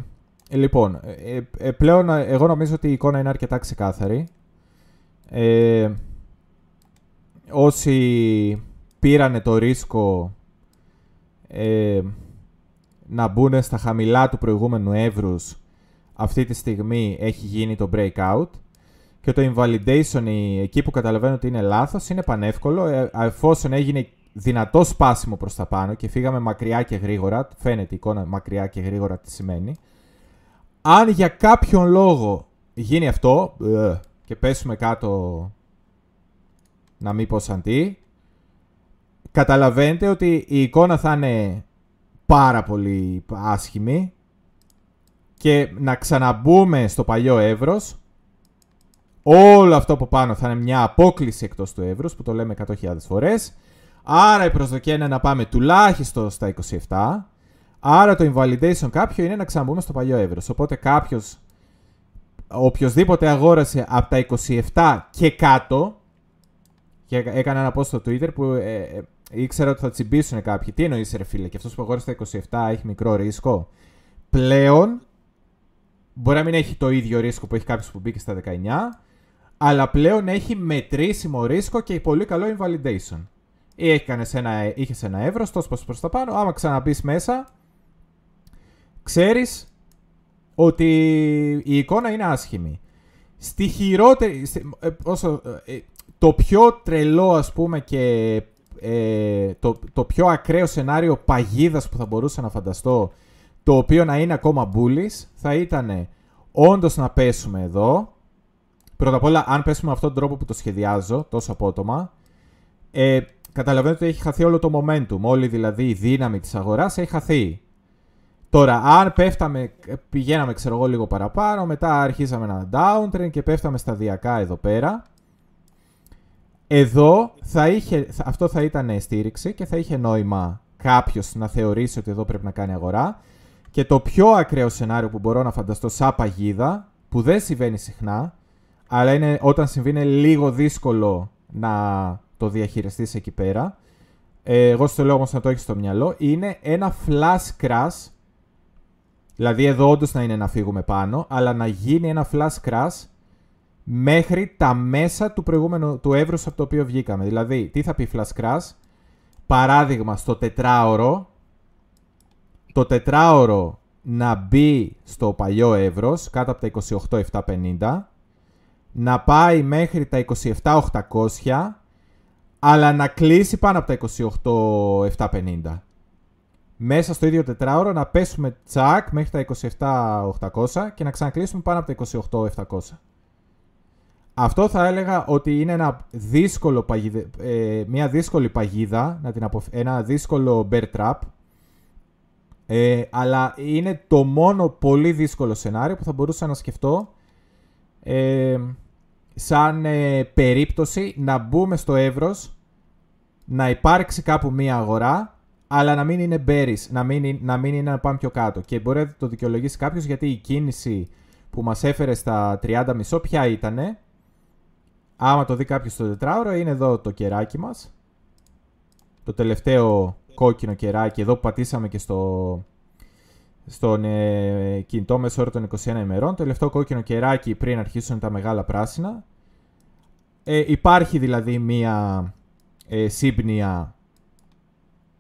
λοιπόν, ε, ε, πλέον εγώ νομίζω ότι η εικόνα είναι αρκετά ξεκάθαρη. Ε, όσοι πήρανε το ρίσκο ε, να μπουν στα χαμηλά του προηγούμενου εύρους αυτή τη στιγμή έχει γίνει το breakout και το invalidation εκεί που καταλαβαίνω ότι είναι λάθος είναι πανεύκολο ε, εφόσον έγινε δυνατό σπάσιμο προς τα πάνω και φύγαμε μακριά και γρήγορα φαίνεται η εικόνα μακριά και γρήγορα τι σημαίνει. Αν για κάποιον λόγο γίνει αυτό ε, και πέσουμε κάτω να μην πω σαν τι, καταλαβαίνετε ότι η εικόνα θα είναι πάρα πολύ άσχημη και να ξαναμπούμε στο παλιό εύρος όλο αυτό από πάνω θα είναι μια απόκληση εκτός του εύρους που το λέμε 100.000 φορές άρα η προσδοκία είναι να πάμε τουλάχιστον στα 27 άρα το invalidation κάποιο είναι να ξαναμπούμε στο παλιό εύρος οπότε κάποιος οποιοδήποτε αγόρασε από τα 27 και κάτω και έκανα ένα post στο Twitter που ε, ε, ήξερα ότι θα τσιμπήσουν κάποιοι. Τι εννοείς, ρε φίλε, και αυτός που αγόρασε τα 27 έχει μικρό ρίσκο; Πλέον μπορεί να μην έχει το ίδιο ρίσκο που έχει κάποιος που μπήκε στα 19, αλλά πλέον έχει μετρήσιμο ρίσκο και πολύ καλό invalidation. Ή έχεις ένα, είχες ένα ευρώ, τόσο προς τα πάνω, άμα ξαναμπεί μέσα, ξέρεις ότι η εικόνα είναι άσχημη. Στη χειρότερη, ε, όσο, ε, το πιο τρελό ας πούμε και ε, το, το πιο ακραίο σενάριο παγίδας που θα μπορούσα να φανταστώ το οποίο να είναι ακόμα bullish θα ήταν όντως να πέσουμε εδώ πρώτα απ' όλα αν πέσουμε με αυτόν τον τρόπο που το σχεδιάζω τόσο απότομα ε, καταλαβαίνετε ότι έχει χαθεί όλο το momentum όλη δηλαδή η δύναμη της αγοράς έχει χαθεί Τώρα, αν πέφταμε, πηγαίναμε ξέρω εγώ λίγο παραπάνω, μετά αρχίσαμε ένα downtrend και πέφταμε σταδιακά εδώ πέρα. Εδώ θα είχε, αυτό θα ήταν στήριξη και θα είχε νόημα κάποιος να θεωρήσει ότι εδώ πρέπει να κάνει αγορά. Και το πιο ακραίο σενάριο που μπορώ να φανταστώ σαν παγίδα, που δεν συμβαίνει συχνά, αλλά είναι, όταν συμβεί είναι λίγο δύσκολο να το διαχειριστείς εκεί πέρα. Ε, εγώ στο λέω όμως να το έχεις στο μυαλό. Είναι ένα flash crash, δηλαδή εδώ όντως να είναι να φύγουμε πάνω, αλλά να γίνει ένα flash crash μέχρι τα μέσα του προηγούμενου του εύρους από το οποίο βγήκαμε. Δηλαδή, τι θα πει flash crash, παράδειγμα στο τετράωρο, το τετράωρο να μπει στο παλιό εύρος, κάτω από τα 28.750, να πάει μέχρι τα 27.800, αλλά να κλείσει πάνω από τα 28.750. Μέσα στο ίδιο τετράωρο να πέσουμε τσακ μέχρι τα 27.800 και να ξανακλείσουμε πάνω από τα 28.700. αυτό θα έλεγα ότι είναι ένα δύσκολο παγιδε... ε, μια δύσκολη παγίδα, να την ένα δύσκολο bear trap, ε, αλλά είναι το μόνο πολύ δύσκολο σενάριο που θα μπορούσα να σκεφτώ ε, σαν ε, περίπτωση να μπούμε στο εύρος, να υπάρξει κάπου μία αγορά, αλλά να μην είναι bearish, να μην, να μην είναι να πάμε πιο κάτω. Και μπορεί να το δικαιολογήσει κάποιος γιατί η κίνηση που μας έφερε στα 30 μισό ποια ήτανε, Άμα το δει κάποιος στο τετράωρο, είναι εδώ το κεράκι μας. Το τελευταίο κόκκινο κεράκι, εδώ που πατήσαμε και στο, στον ε, κινητό μέσο όρο των 21 ημερών. Το τελευταίο κόκκινο κεράκι πριν αρχίσουν τα μεγάλα πράσινα. Ε, υπάρχει δηλαδή μία ε, σύμπνοια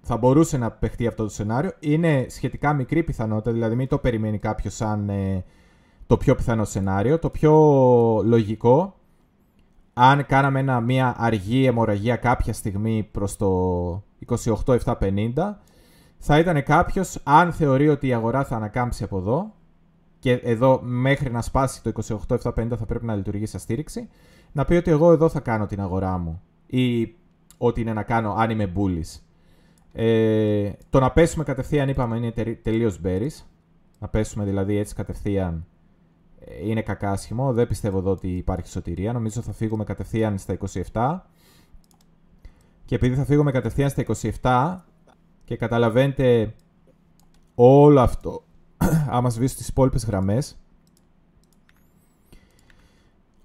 θα μπορούσε να παιχτεί αυτό το σενάριο. Είναι σχετικά μικρή πιθανότητα, δηλαδή μην το περιμένει κάποιος σαν ε, το πιο πιθανό σενάριο. Το πιο λογικό αν κάναμε ένα, μια αργή αιμορραγία κάποια στιγμή προς το 28-750, θα ήταν κάποιος, αν θεωρεί ότι η αγορά θα ανακάμψει από εδώ, και εδώ μέχρι να σπάσει το 28-750 θα πρέπει να λειτουργήσει σαν στήριξη, να πει ότι εγώ εδώ θα κάνω την αγορά μου ή ό,τι είναι να κάνω αν είμαι bullish. Ε, το να πέσουμε κατευθείαν είπαμε είναι τελείως bearish. Να πέσουμε δηλαδή έτσι κατευθείαν είναι κακάσχημο. Δεν πιστεύω εδώ ότι υπάρχει σωτηρία. Νομίζω θα φύγουμε κατευθείαν στα 27. Και επειδή θα φύγουμε κατευθείαν στα 27 και καταλαβαίνετε όλο αυτό, άμα σβήσω τις υπόλοιπες γραμμές,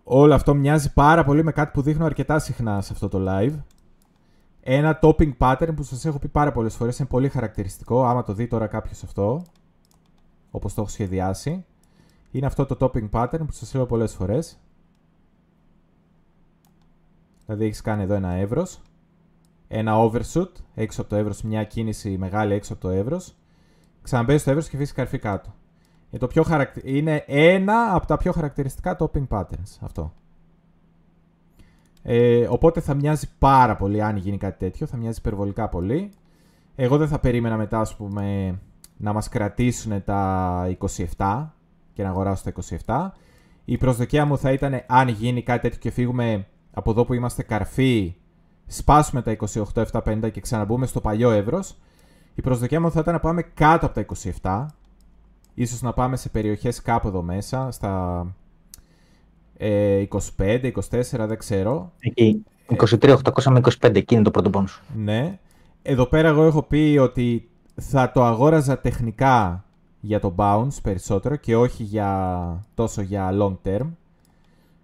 όλο αυτό μοιάζει πάρα πολύ με κάτι που δείχνω αρκετά συχνά σε αυτό το live. Ένα topping pattern που σας έχω πει πάρα πολλές φορές, είναι πολύ χαρακτηριστικό, άμα το δει τώρα κάποιος αυτό, όπως το έχω σχεδιάσει είναι αυτό το topping pattern που σας λέω πολλές φορές. Δηλαδή έχεις κάνει εδώ ένα εύρος, ένα overshoot, έξω από το εύρος, μια κίνηση μεγάλη έξω από το εύρος, ξαναμπέζει στο εύρος και αφήσεις καρφί κάτω. Είναι, το πιο είναι ένα από τα πιο χαρακτηριστικά topping patterns αυτό. Ε, οπότε θα μοιάζει πάρα πολύ αν γίνει κάτι τέτοιο, θα μοιάζει υπερβολικά πολύ. Εγώ δεν θα περίμενα μετά, ας πούμε, να μας κρατήσουν τα 27, και να αγοράσω τα 27. Η προσδοκία μου θα ήταν αν γίνει κάτι τέτοιο και φύγουμε από εδώ που είμαστε καρφί, σπάσουμε τα 28-750 και ξαναμπούμε στο παλιό εύρος. Η προσδοκία μου θα ήταν να πάμε κάτω από τα 27. Ίσως να πάμε σε περιοχές κάπου εδώ μέσα, στα 25, 24, δεν ξέρω. Εκεί, 23, 800 με 25, εκεί είναι το πρώτο πόνος. Ναι. Εδώ πέρα εγώ έχω πει ότι θα το αγόραζα τεχνικά για το bounce περισσότερο και όχι για, τόσο για long term.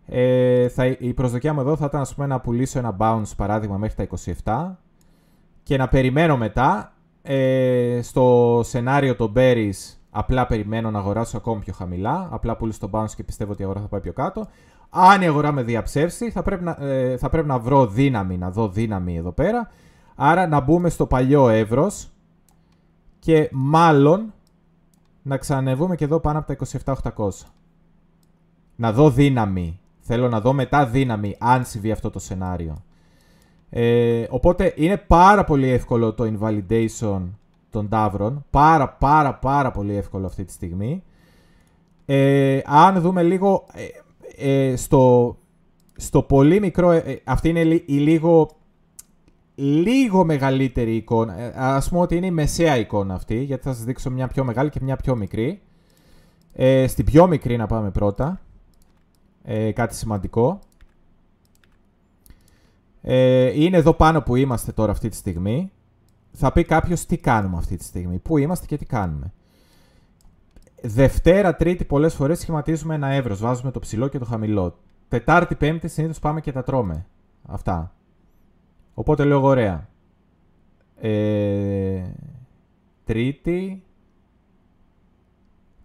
Ε, θα, η προσδοκία μου εδώ θα ήταν πούμε, να πουλήσω ένα bounce παράδειγμα μέχρι τα 27 και να περιμένω μετά ε, στο σενάριο των berries απλά περιμένω να αγοράσω ακόμη πιο χαμηλά απλά πουλήσω το bounce και πιστεύω ότι η αγορά θα πάει πιο κάτω αν η αγορά με διαψεύσει θα πρέπει να, ε, θα πρέπει να βρω δύναμη να δω δύναμη εδώ πέρα άρα να μπούμε στο παλιό εύρος και μάλλον να ξανανεβούμε και εδώ πάνω από τα 27.800. Να δω δύναμη. Θέλω να δω μετά δύναμη αν συμβεί αυτό το σενάριο. Ε, οπότε είναι πάρα πολύ εύκολο το invalidation των τάβρων. Πάρα πάρα πάρα πολύ εύκολο αυτή τη στιγμή. Ε, αν δούμε λίγο ε, ε στο, στο πολύ μικρό... Ε, αυτή είναι η λίγο λίγο μεγαλύτερη εικόνα. Ε, Α πούμε ότι είναι η μεσαία εικόνα αυτή, γιατί θα σας δείξω μια πιο μεγάλη και μια πιο μικρή. Ε, στην πιο μικρή να πάμε πρώτα. Ε, κάτι σημαντικό. Ε, είναι εδώ πάνω που είμαστε τώρα αυτή τη στιγμή. Θα πει κάποιος τι κάνουμε αυτή τη στιγμή; Πού είμαστε και τι κάνουμε; Δευτέρα, Τρίτη πολλές φορές σχηματίζουμε ένα εύρος. Βάζουμε το ψηλό και το χαμηλό. Τετάρτη, Πέμπτη συνήθως πάμε και τα τρώμε. Αυτά. Οπότε λέω ωραία. Ε, τρίτη.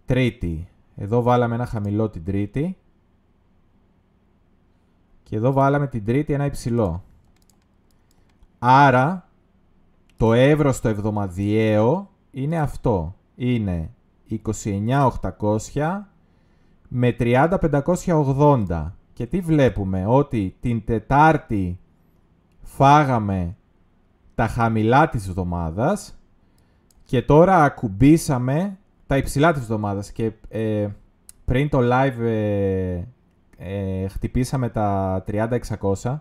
Τρίτη. Εδώ βάλαμε ένα χαμηλό την τρίτη. Και εδώ βάλαμε την τρίτη ένα υψηλό. Άρα, το εύρος στο εβδομαδιαίο είναι αυτό. Είναι 29.800 με 30.580. Και τι βλέπουμε, ότι την Τετάρτη φάγαμε τα χαμηλά της εβδομάδας και τώρα ακουμπήσαμε τα υψηλά της εβδομάδας και ε, πριν το live ε, ε, χτυπήσαμε τα 30-600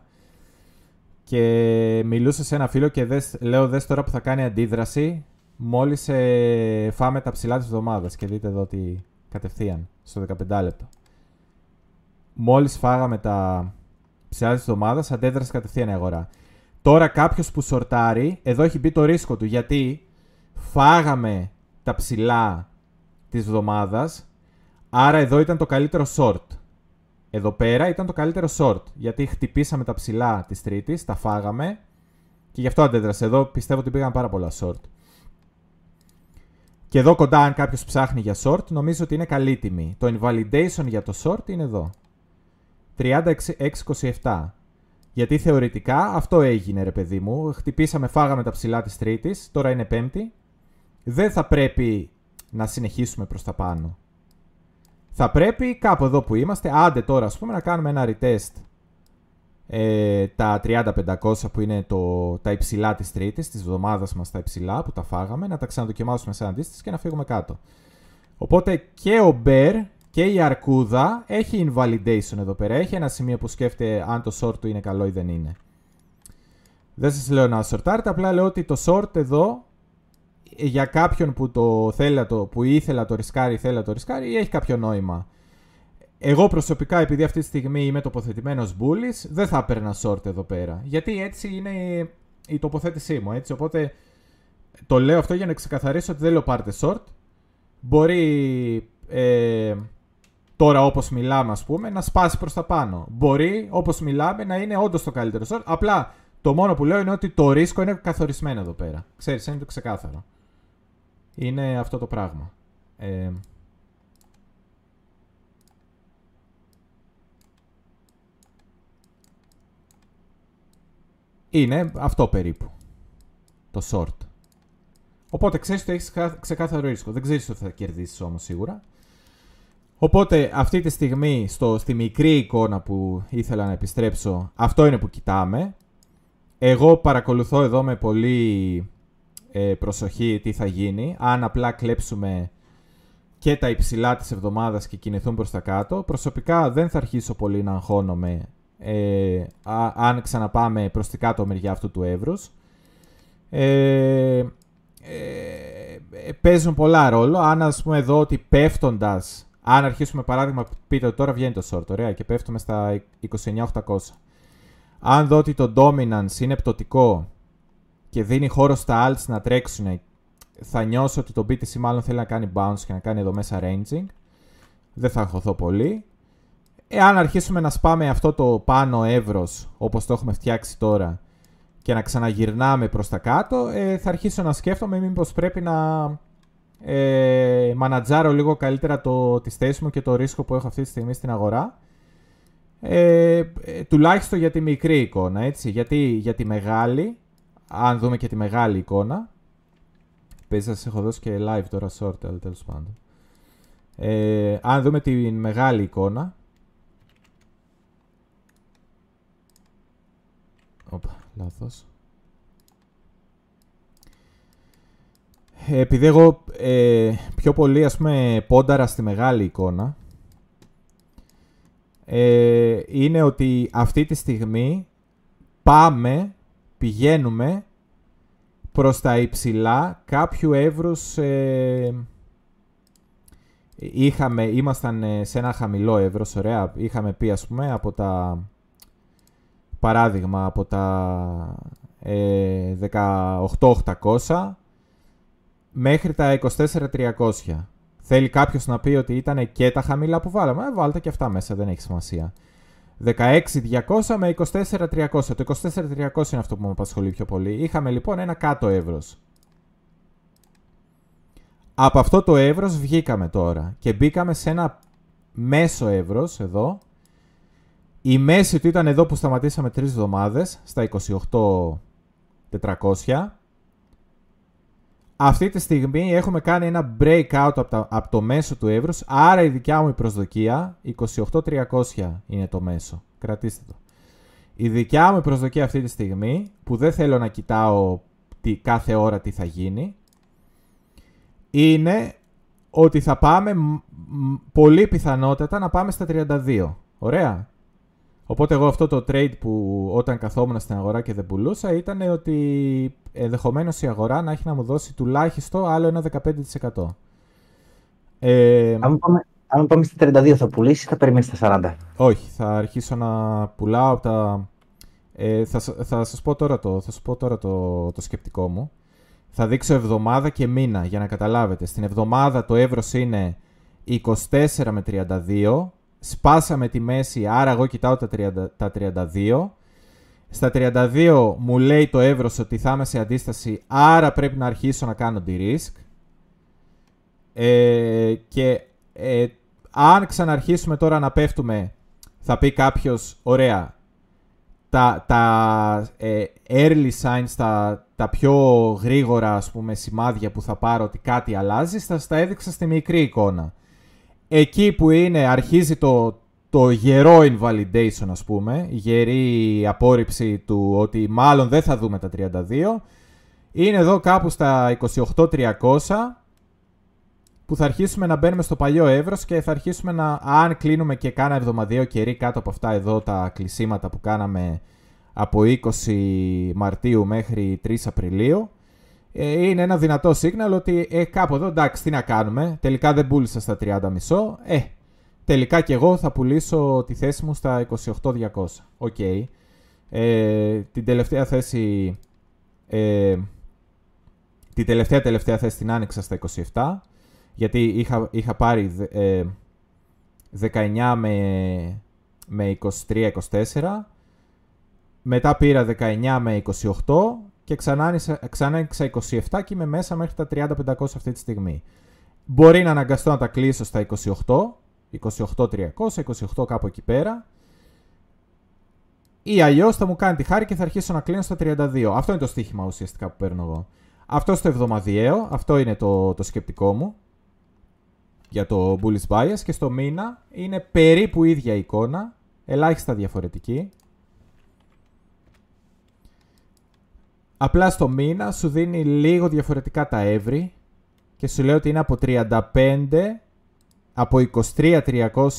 και μιλούσα σε ένα φίλο και δες, λέω δες τώρα που θα κάνει αντίδραση μόλις ε, φάμε τα ψηλά της εβδομάδας και δείτε εδώ ότι κατευθείαν στο 15 λεπτό. Μόλις φάγαμε τα ψηλά της εβδομάδας αντέδρασε κατευθείαν η αγορά. Τώρα κάποιος που σορτάρει, εδώ έχει μπει το ρίσκο του γιατί φάγαμε τα ψηλά της εβδομάδας, άρα εδώ ήταν το καλύτερο short. Εδώ πέρα ήταν το καλύτερο short, γιατί χτυπήσαμε τα ψηλά της τρίτης, τα φάγαμε και γι' αυτό αντέδρασε. Εδώ πιστεύω ότι πήγαν πάρα πολλά short. Και εδώ κοντά, αν κάποιος ψάχνει για short, νομίζω ότι είναι καλή τιμή. Το invalidation για το short είναι εδώ. 36,27. Γιατί θεωρητικά αυτό έγινε, ρε παιδί μου. Χτυπήσαμε, φάγαμε τα ψηλά της Τρίτης, τώρα είναι Πέμπτη. Δεν θα πρέπει να συνεχίσουμε προς τα πάνω. Θα πρέπει κάπου εδώ που είμαστε, άντε τώρα ας πούμε, να κάνουμε ένα retest ε, τα 30-500 που είναι το, τα υψηλά της τρίτης, της εβδομάδας μας τα υψηλά που τα φάγαμε, να τα ξαναδοκιμάσουμε σε αντίστοιχες και να φύγουμε κάτω. Οπότε και ο Bear και η Αρκούδα έχει invalidation εδώ πέρα. Έχει ένα σημείο που σκέφτεται αν το short του είναι καλό ή δεν είναι. Δεν σας λέω να σορτάρετε, απλά λέω ότι το short εδώ για κάποιον που, το θέλει, το, που ήθελε να το ρισκάρει, θέλει να το ρισκάρει, έχει κάποιο νόημα. Εγώ προσωπικά, επειδή αυτή τη στιγμή είμαι τοποθετημένος μπουλή, δεν θα έπαιρνα short εδώ πέρα. Γιατί έτσι είναι η τοποθέτησή μου. Έτσι. Οπότε το λέω αυτό για να ξεκαθαρίσω ότι δεν λέω πάρτε short. Μπορεί ε, τώρα όπως μιλάμε ας πούμε να σπάσει προς τα πάνω. Μπορεί όπως μιλάμε να είναι όντως το καλύτερο short. Απλά το μόνο που λέω είναι ότι το ρίσκο είναι καθορισμένο εδώ πέρα. Ξέρεις, είναι το ξεκάθαρο είναι αυτό το πράγμα. Ε, είναι αυτό περίπου. Το short. Οπότε ξέρεις ότι έχεις ξεκάθαρο ρίσκο. Δεν ξέρεις ότι θα κερδίσεις όμως σίγουρα. Οπότε αυτή τη στιγμή στο, στη μικρή εικόνα που ήθελα να επιστρέψω, αυτό είναι που κοιτάμε. Εγώ παρακολουθώ εδώ με πολύ ε, προσοχή τι θα γίνει. Αν απλά κλέψουμε και τα υψηλά της εβδομάδας και κινηθούν προς τα κάτω. Προσωπικά δεν θα αρχίσω πολύ να αγχώνομαι ε, αν ξαναπάμε προς την κάτω μεριά αυτού του εύρους. Ε, ε, παίζουν πολλά ρόλο. Αν ας πούμε εδώ ότι πέφτοντας, αν αρχίσουμε παράδειγμα, πείτε ότι τώρα βγαίνει το short, ωραία, και πέφτουμε στα 29.800. Αν δω ότι το dominance είναι πτωτικό και δίνει χώρο στα alts να τρέξουν, θα νιώσω ότι το BTC μάλλον θέλει να κάνει bounce και να κάνει εδώ μέσα ranging. Δεν θα αγχωθώ πολύ. Εάν αρχίσουμε να σπάμε αυτό το πάνω εύρος, όπως το έχουμε φτιάξει τώρα, και να ξαναγυρνάμε προς τα κάτω, ε, θα αρχίσω να σκέφτομαι μήπως πρέπει να ε, μανατζάρω λίγο καλύτερα το, τη θέση μου και το ρίσκο που έχω αυτή τη στιγμή στην αγορά. Ε, ε τουλάχιστον για τη μικρή εικόνα, έτσι. Γιατί για τη μεγάλη αν δούμε και τη μεγάλη εικόνα. Παίζει να σας έχω δώσει και live τώρα short, αλλά τέλος πάντων. Ε, αν δούμε τη μεγάλη εικόνα. Οπα, λάθος. Επειδή εγώ ε, πιο πολύ ας πούμε πόνταρα στη μεγάλη εικόνα ε, είναι ότι αυτή τη στιγμή πάμε πηγαίνουμε προς τα υψηλά κάποιου εύρους ε, είχαμε, ήμασταν ε, σε ένα χαμηλό εύρος, ωραία, είχαμε πει ας πούμε από τα παράδειγμα από τα ε, 18.800 μέχρι τα 24.300. Θέλει κάποιος να πει ότι ήταν και τα χαμηλά που βάλαμε, ε, βάλτε και αυτά μέσα, δεν έχει σημασία. 16.200 με 24.300. Το 24.300 είναι αυτό που με απασχολεί πιο πολύ. Είχαμε λοιπόν ένα κάτω εύρος. Από αυτό το εύρος βγήκαμε τώρα και μπήκαμε σε ένα μέσο εύρος εδώ. Η μέση του ήταν εδώ που σταματήσαμε τρεις εβδομάδες, στα 28.400. Αυτή τη στιγμή έχουμε κάνει ένα breakout από, από το μέσο του εύρους, άρα η δικιά μου η προσδοκία, 28.300 είναι το μέσο. Κρατήστε το. Η δικιά μου προσδοκία αυτή τη στιγμή, που δεν θέλω να κοιτάω τι, κάθε ώρα τι θα γίνει, είναι ότι θα πάμε πολύ πιθανότατα να πάμε στα 32. Ωραία. Οπότε εγώ αυτό το trade που όταν καθόμουν στην αγορά και δεν πουλούσα ήταν ότι ενδεχομένως η αγορά να έχει να μου δώσει τουλάχιστον άλλο ένα 15%. Ε, αν, πάμε, αν πάμε στα 32 θα πουλήσεις θα περιμένεις στα 40. Όχι, θα αρχίσω να πουλάω από τα... Ε, θα, θα σας πω τώρα, το, θα σας πω τώρα το, το σκεπτικό μου. Θα δείξω εβδομάδα και μήνα για να καταλάβετε. Στην εβδομάδα το εύρος είναι 24 με 32. Σπάσαμε τη μέση, άρα εγώ κοιτάω τα, 30, τα 32. Στα 32 μου λέει το εύρος ότι θα είμαι σε αντίσταση, άρα πρέπει να αρχίσω να κάνω τη risk. Ε, και ε, αν ξαναρχίσουμε τώρα να πέφτουμε, θα πει κάποιος, ωραία, τα, τα ε, early signs, τα, τα πιο γρήγορα ας πούμε, σημάδια που θα πάρω ότι κάτι αλλάζει, θα στα έδειξα στη μικρή εικόνα. Εκεί που είναι, αρχίζει το, το γερό invalidation, ας πούμε, η γερή απόρριψη του ότι μάλλον δεν θα δούμε τα 32, είναι εδώ κάπου στα 28-300, που θα αρχίσουμε να μπαίνουμε στο παλιό εύρος και θα αρχίσουμε να, αν κλείνουμε και κάνα εβδομαδιαίο καιρή κάτω από αυτά εδώ τα κλεισίματα που κάναμε από 20 Μαρτίου μέχρι 3 Απριλίου, ε, είναι ένα δυνατό signal ότι ε, κάπου εδώ εντάξει τι να κάνουμε, τελικά δεν πούλησα στα 30 μισό, ε, τελικά και εγώ θα πουλήσω τη θέση μου στα 28.200. Ok. Okay. Ε, την τελευταία θέση... Ε, την τελευταία τελευταία θέση την άνοιξα στα 27 γιατί είχα, είχα πάρει ε, 19 με, με 23-24, μετά πήρα 19 με 28 και ξανά, ξανά 27 και είμαι μέσα μέχρι τα 30-500 αυτή τη στιγμή. Μπορεί να αναγκαστώ να τα κλείσω στα 28, 28-300, 28 κάπου εκεί πέρα. Ή αλλιώς θα μου κάνει τη χάρη και θα αρχίσω να κλείνω στα 32. Αυτό είναι το στοίχημα ουσιαστικά που παίρνω εγώ. Αυτό στο εβδομαδιαίο, αυτό είναι το, το σκεπτικό μου για το bullish bias και στο μήνα είναι περίπου ίδια εικόνα, ελάχιστα διαφορετική. Απλά στο μήνα σου δίνει λίγο διαφορετικά τα εύρη και σου λέει ότι είναι από 35, από 23.300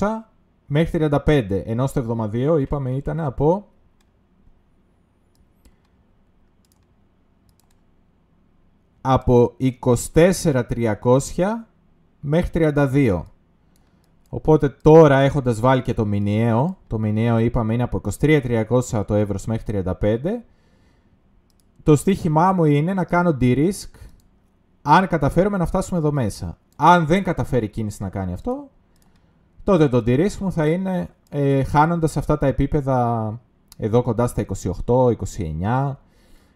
μέχρι 35, ενώ στο εβδομαδίο είπαμε ήταν από από 24.300 μέχρι 32. Οπότε τώρα έχοντας βάλει και το μηνιαίο, το μηνιαίο είπαμε είναι από 23.300 το εύρος μέχρι 35, το στοίχημά μου είναι να κάνω de-risk αν καταφέρουμε να φτάσουμε εδώ μέσα. Αν δεν καταφέρει η κίνηση να κάνει αυτό, τότε το de-risk μου θα είναι ε, χάνοντας αυτά τα επίπεδα εδώ κοντά στα 28, 29,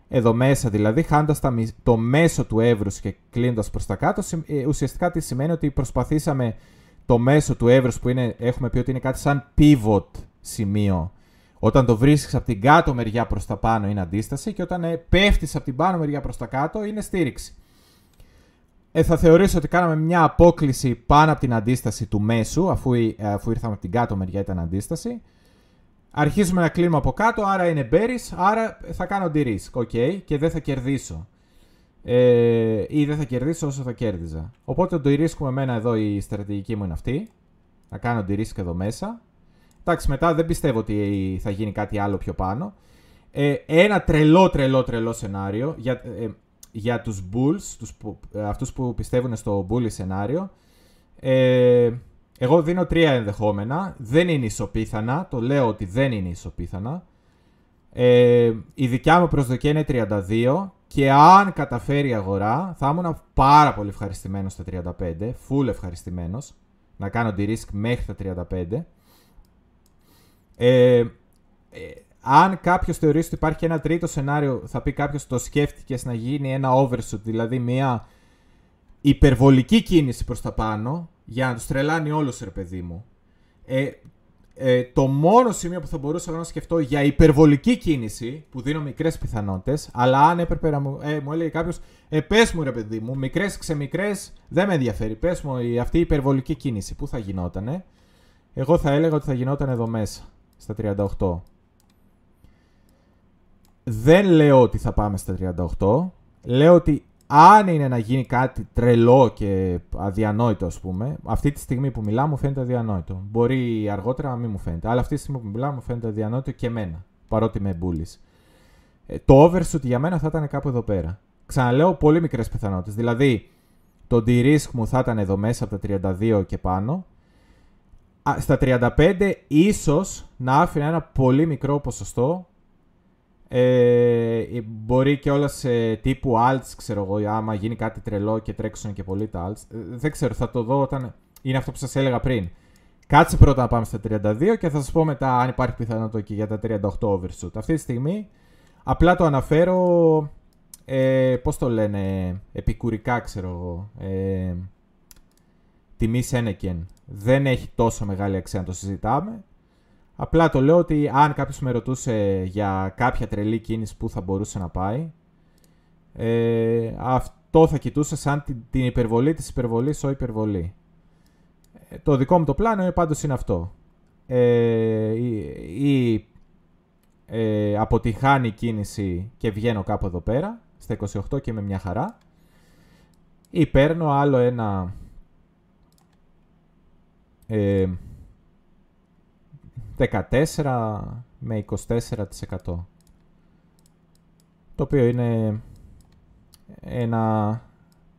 εδώ μέσα δηλαδή, χάνοντας το μέσο του εύρους και κλείνοντας προς τα κάτω, ε, ουσιαστικά τι σημαίνει ότι προσπαθήσαμε το μέσο του εύρους που είναι, έχουμε πει ότι είναι κάτι σαν pivot σημείο. Όταν το βρίσκεις από την κάτω μεριά προς τα πάνω είναι αντίσταση και όταν ε, πέφτεις από την πάνω μεριά προς τα κάτω είναι στήριξη. Ε, θα θεωρήσω ότι κάναμε μια απόκληση πάνω από την αντίσταση του μέσου, αφού, ε, αφού ήρθαμε από την κάτω μεριά ήταν αντίσταση. Αρχίζουμε να κλείνουμε από κάτω, άρα είναι bearish, άρα θα κάνω de-risk, ok, και δεν θα κερδίσω. Ε, ή δεν θα κερδίσω όσο θα κέρδιζα. Οπότε το de-risk με εμένα εδώ η στρατηγική μου είναι αυτή. Να κάνω de-risk εδώ μέσα. Εντάξει, μετά δεν πιστεύω ότι θα γίνει κάτι άλλο πιο πάνω. Ε, ένα τρελό, τρελό, τρελό σενάριο για, ε, για τους bulls, τους, αυτούς που πιστεύουν στο bully σενάριο. Ε, εγώ δίνω τρία ενδεχόμενα. Δεν είναι ισοπίθανα. Το λέω ότι δεν είναι ισοπίθανα. Ε, η δικιά μου προσδοκία είναι 32 και αν καταφέρει η αγορά θα ήμουν πάρα πολύ ευχαριστημένος στα 35, full ευχαριστημένος να κάνω τη risk μέχρι τα 35. Ε, ε, αν κάποιος θεωρήσει ότι υπάρχει ένα τρίτο σενάριο, θα πει κάποιος το σκέφτηκες να γίνει ένα overshoot, δηλαδή μια υπερβολική κίνηση προς τα πάνω, για να τους τρελάνει όλους, ρε παιδί μου. Ε, ε, το μόνο σημείο που θα μπορούσα να σκεφτώ για υπερβολική κίνηση, που δίνω μικρές πιθανότητες, αλλά αν έπρεπε να μου, ε, μου έλεγε κάποιος, ε, πες μου ρε παιδί μου, μικρές ξεμικρές δεν με ενδιαφέρει. Πες μου αυτή η υπερβολική κίνηση, πού θα γινότανε. Εγώ θα έλεγα ότι θα γινόταν εδώ μέσα, στα 38. Δεν λέω ότι θα πάμε στα 38. Λέω ότι αν είναι να γίνει κάτι τρελό και αδιανόητο, ας πούμε, αυτή τη στιγμή που μιλάω μου φαίνεται αδιανόητο. Μπορεί αργότερα να μην μου φαίνεται, αλλά αυτή τη στιγμή που μιλάω μου φαίνεται αδιανόητο και εμένα, παρότι είμαι μπουλή. Ε, το overshoot για μένα θα ήταν κάπου εδώ πέρα. Ξαναλέω πολύ μικρές πιθανότητες. Δηλαδή, το de-risk μου θα ήταν εδώ μέσα από τα 32 και πάνω. Στα 35 ίσως να άφηνα ένα πολύ μικρό ποσοστό ε, μπορεί και όλα σε τύπου alts, ξέρω εγώ, άμα γίνει κάτι τρελό και τρέξουν και πολύ τα alts. Ε, δεν ξέρω, θα το δω όταν. Είναι αυτό που σας έλεγα πριν. Κάτσε πρώτα να πάμε στα 32 και θα σας πω μετά αν υπάρχει πιθανότητα και για τα 38 overshoot. Αυτή τη στιγμή απλά το αναφέρω. Ε, Πώς το λένε, επικουρικά ξέρω εγώ. Ε, τιμή Σένεκεν. Δεν έχει τόσο μεγάλη αξία να το συζητάμε. Απλά το λέω ότι αν κάποιος με ρωτούσε για κάποια τρελή κίνηση που θα μπορούσε να πάει, ε, αυτό θα κοιτούσε σαν την, υπερβολή της υπερβολής ο υπερβολή. Ε, το δικό μου το πλάνο είναι πάντως είναι αυτό. Ε, ή ε, αποτυχάνει η κίνηση και βγαίνω κάπου εδώ πέρα, στα 28 και με μια χαρά, ή παίρνω άλλο ένα... Ε, 14 με 24%. Το οποίο είναι ένα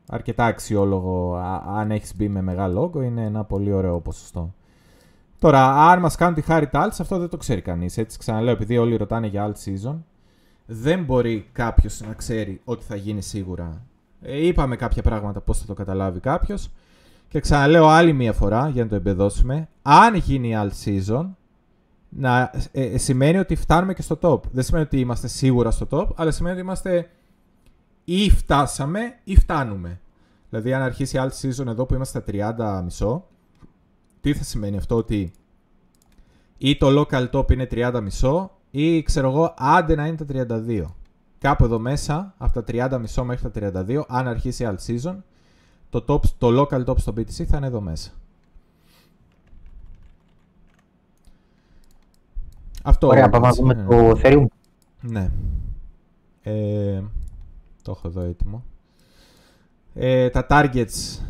αρκετά αξιόλογο, αν έχεις μπει με μεγάλο όγκο, είναι ένα πολύ ωραίο ποσοστό. Τώρα, αν μας κάνουν τη χάρη τα αυτό δεν το ξέρει κανείς. Έτσι, ξαναλέω, επειδή όλοι ρωτάνε για alt season, δεν μπορεί κάποιος να ξέρει ότι θα γίνει σίγουρα. Ε, είπαμε κάποια πράγματα πώς θα το καταλάβει κάποιος. Και ξαναλέω άλλη μία φορά για να το εμπεδώσουμε. Αν γίνει alt season, να, ε, ε, σημαίνει ότι φτάνουμε και στο top. Δεν σημαίνει ότι είμαστε σίγουρα στο top, αλλά σημαίνει ότι είμαστε ή φτάσαμε ή φτάνουμε. Δηλαδή, αν αρχίσει η άλλη season εδώ που είμαστε στα 30 μισό, τι θα σημαίνει αυτό ότι ή το local top είναι 30 μισό ή ξέρω εγώ άντε να είναι τα 32. Κάπου εδώ μέσα, από τα 30 μισό μέχρι τα 32, αν αρχίσει η άλλη season, το, top, το local top στο BTC θα είναι εδώ μέσα. Αυτό. Ωραία, πάμε να δούμε ναι. το Ethereum. Ναι. Ε, το έχω εδώ έτοιμο. Ε, τα targets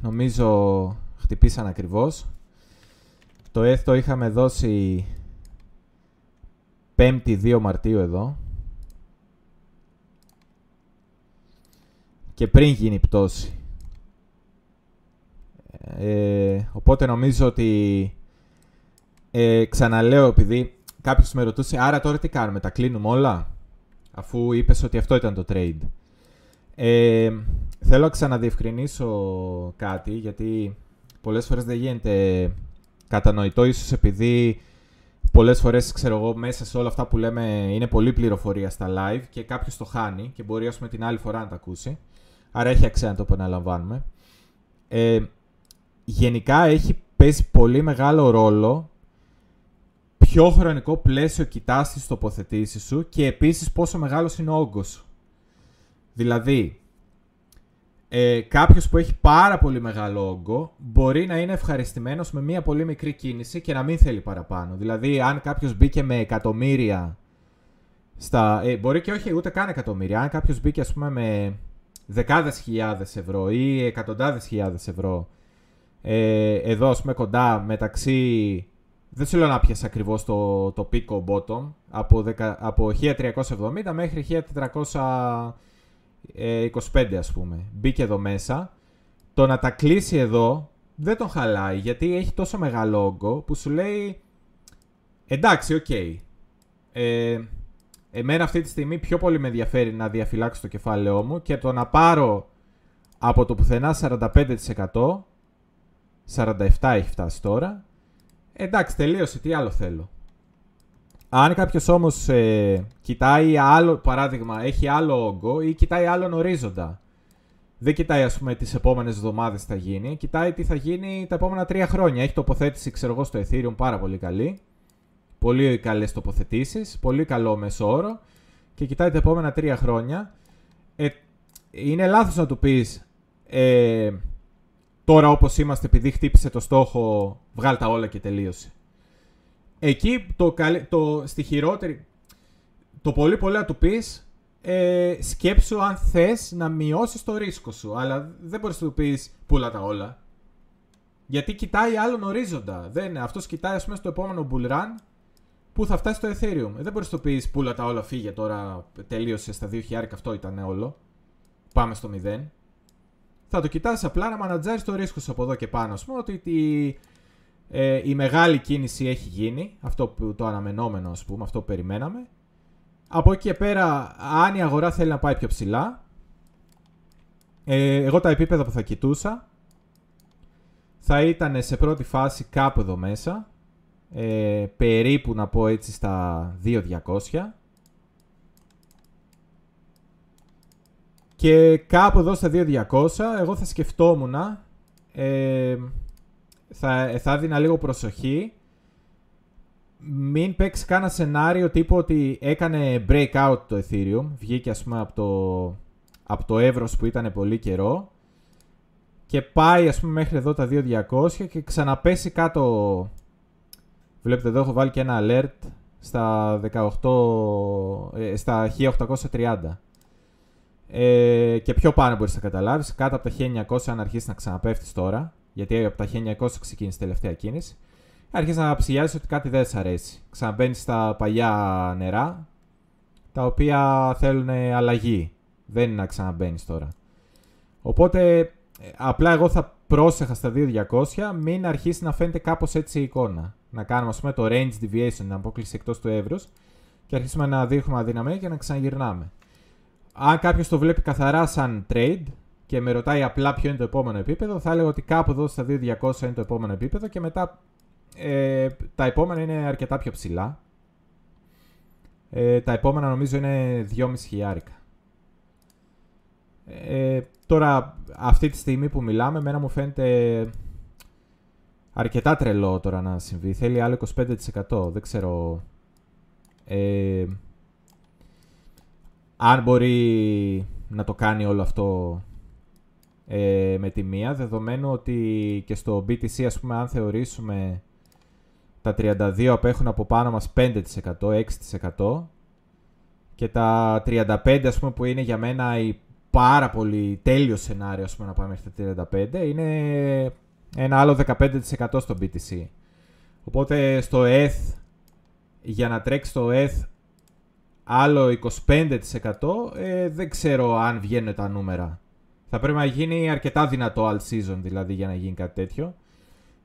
νομίζω χτυπήσαν ακριβώς. Το ETH το είχαμε δώσει 5η 2 Μαρτίου εδώ. Και πριν γίνει η πτώση. Ε, οπότε νομίζω ότι ε, ξαναλέω επειδή κάποιος με ρωτούσε, άρα τώρα τι κάνουμε, τα κλείνουμε όλα, αφού είπες ότι αυτό ήταν το trade. Ε, θέλω να ξαναδιευκρινίσω κάτι, γιατί πολλές φορές δεν γίνεται κατανοητό, ίσως επειδή πολλές φορές, ξέρω εγώ, μέσα σε όλα αυτά που λέμε είναι πολύ πληροφορία στα live και κάποιος το χάνει και μπορεί, ας πούμε, την άλλη φορά να τα ακούσει. Άρα έχει αξία να το επαναλαμβάνουμε. Ε, γενικά έχει παίζει πολύ μεγάλο ρόλο ποιο χρονικό πλαίσιο κοιτάς τις τοποθετήσεις σου και επίσης πόσο μεγάλος είναι ο όγκος σου. Δηλαδή, ε, κάποιος που έχει πάρα πολύ μεγάλο όγκο μπορεί να είναι ευχαριστημένος με μια πολύ μικρή κίνηση και να μην θέλει παραπάνω. Δηλαδή, αν κάποιος μπήκε με εκατομμύρια στα... Ε, μπορεί και όχι ούτε καν εκατομμύρια. Αν κάποιος μπήκε ας πούμε με δεκάδες χιλιάδες ευρώ ή εκατοντάδες χιλιάδες ευρώ ε, εδώ ας πούμε κοντά μεταξύ δεν σου λέω να πιάσει ακριβώς το, το pico bottom από, από 1370 μέχρι 1425 ας πούμε. Μπήκε εδώ μέσα. Το να τα κλείσει εδώ δεν τον χαλάει γιατί έχει τόσο μεγάλο όγκο που σου λέει εντάξει, ok. Okay. Ε, εμένα αυτή τη στιγμή πιο πολύ με ενδιαφέρει να διαφυλάξω το κεφάλαιό μου και το να πάρω από το πουθενά 45% 47 έχει φτάσει τώρα Εντάξει, τελείωσε. Τι άλλο θέλω. Αν κάποιος όμως ε, κοιτάει άλλο, παράδειγμα, έχει άλλο όγκο ή κοιτάει άλλον ορίζοντα. Δεν κοιτάει, ας πούμε, τις επόμενες εβδομάδες τι θα γίνει. Κοιτάει τι θα γίνει τα επόμενα τρία χρόνια. Έχει τοποθέτηση, ξέρω εγώ, στο Ethereum πάρα πολύ καλή. Πολύ καλές τοποθετήσεις. Πολύ καλό μέσο όρο. Και κοιτάει τα επόμενα τρία χρόνια. Ε, είναι λάθος να του πεις. Ε, Τώρα όπως είμαστε επειδή χτύπησε το στόχο, βγάλ τα όλα και τελείωσε. Εκεί το, το, στη χειρότερη, το πολύ πολύ να του πεις, ε, σκέψου αν θες να μειώσεις το ρίσκο σου. Αλλά δεν μπορείς να του πεις πουλά τα όλα. Γιατί κοιτάει άλλον ορίζοντα. Δεν, αυτός κοιτάει ας πούμε στο επόμενο bull run που θα φτάσει στο Ethereum. Ε, δεν μπορείς να του πεις πουλά τα όλα, φύγε τώρα, τελείωσε στα 2.000 αυτό ήταν όλο. Πάμε στο 0. Θα το κοιτάς απλά να μανατζάρεις το ρίσκο σου από εδώ και πάνω. Ας πούμε ότι η, ε, η μεγάλη κίνηση έχει γίνει, αυτό που το αναμενόμενο ας πούμε, αυτό που περιμέναμε. Από εκεί και πέρα, αν η αγορά θέλει να πάει πιο ψηλά, ε, εγώ τα επίπεδα που θα κοιτούσα θα ήταν σε πρώτη φάση κάπου εδώ μέσα, ε, περίπου να πω έτσι στα 2.200 και κάπου εδώ στα 2.200 εγώ θα σκεφτόμουν ε, θα, θα έδινα λίγο προσοχή μην παίξει κανένα σενάριο τύπου ότι έκανε breakout το Ethereum, βγήκε ας πούμε από το, από το εύρος που ήταν πολύ καιρό και πάει ας πούμε μέχρι εδώ τα 2200 και ξαναπέσει κάτω. Βλέπετε εδώ έχω βάλει και ένα alert στα 18 ε, στα 1830 ε, και πιο πάνω μπορείς να καταλάβεις κάτω από τα 1900 αν αρχίσεις να ξαναπέφτεις τώρα γιατί από τα 1900 ξεκίνησε η τελευταία κίνηση αρχίζεις να ψηλιάζει ότι κάτι δεν σ' αρέσει. Ξαναμπαίνεις στα παλιά νερά, τα οποία θέλουν αλλαγή. Δεν είναι να ξαναμπαίνεις τώρα. Οπότε, ε, απλά εγώ θα πρόσεχα στα 2200, μην αρχίσει να φαίνεται κάπως έτσι η εικόνα. Να κάνουμε, ας πούμε, το range deviation, την απόκληση εκτός του εύρους και αρχίσουμε να δείχνουμε αδυναμία και να ξαναγυρνάμε. Αν κάποιος το βλέπει καθαρά σαν trade και με ρωτάει απλά ποιο είναι το επόμενο επίπεδο, θα έλεγα ότι κάπου εδώ στα 2200 είναι το επόμενο επίπεδο και μετά ε, τα επόμενα είναι αρκετά πιο ψηλά. Ε, τα επόμενα νομίζω είναι 2,5 χιλιάρικα. Ε, τώρα, αυτή τη στιγμή που μιλάμε, μένα μου φαίνεται αρκετά τρελό τώρα να συμβεί. Θέλει άλλο 25%. Δεν ξέρω ε, αν μπορεί να το κάνει όλο αυτό ε, με τη μία, δεδομένου ότι και στο BTC, ας πούμε, αν θεωρήσουμε τα 32 απέχουν από πάνω μας 5%, 6% και τα 35 ας πούμε που είναι για μένα η πάρα πολύ τέλειο σενάριο ας πούμε να πάμε μέχρι τα 35 είναι ένα άλλο 15% στο BTC. Οπότε στο ETH για να τρέξει το ETH άλλο 25% ε, δεν ξέρω αν βγαίνουν τα νούμερα. Θα πρέπει να γίνει αρκετά δυνατό all season δηλαδή για να γίνει κάτι τέτοιο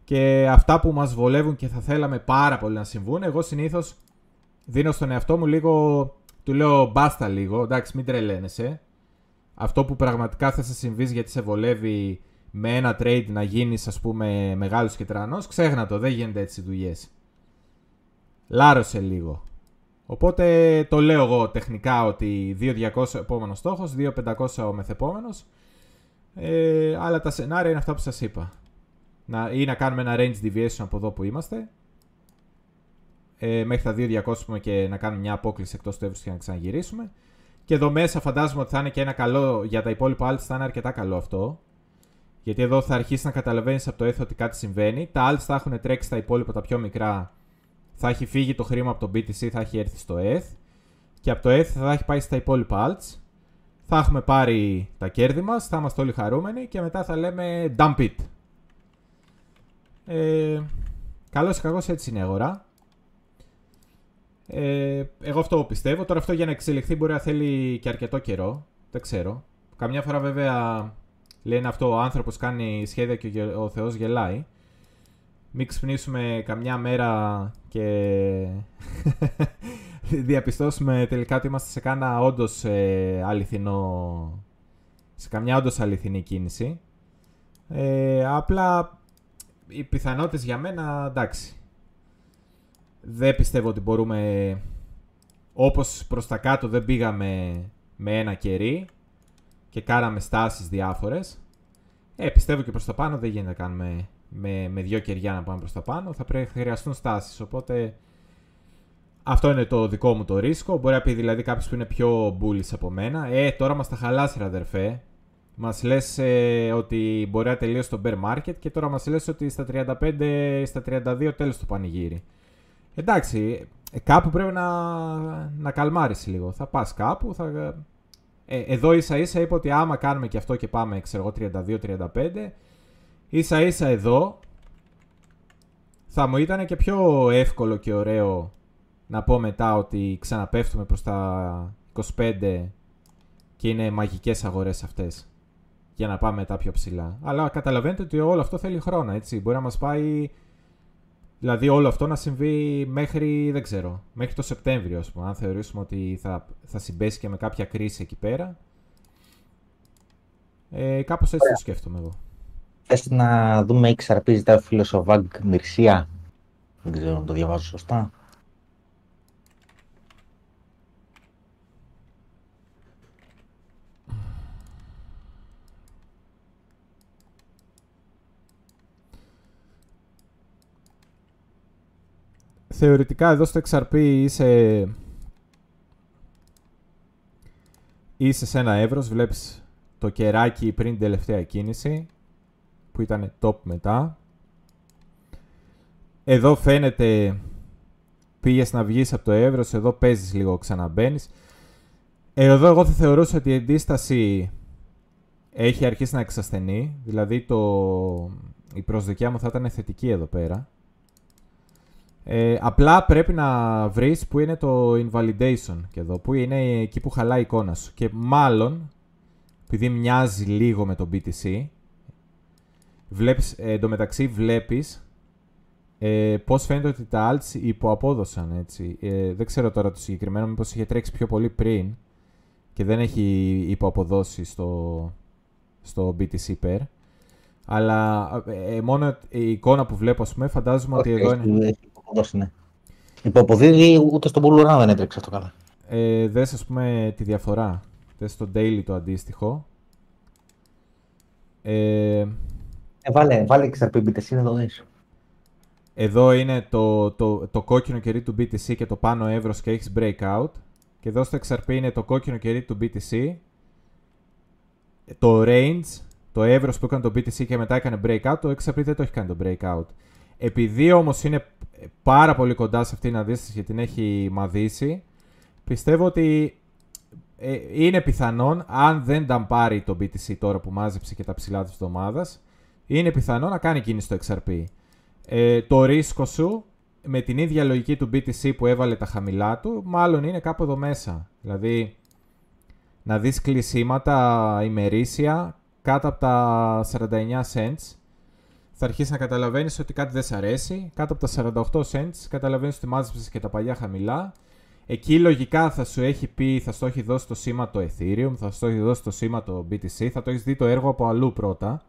και αυτά που μας βολεύουν και θα θέλαμε πάρα πολύ να συμβούν, εγώ συνήθως δίνω στον εαυτό μου λίγο, του λέω μπάστα λίγο, εντάξει μην τρελαίνεσαι. Αυτό που πραγματικά θα σε συμβείς γιατί σε βολεύει με ένα trade να γίνεις ας πούμε μεγάλος και τρανός, ξέχνα το, δεν γίνεται έτσι δουλειές. Λάρωσε λίγο. Οπότε το λέω εγώ τεχνικά ότι 2.200 ο επόμενος στόχος, 2.500 ο μεθεπόμενος. Ε, αλλά τα σενάρια είναι αυτά που σας είπα να, ή να κάνουμε ένα range deviation από εδώ που είμαστε ε, μέχρι τα 2.200 και να κάνουμε μια απόκληση εκτός του εύρους και να ξαναγυρίσουμε. Και εδώ μέσα φαντάζομαι ότι θα είναι και ένα καλό για τα υπόλοιπα alts θα είναι αρκετά καλό αυτό. Γιατί εδώ θα αρχίσεις να καταλαβαίνεις από το ETH ότι κάτι συμβαίνει. Τα alts θα έχουν τρέξει τα υπόλοιπα τα πιο μικρά. Θα έχει φύγει το χρήμα από το BTC, θα έχει έρθει στο ETH. Και από το ETH θα έχει πάει στα υπόλοιπα alts. Θα έχουμε πάρει τα κέρδη μας, θα είμαστε όλοι χαρούμενοι και μετά θα λέμε dump it. Ε, Καλό ή κακό έτσι είναι η αγορά. Ε, εγώ αυτό πιστεύω. Τώρα αυτό για να εξελιχθεί μπορεί να θέλει και αρκετό καιρό. Δεν ξέρω. Καμιά φορά βέβαια λένε αυτό ο άνθρωπος κάνει σχέδια και ο Θεός γελάει. Μην ξυπνήσουμε καμιά μέρα και διαπιστώσουμε τελικά ότι είμαστε σε κάνα όντως ε, αληθινό. σε καμιά όντως αληθινή κίνηση. Ε, απλά οι πιθανότητες για μένα εντάξει. Δεν πιστεύω ότι μπορούμε... Όπως προς τα κάτω δεν πήγαμε με ένα κερί και κάναμε στάσεις διάφορες. Ε, πιστεύω και προς τα πάνω δεν γίνεται να κάνουμε με, με δύο κεριά να πάμε προς τα πάνω. Θα πρέπει να χρειαστούν στάσεις, οπότε... Αυτό είναι το δικό μου το ρίσκο. Μπορεί να πει δηλαδή κάποιος που είναι πιο bullish από μένα. Ε, τώρα μας τα χαλάσει, αδερφέ. Μας λες ε, ότι μπορεί να τελείωσε το bear market και τώρα μας λες ότι στα 35, στα 32 τέλος το πανηγύρι. εντάξει, ε, κάπου πρέπει να, να καλμάρεις λίγο. Θα πας κάπου, θα... Ε, εδώ ίσα ίσα είπε ότι άμα κάνουμε και αυτό και πάμε, ξέρω εγώ, 32-35, ίσα ίσα εδώ θα μου ήταν και πιο εύκολο και ωραίο να πω μετά ότι ξαναπέφτουμε προς τα 25 και είναι μαγικές αγορές αυτές για να πάμε μετά πιο ψηλά. Αλλά καταλαβαίνετε ότι όλο αυτό θέλει χρόνο, έτσι. Μπορεί να μας πάει... Δηλαδή όλο αυτό να συμβεί μέχρι, δεν ξέρω, μέχρι το Σεπτέμβριο, ας πούμε. Αν θεωρήσουμε ότι θα, θα συμπέσει και με κάποια κρίση εκεί πέρα. Ε, κάπως έτσι το σκέφτομαι εγώ. Θες να δούμε XRP ζητάει ο φίλος ο Βαγκ Μυρσία; Δεν ξέρω αν το διαβάζω σωστά. Θεωρητικά εδώ στο XRP είσαι... Είσαι σε ένα εύρος, βλέπεις το κεράκι πριν την τελευταία κίνηση που ήταν top μετά. Εδώ φαίνεται πήγες να βγεις από το εύρος, εδώ παίζεις λίγο, ξαναμπαίνεις. Εδώ εγώ θα θεωρούσα ότι η αντίσταση έχει αρχίσει να εξασθενεί, δηλαδή το... η προσδοκία μου θα ήταν θετική εδώ πέρα. Ε, απλά πρέπει να βρεις που είναι το invalidation και εδώ, που είναι εκεί που χαλάει η εικόνα σου. Και μάλλον, επειδή μοιάζει λίγο με το BTC, βλέπεις, ε, εντωμεταξύ βλέπεις ε, πώς φαίνεται ότι τα alts υποαπόδωσαν, έτσι. Ε, δεν ξέρω τώρα το συγκεκριμένο, μήπως είχε τρέξει πιο πολύ πριν και δεν έχει υποαποδώσει στο, στο BTC pair. Αλλά ε, μόνο η εικόνα που βλέπω, ας πούμε, φαντάζομαι ότι εδώ είναι αποδώσει, ναι. Υποποδίδει ούτε στον Bull δεν έτρεξε αυτό καλά. Ε, δες ας πούμε τη διαφορά. Δες στο daily το αντίστοιχο. Ε, ε, βάλε, βάλε XRP BTC να το δεις. Εδώ είναι το, το, το κόκκινο κερί του BTC και το πάνω εύρος και έχεις breakout. Και εδώ στο XRP είναι το κόκκινο κερί του BTC. Το range, το εύρος που έκανε το BTC και μετά έκανε breakout, το XRP δεν το έχει κάνει το breakout. Επειδή όμως είναι πάρα πολύ κοντά σε αυτήν την αντίσταση και την έχει μαδίσει, πιστεύω ότι ε, είναι πιθανόν, αν δεν τα πάρει το BTC τώρα που μάζεψε και τα ψηλά της εβδομάδας, είναι πιθανό να κάνει κίνηση στο XRP. Ε, το ρίσκο σου με την ίδια λογική του BTC που έβαλε τα χαμηλά του, μάλλον είναι κάπου εδώ μέσα. Δηλαδή, να δεις κλεισίματα ημερήσια κάτω από τα 49 cents θα αρχίσεις να καταλαβαίνεις ότι κάτι δεν σ' αρέσει. Κάτω από τα 48 cents καταλαβαίνεις ότι μάζεψες και τα παλιά χαμηλά. Εκεί λογικά θα σου έχει πει, θα σου έχει δώσει το σήμα το Ethereum, θα σου έχει δώσει το σήμα το BTC, θα το έχεις δει το έργο από αλλού πρώτα.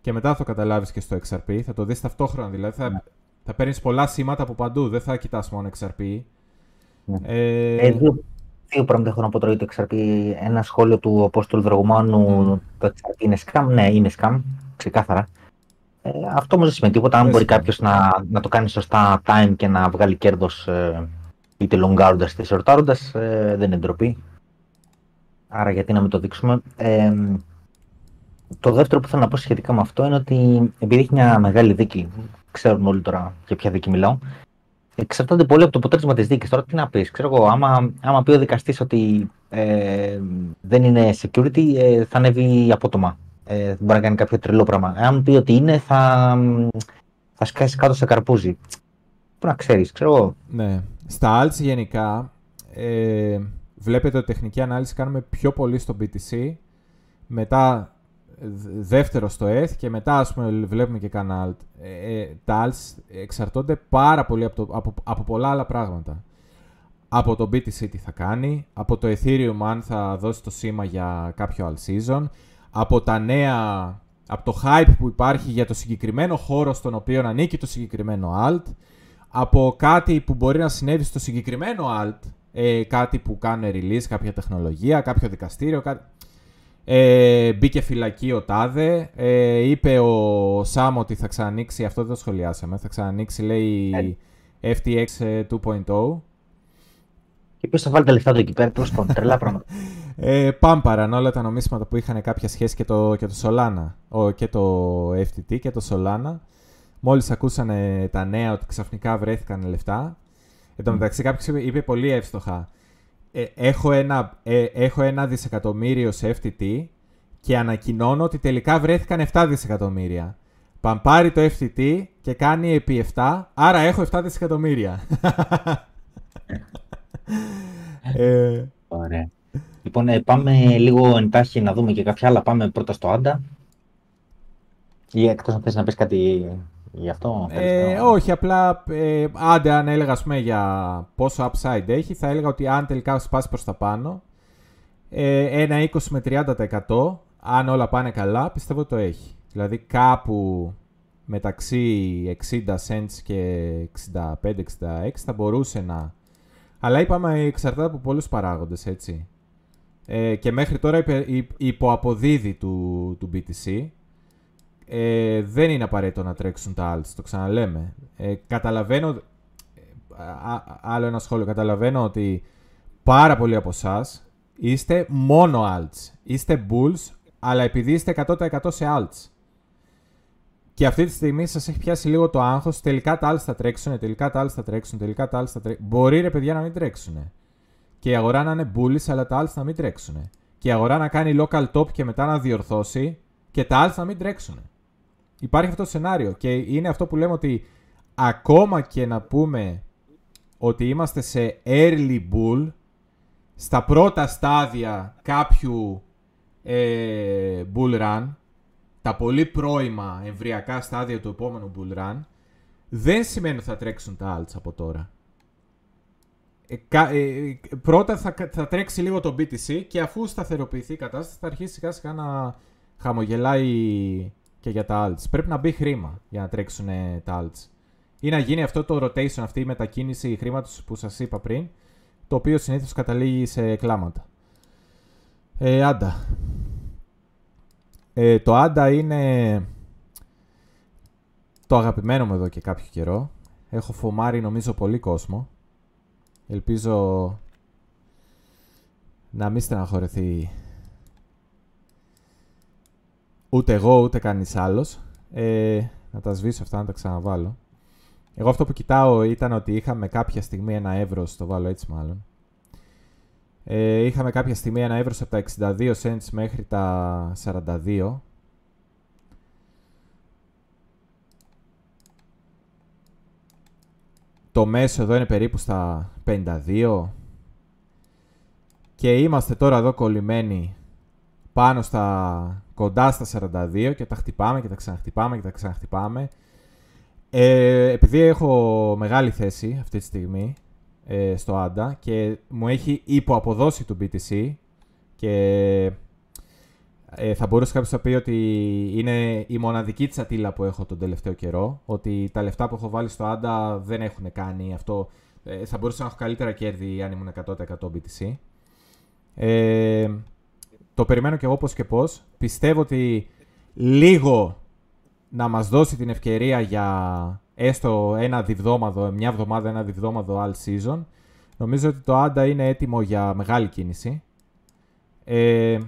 Και μετά θα το καταλάβεις και στο XRP. Θα το δεις ταυτόχρονα δηλαδή. Θα, ναι. θα παίρνεις πολλά σήματα από παντού. Δεν θα κοιτάς μόνο XRP. Ναι. Ε... Ε, δύο, δύο πράγματα έχω να πω τώρα για το XRP. Ένα σχόλιο του Απόστολου Δραγωμάνου. Mm. Το XRP είναι scam. Ναι, είναι scam. Ξεκάθαρα. Ε, αυτό όμως δεν σημαίνει τίποτα. Αν μπορεί κάποιος να, να το κάνει σωστά time και να βγάλει κέρδος ε, είτε λογκάροντας είτε σορτάροντας, ε, δεν είναι ντροπή. Άρα γιατί να μην το δείξουμε. Ε, το δεύτερο που θέλω να πω σχετικά με αυτό είναι ότι επειδή έχει μια μεγάλη δίκη, ξέρουν όλοι τώρα για ποια δίκη μιλάω, εξαρτάται πολύ από το αποτέλεσμα της δίκης. Τώρα τι να πεις, ξέρω εγώ, άμα, άμα πει ο δικαστής ότι ε, δεν είναι security, ε, θα ανέβει απότομα ε, μπορεί να κάνει κάποιο τρελό πράγμα. Αν πει ότι είναι, θα, θα σκάσει κάτω σε καρπούζι. Πού να ξέρεις, ξέρω εγώ. Ναι. Στα alts γενικά, ε, βλέπετε ότι τεχνική ανάλυση κάνουμε πιο πολύ στο BTC, μετά δεύτερο στο ETH και μετά ας πούμε βλέπουμε και κανένα alt. Ε, ε, τα alts εξαρτώνται πάρα πολύ από, το, από, από πολλά άλλα πράγματα. Από το BTC τι θα κάνει, από το Ethereum αν θα δώσει το σήμα για κάποιο alt season, από τα νέα, από το hype που υπάρχει για το συγκεκριμένο χώρο στον οποίο ανήκει το συγκεκριμένο alt, από κάτι που μπορεί να συνέβη στο συγκεκριμένο alt, ε, κάτι που κάνουν release, κάποια τεχνολογία, κάποιο δικαστήριο, κάτι... Ε, μπήκε φυλακή ο Τάδε, ε, είπε ο Σάμ ότι θα ξανανοίξει, αυτό δεν το σχολιάσαμε, θα ξανανοίξει λέει FTX 2.0 και ποιο θα βάλει τα λεφτά του εκεί πέρα, τέλος πάντων. Τρελά πράγματα. Ε, πάμπαραν όλα τα νομίσματα που είχαν κάποια σχέση και το, και το Solana. Ο, και το FTT και το Solana. Μόλις ακούσανε τα νέα ότι ξαφνικά βρέθηκαν λεφτά. Εν τω μεταξύ, κάποιος είπε πολύ εύστοχα. Ε, έχω, ένα, ε, έχω ένα δισεκατομμύριο σε FTT και ανακοινώνω ότι τελικά βρέθηκαν 7 δισεκατομμύρια. Παμπάρει το FTT και κάνει επί 7, άρα έχω 7 δισεκατομμύρια. ε... Ωραία. Λοιπόν, ε, πάμε λίγο εντάχει να δούμε και κάποια άλλα. Πάμε πρώτα στο Άντα. Ή εκτός αν θες να πεις κάτι γι' αυτό. Ε, όχι, απλά ε, άντε αν έλεγα πούμε, για πόσο upside έχει, θα έλεγα ότι αν τελικά σπάσει προς τα πάνω, ε, ένα 20 με 30% αν όλα πάνε καλά, πιστεύω το έχει. Δηλαδή κάπου μεταξύ 60 cents και 65-66 θα μπορούσε να... Αλλά είπαμε εξαρτάται από πολλούς παράγοντες, έτσι. Ε, και μέχρι τώρα υπε, υποαποδίδει του, του BTC. Ε, δεν είναι απαραίτητο να τρέξουν τα alts, το ξαναλέμε. Ε, καταλαβαίνω, ε, άλλο ένα σχόλιο, καταλαβαίνω ότι πάρα πολλοί από εσάς είστε μόνο alts. Είστε bulls, αλλά επειδή είστε 100% σε alts. Και αυτή τη στιγμή σας έχει πιάσει λίγο το άγχος. Τελικά τα alts θα τρέξουν, τελικά τα alts θα τρέξουν, τελικά τα alts θα τρέξουν. Μπορεί ρε παιδιά να μην τρέξουν. Και η αγορά να είναι bullish, αλλά τα alts να μην τρέξουν. Και η αγορά να κάνει local top και μετά να διορθώσει και τα alts να μην τρέξουν. Υπάρχει αυτό το σενάριο και είναι αυτό που λέμε ότι ακόμα και να πούμε ότι είμαστε σε early bull, στα πρώτα στάδια κάποιου ε, bull run, τα πολύ πρώιμα εμβριακά στάδια του επόμενου bull run, δεν σημαίνει ότι θα τρέξουν τα alts από τώρα. Ε, ε, πρώτα θα, θα τρέξει λίγο το BTC και αφού σταθεροποιηθεί η κατάσταση θα αρχίσει σιγά σιγά να χαμογελάει και για τα alts. Πρέπει να μπει χρήμα για να τρέξουν τα alts. Ή να γίνει αυτό το rotation, αυτή η μετακίνηση χρήματος που σας είπα πριν, το οποίο συνήθως καταλήγει σε κλάματα. Ε, άντα. Ε, το άντα είναι το αγαπημένο μου εδώ και κάποιο καιρό. Έχω φομάρει νομίζω πολύ κόσμο. Ελπίζω να μην στεναχωρεθεί ούτε εγώ ούτε κανείς άλλος. Ε, να τα σβήσω αυτά να τα ξαναβάλω. Εγώ αυτό που κοιτάω ήταν ότι είχαμε κάποια στιγμή ένα ευρώ, το βάλω έτσι μάλλον. Ε, είχαμε κάποια στιγμή ένα ευρώ από τα 62 cents μέχρι τα 42. Το μέσο εδώ είναι περίπου στα 52. Και είμαστε τώρα εδώ κολλημένοι πάνω στα κοντά στα 42 και τα χτυπάμε και τα ξαναχτυπάμε και τα ξαναχτυπάμε. Ε, επειδή έχω μεγάλη θέση αυτή τη στιγμή ε, στο ANDA και μου έχει υποαποδώσει το BTC και ε, θα μπορούσε κάποιος να πει ότι είναι η μοναδική τσατίλα που έχω τον τελευταίο καιρό. Ότι τα λεφτά που έχω βάλει στο ANDA δεν έχουν κάνει αυτό. Ε, θα μπορούσα να έχω καλύτερα κέρδη αν ήμουν 100% BTC. Ε, το περιμένω και εγώ πώς και πώς. Πιστεύω ότι λίγο να μας δώσει την ευκαιρία για έστω ένα διβδόμαδο, μια εβδομάδα, ένα διβδόμαδο all season. Νομίζω ότι το Άντα είναι έτοιμο για μεγάλη κίνηση. Ε,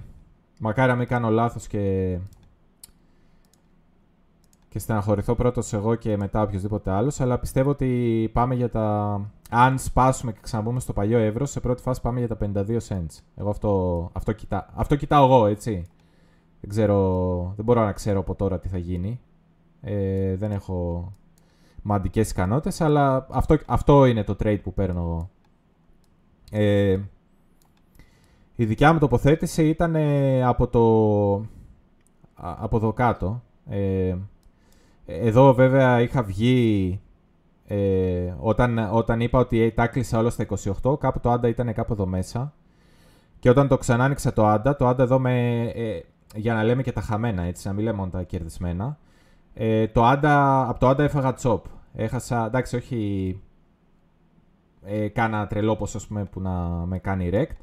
μακάρι να μην κάνω λάθος και, και στεναχωρηθώ πρώτος εγώ και μετά οποιοδήποτε άλλος, αλλά πιστεύω ότι πάμε για τα... Αν σπάσουμε και ξαναμπούμε στο παλιό ευρώ, σε πρώτη φάση πάμε για τα 52 cents. Εγώ αυτό, αυτό, κοιτά, αυτό κοιτάω εγώ, έτσι. Δεν, ξέρω, δεν μπορώ να ξέρω από τώρα τι θα γίνει. Ε, δεν έχω μαντικές ικανότητες, αλλά αυτό, αυτό είναι το trade που παίρνω εγώ. Ε, η δικιά μου τοποθέτηση ήταν από το από εδώ κάτω. Ε, εδώ βέβαια είχα βγει ε, όταν, όταν είπα ότι τα κλείσα όλα στα 28, κάπου το άντα ήταν κάπου εδώ μέσα. Και όταν το ξανά άνοιξα το άντα, το άντα εδώ με, ε, για να λέμε και τα χαμένα, έτσι, να μην λέμε μόνο τα κερδισμένα. Ε, το άντα, από το άντα έφαγα τσόπ. Έχασα, εντάξει, όχι ε, κάνα τρελό ποσό πούμε, που να με κάνει rect.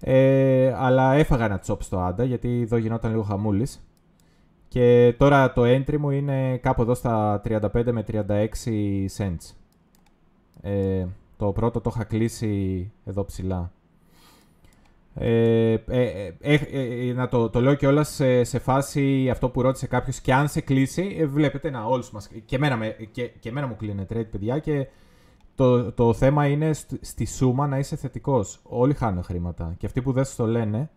Ε, αλλά έφαγα ένα τσόπ στο άντα γιατί εδώ γινόταν λίγο χαμούλης. Και τώρα το entry μου είναι κάπου εδώ στα 35 με 36 cents. Ε, το πρώτο το είχα κλείσει εδώ ψηλά. Ε, ε, ε, να το, το λέω και όλα σε, σε φάση αυτό που ρώτησε κάποιος και αν σε κλείσει, βλέπετε να όλους μας, και εμένα, και, και εμένα μου κλείνει trade παιδιά και το, το θέμα είναι στη, στη σούμα να είσαι θετικός. Όλοι χάνουν χρήματα. Και αυτοί που δεν σου το λένε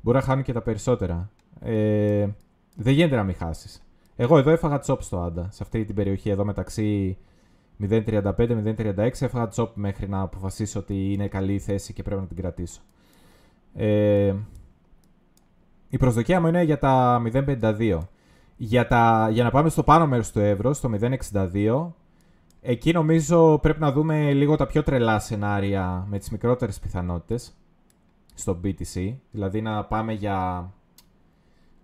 μπορεί να χάνουν και τα περισσότερα. Ε, δεν γίνεται να μην χάσεις. Εγώ εδώ έφαγα τσόπ στο Άντα, σε αυτή την περιοχή εδώ μεταξύ 0.35-0.36 έφαγα τσόπ μέχρι να αποφασίσω ότι είναι καλή η θέση και πρέπει να την κρατήσω. Ε, η προσδοκία μου είναι για τα 0.52. Για, τα, για να πάμε στο πάνω μέρος του ευρώ, στο 0.62, εκεί νομίζω πρέπει να δούμε λίγο τα πιο τρελά σενάρια με τις μικρότερες πιθανότητες στο BTC. Δηλαδή να πάμε για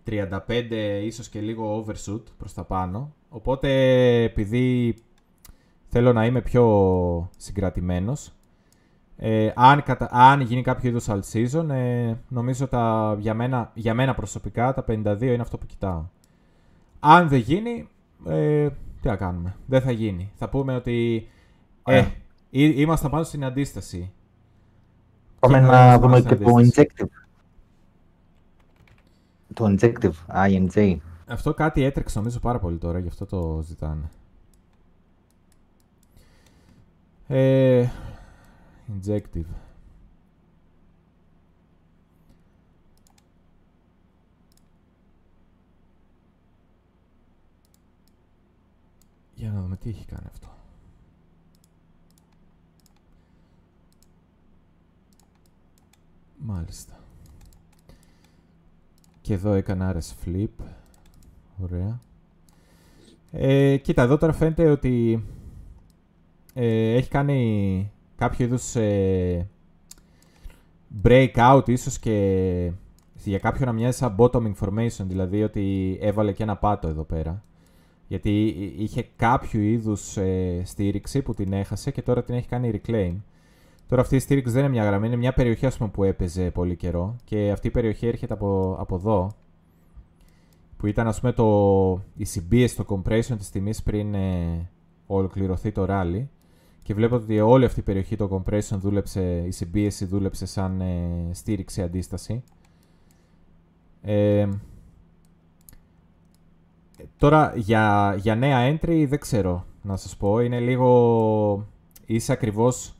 35 ίσως και λίγο overshoot προς τα πάνω. Οπότε επειδή θέλω να είμαι πιο συγκρατημένος, ε, αν, αν γίνει κάποιο είδους all season, ε, νομίζω τα, για, μένα, για μένα προσωπικά τα 52 είναι αυτό που κοιτάω. Αν δεν γίνει, ε, τι θα κάνουμε. Δεν θα γίνει. Θα πούμε ότι ε, είμαστε πάνω στην αντίσταση. Πάμε να δούμε και το injective. Το injective, INJ. Αυτό κάτι έτρεξε νομίζω πάρα πολύ τώρα, γι' αυτό το ζητάνε. Ε, injective. Για να δούμε τι έχει κάνει αυτό. Μάλιστα. Και εδώ έκανα RS flip. Ωραία. Ε, κοίτα, εδώ τώρα φαίνεται ότι ε, έχει κάνει κάποιο είδους ε, breakout ίσως και για κάποιον να μοιάζει σαν bottom information, δηλαδή ότι έβαλε και ένα πάτο εδώ πέρα. Γιατί είχε κάποιο είδους ε, στήριξη που την έχασε και τώρα την έχει κάνει reclaim. Τώρα αυτή η στήριξη δεν είναι μια γραμμή, είναι μια περιοχή ας πούμε, που έπαιζε πολύ καιρό και αυτή η περιοχή έρχεται από, από εδώ που ήταν ας πούμε το, η συμπίεση, το compression της τιμής πριν ε, ολοκληρωθεί το rally και βλέπω ότι όλη αυτή η περιοχή το compression δούλεψε, η συμπίεση δούλεψε σαν ε, στήριξη αντίσταση. Ε, τώρα για, για νέα entry δεν ξέρω να σας πω, είναι λίγο είσαι ακριβώς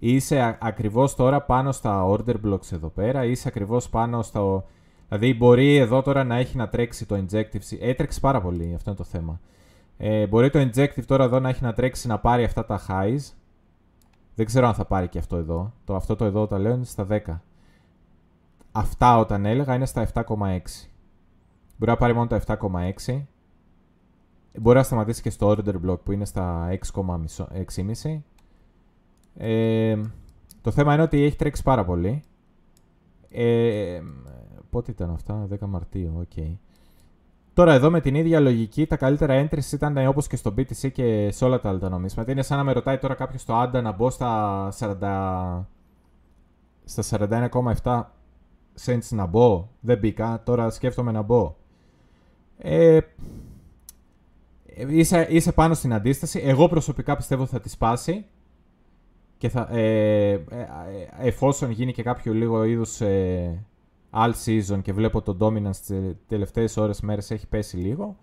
είσαι ακριβώς τώρα πάνω στα order blocks εδώ πέρα, είσαι ακριβώς πάνω στο... Δηλαδή μπορεί εδώ τώρα να έχει να τρέξει το injective. Έτρεξε πάρα πολύ, αυτό είναι το θέμα. Ε, μπορεί το injective τώρα εδώ να έχει να τρέξει να πάρει αυτά τα highs. Δεν ξέρω αν θα πάρει και αυτό εδώ. Το, αυτό το εδώ όταν λέω είναι στα 10. Αυτά όταν έλεγα είναι στα 7,6. Μπορεί να πάρει μόνο τα 7,6. Μπορεί να σταματήσει και στο order block που είναι στα 6,5. Ε, το θέμα είναι ότι έχει τρέξει πάρα πολύ. Ε, πότε ήταν αυτά, 10 Μαρτίου, ok. Okay. Τώρα εδώ με την ίδια λογική τα καλύτερα entries ήταν όπως και στο BTC και σε όλα τα άλλα τα νομίσματα. Είναι σαν να με ρωτάει τώρα κάποιος στο ADA να μπω στα 40... στα 41,7 cents να μπω. Δεν μπήκα, τώρα σκέφτομαι να μπω. Ε, είσαι, είσαι πάνω στην αντίσταση. Εγώ προσωπικά πιστεύω θα τη σπάσει και θα, ε, ε, εφόσον γίνει και κάποιο λίγο είδους ε, all season και βλέπω το dominance τις τελευταίες ώρες μέρες έχει πέσει λίγο,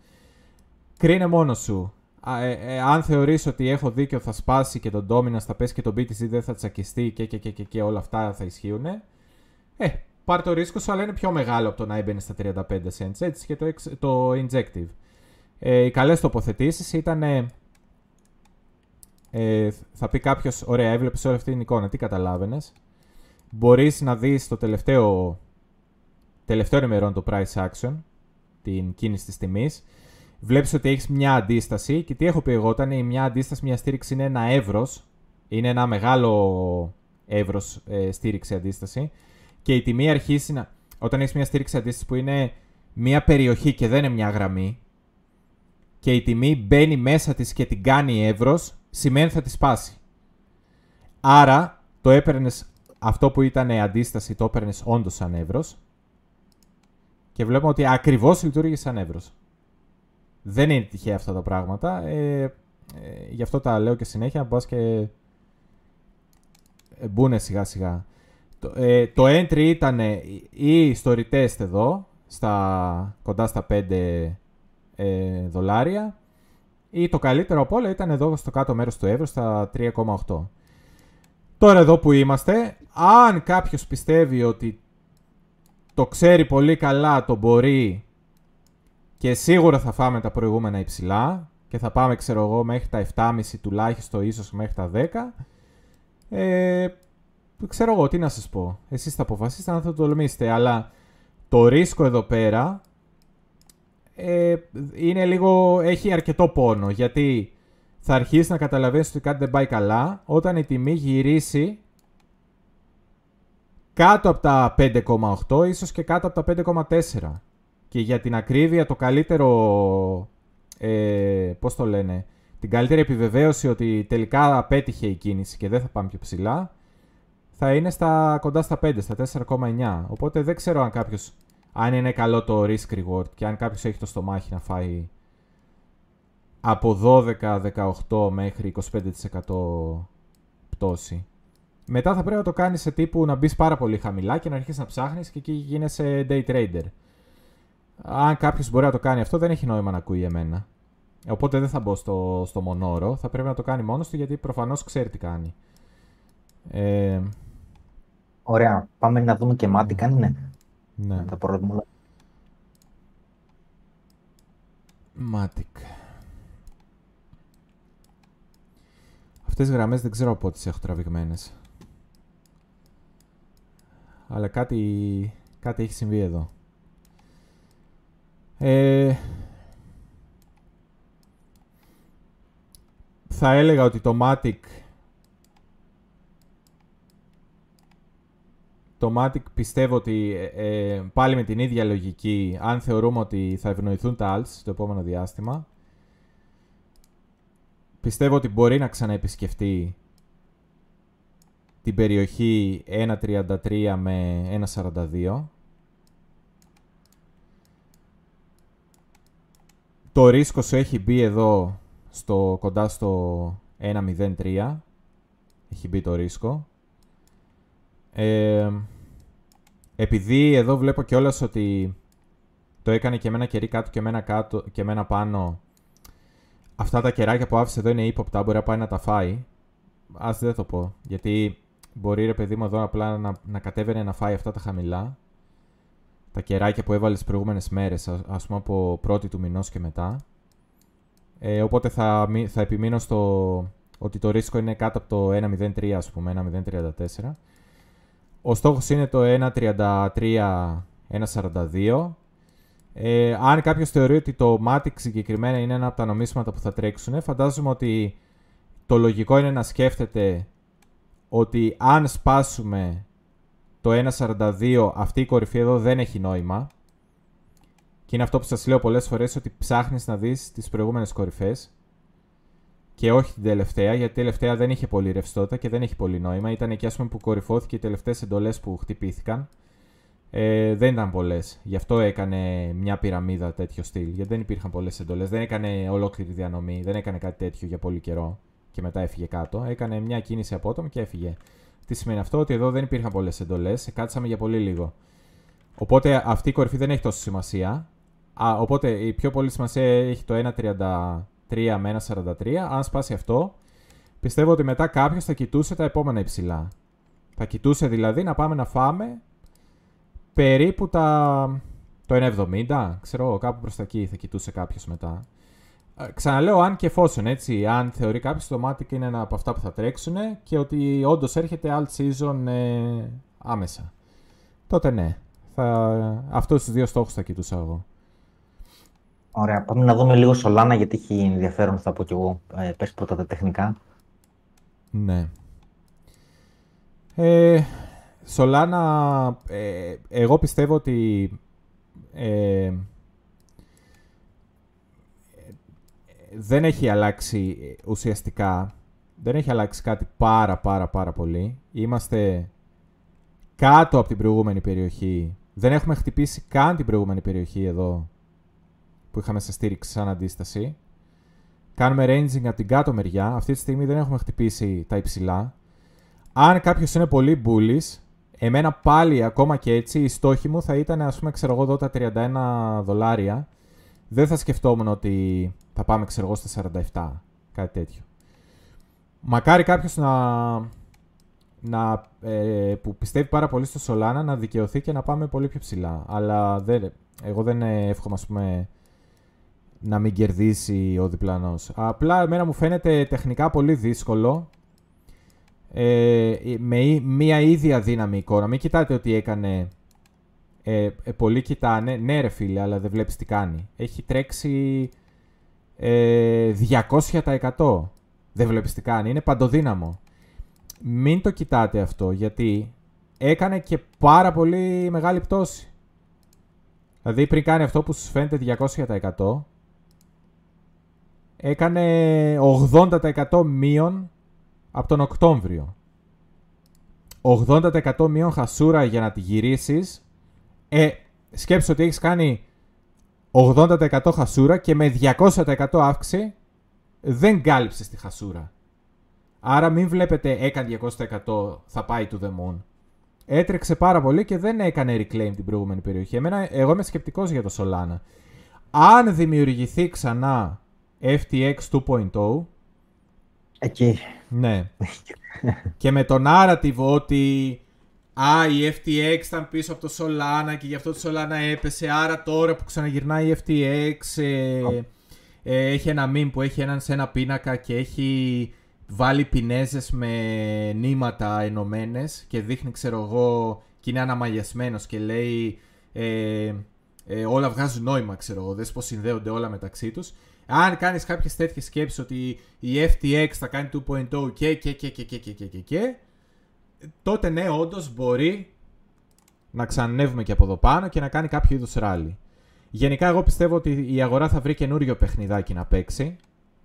κρίνε μόνος σου. Ε, ε, αν θεωρείς ότι έχω δίκιο θα σπάσει και το dominance θα πέσει και το BTC δεν θα τσακιστεί και, και, και, και, και όλα αυτά θα ισχύουν, ε, πάρ το ρίσκο σου αλλά είναι πιο μεγάλο από το να έμπαινε στα 35 cents, έτσι και το, το injective. Ε, οι καλές τοποθετήσεις ήταν ε, θα πει κάποιος, ωραία, έβλεπες όλη αυτή την εικόνα, τι καταλάβαινες; Μπορείς να δεις το τελευταίο, τελευταίο ημερών το price action, την κίνηση της τιμής. Βλέπεις ότι έχεις μια αντίσταση και τι έχω πει εγώ, όταν η μια αντίσταση, μια στήριξη είναι ένα εύρος, είναι ένα μεγάλο εύρος ε, στήριξη αντίσταση, και η τιμή αρχίσει να. Όταν έχεις μια στήριξη αντίσταση που είναι μια περιοχή και δεν είναι μια γραμμή, και η τιμή μπαίνει μέσα της και την κάνει εύρος, σημαίνει θα τη σπάσει. Άρα το έπαιρνες αυτό που ήταν αντίσταση, το έπαιρνες όντως σαν εύρος. Και βλέπουμε ότι ακριβώς λειτουργεί σαν εύρος. Δεν είναι τυχαία αυτά τα πράγματα. Ε, ε, γι' αυτό τα λέω και συνέχεια. Μπας και ε, μπουν σιγά σιγά. Το, ε, το entry ήταν ή στο retest εδώ, στα, κοντά στα 5 ε, δολάρια ή το καλύτερο από όλα ήταν εδώ στο κάτω μέρος του εύρους στα 3,8. Τώρα εδώ που είμαστε, αν κάποιος πιστεύει ότι το ξέρει πολύ καλά, το μπορεί και σίγουρα θα φάμε τα προηγούμενα υψηλά και θα πάμε ξέρω εγώ μέχρι τα 7,5 τουλάχιστον ίσως μέχρι τα 10 ε, ξέρω εγώ τι να σας πω. Εσείς θα αποφασίσετε αν θα το τολμήσετε αλλά το ρίσκο εδώ πέρα ε, είναι λίγο, έχει αρκετό πόνο γιατί θα αρχίσεις να καταλαβαίνεις ότι κάτι δεν πάει καλά όταν η τιμή γυρίσει κάτω από τα 5,8 ίσως και κάτω από τα 5,4 και για την ακρίβεια το καλύτερο ε, πώς το λένε την καλύτερη επιβεβαίωση ότι τελικά απέτυχε η κίνηση και δεν θα πάμε πιο ψηλά θα είναι στα, κοντά στα 5, στα 4,9 οπότε δεν ξέρω αν κάποιος αν είναι καλό το risk reward και αν κάποιος έχει το στομάχι να φάει από 12-18 μέχρι 25% πτώση. Μετά θα πρέπει να το κάνεις σε τύπου να μπεις πάρα πολύ χαμηλά και να αρχίσεις να ψάχνεις και εκεί γίνεσαι day trader. Αν κάποιος μπορεί να το κάνει αυτό, δεν έχει νόημα να ακούει εμένα. Οπότε δεν θα μπω στο, στο μονόρο. Θα πρέπει να το κάνει μόνος του γιατί προφανώς ξέρει τι κάνει. Ε... Ωραία. Πάμε να δούμε και μάτι κάνει, ναι. Ναι. Τα πρόβλημα. Matic. Αυτές τις γραμμές δεν ξέρω από τις έχω τραβηγμένες. Αλλά κάτι, κάτι έχει συμβεί εδώ. Ε, θα έλεγα ότι το Matic το Matic πιστεύω ότι ε, ε, πάλι με την ίδια λογική, αν θεωρούμε ότι θα ευνοηθούν τα alts στο επόμενο διάστημα, πιστεύω ότι μπορεί να ξαναεπισκεφτεί την περιοχή 1.33 με 1.42. Το ρίσκο σου έχει μπει εδώ στο, κοντά στο 1.03. Έχει μπει το ρίσκο. Ε, επειδή εδώ βλέπω κιόλας ότι το έκανε και με ένα κερί κάτω και με ένα, κάτω, και με ένα πάνω. Αυτά τα κεράκια που άφησε εδώ είναι ύποπτα, μπορεί να πάει να τα φάει. Α δεν το πω. Γιατί μπορεί ρε παιδί μου εδώ απλά να, να κατέβαινε να φάει αυτά τα χαμηλά. Τα κεράκια που έβαλες τις προηγούμενες μέρες, ας πούμε από πρώτη του μηνός και μετά. Ε, οπότε θα, θα επιμείνω στο ότι το ρίσκο είναι κάτω από το 1.03, ας πούμε, 1.034. Ο στόχος είναι το 1.33-1.42. Ε, αν κάποιος θεωρεί ότι το Matic συγκεκριμένα είναι ένα από τα νομίσματα που θα τρέξουν, φαντάζομαι ότι το λογικό είναι να σκέφτεται ότι αν σπάσουμε το 1.42, αυτή η κορυφή εδώ δεν έχει νόημα. Και είναι αυτό που σας λέω πολλές φορές, ότι ψάχνεις να δεις τις προηγούμενες κορυφές και όχι την τελευταία, γιατί η τελευταία δεν είχε πολύ ρευστότητα και δεν έχει πολύ νόημα. Ήταν εκεί, ας πούμε, που κορυφώθηκε οι τελευταίες εντολές που χτυπήθηκαν. Ε, δεν ήταν πολλές. Γι' αυτό έκανε μια πυραμίδα τέτοιο στυλ. Γιατί δεν υπήρχαν πολλές εντολές. Δεν έκανε ολόκληρη διανομή. Δεν έκανε κάτι τέτοιο για πολύ καιρό και μετά έφυγε κάτω. Έκανε μια κίνηση απότομη και έφυγε. Τι σημαίνει αυτό, ότι εδώ δεν υπήρχαν πολλές εντολές. Κάτσαμε για πολύ λίγο. Οπότε αυτή η κορυφή δεν έχει τόσο σημασία. Α, οπότε η πιο πολύ σημασία έχει το 1.30 3 με 1,43. Αν σπάσει αυτό, πιστεύω ότι μετά κάποιος θα κοιτούσε τα επόμενα υψηλά. Θα κοιτούσε δηλαδή να πάμε να φάμε περίπου τα... το 1,70. Ξέρω κάπου προς τα εκεί θα κοιτούσε κάποιος μετά. Ε, ξαναλέω, αν και εφόσον έτσι, αν θεωρεί κάποιος το μάτι είναι ένα από αυτά που θα τρέξουν και ότι όντως έρχεται alt season ε, άμεσα. Τότε ναι. Θα... Αυτούς τους δύο στόχους θα κοιτούσα εγώ. Ωραία. Πάμε να δούμε λίγο Σολάνα γιατί έχει ενδιαφέρον, θα πω κι εγώ. Ε, πες πρώτα τα τεχνικά. Ναι. Ε, Σολάνα, ε, εγώ πιστεύω ότι ε, δεν έχει αλλάξει ουσιαστικά, δεν έχει αλλάξει κάτι πάρα πάρα πάρα πολύ. Είμαστε κάτω από την προηγούμενη περιοχή. Δεν έχουμε χτυπήσει καν την προηγούμενη περιοχή εδώ που είχαμε σε στήριξη σαν αντίσταση. Κάνουμε ranging από την κάτω μεριά. Αυτή τη στιγμή δεν έχουμε χτυπήσει τα υψηλά. Αν κάποιος είναι πολύ bullish, εμένα πάλι ακόμα και έτσι η στόχη μου θα ήταν, ας πούμε, ξέρω εγώ εδώ τα 31 δολάρια. Δεν θα σκεφτόμουν ότι θα πάμε ξέρω εγώ στα 47, κάτι τέτοιο. Μακάρι κάποιος να, να, ε, που πιστεύει πάρα πολύ στο Solana να δικαιωθεί και να πάμε πολύ πιο ψηλά. Αλλά δεν, εγώ δεν εύχομαι ας πούμε, να μην κερδίσει ο διπλανός. Απλά εμένα μου φαίνεται τεχνικά πολύ δύσκολο ε, με μία ίδια δύναμη εικόνα. Μην κοιτάτε ότι έκανε ε, ε, πολλοί κοιτάνε, ναι ρε φίλε, αλλά δεν βλέπεις τι κάνει. Έχει τρέξει ε, 200%. Δεν βλέπεις τι κάνει, είναι παντοδύναμο. Μην το κοιτάτε αυτό, γιατί έκανε και πάρα πολύ μεγάλη πτώση. Δηλαδή πριν κάνει αυτό που σου φαίνεται 200%, έκανε 80% μείον από τον Οκτώβριο. 80% μείον χασούρα για να τη γυρίσεις ε, σκέψου ότι έχεις κάνει 80% χασούρα και με 200% αύξηση δεν κάλυψες τη χασούρα. Άρα μην βλέπετε έκανε 200% θα πάει to the moon. Έτρεξε πάρα πολύ και δεν έκανε reclaim την προηγούμενη περιοχή. Εμένα, εγώ είμαι σκεπτικός για το Solana. Αν δημιουργηθεί ξανά FTX 2.0 Εκεί. Ναι. και με τον narrative ότι Α, η FTX ήταν πίσω από το Solana και γι' αυτό το Solana έπεσε. Άρα τώρα που ξαναγυρνάει η FTX ε, ε, έχει ένα meme που έχει έναν σε ένα πίνακα και έχει βάλει πινέζες με νήματα ενωμένες και δείχνει ξέρω εγώ και είναι αναμαγιασμένος και λέει ε, ε, όλα βγάζουν νόημα ξέρω εγώ, δες πως συνδέονται όλα μεταξύ τους. Αν κάνεις κάποιες τέτοιες σκέψεις ότι η FTX θα κάνει 2.0 και και και και και και και και, και τότε ναι, όντως μπορεί να ξανανεύουμε και από εδώ πάνω και να κάνει κάποιο είδους ράλι. Γενικά, εγώ πιστεύω ότι η αγορά θα βρει καινούριο παιχνιδάκι να παίξει.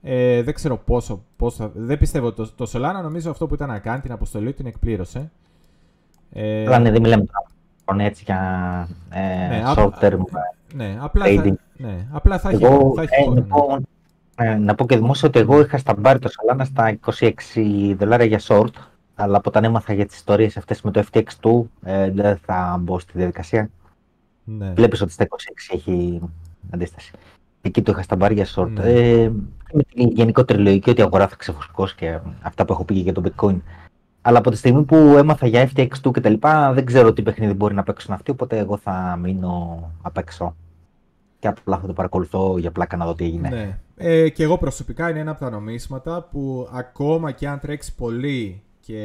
Ε, δεν ξέρω πόσο, πόσο Δεν πιστεύω. Το, το Solana νομίζω αυτό που ήταν να κάνει την αποστολή την εκπλήρωσε. Ε, Αλλά ναι, δεν μιλάμε τώρα έτσι για ε, ναι, short term. Ναι, απλά θα, ναι, απλά θα έχει, εγώ, θα έχει ε, να, πω, ε, να πω και δημόσια ότι εγώ είχα στα μπάρι το Solana στα 26 δολάρια για short αλλά από όταν έμαθα για τις ιστορίες αυτές με το FTX2 ε, δεν θα μπω στη διαδικασία. Ναι. Βλέπεις ότι στα 26 έχει αντίσταση. Εκεί το είχα στα μπάρια short. Ναι. Ε, με την γενικότερη λογική ότι η αγορά θα ξεφουσκώσει και αυτά που έχω πει για το bitcoin. Αλλά από τη στιγμή που έμαθα για FTX2 και τα λοιπά, δεν ξέρω τι παιχνίδι μπορεί να παίξουν αυτοί, οπότε εγώ θα μείνω απ' έξω. Και απλά θα το παρακολουθώ για πλάκα να δω τι έγινε. Ναι. Ε, και εγώ προσωπικά είναι ένα από τα νομίσματα που ακόμα και αν τρέξει πολύ και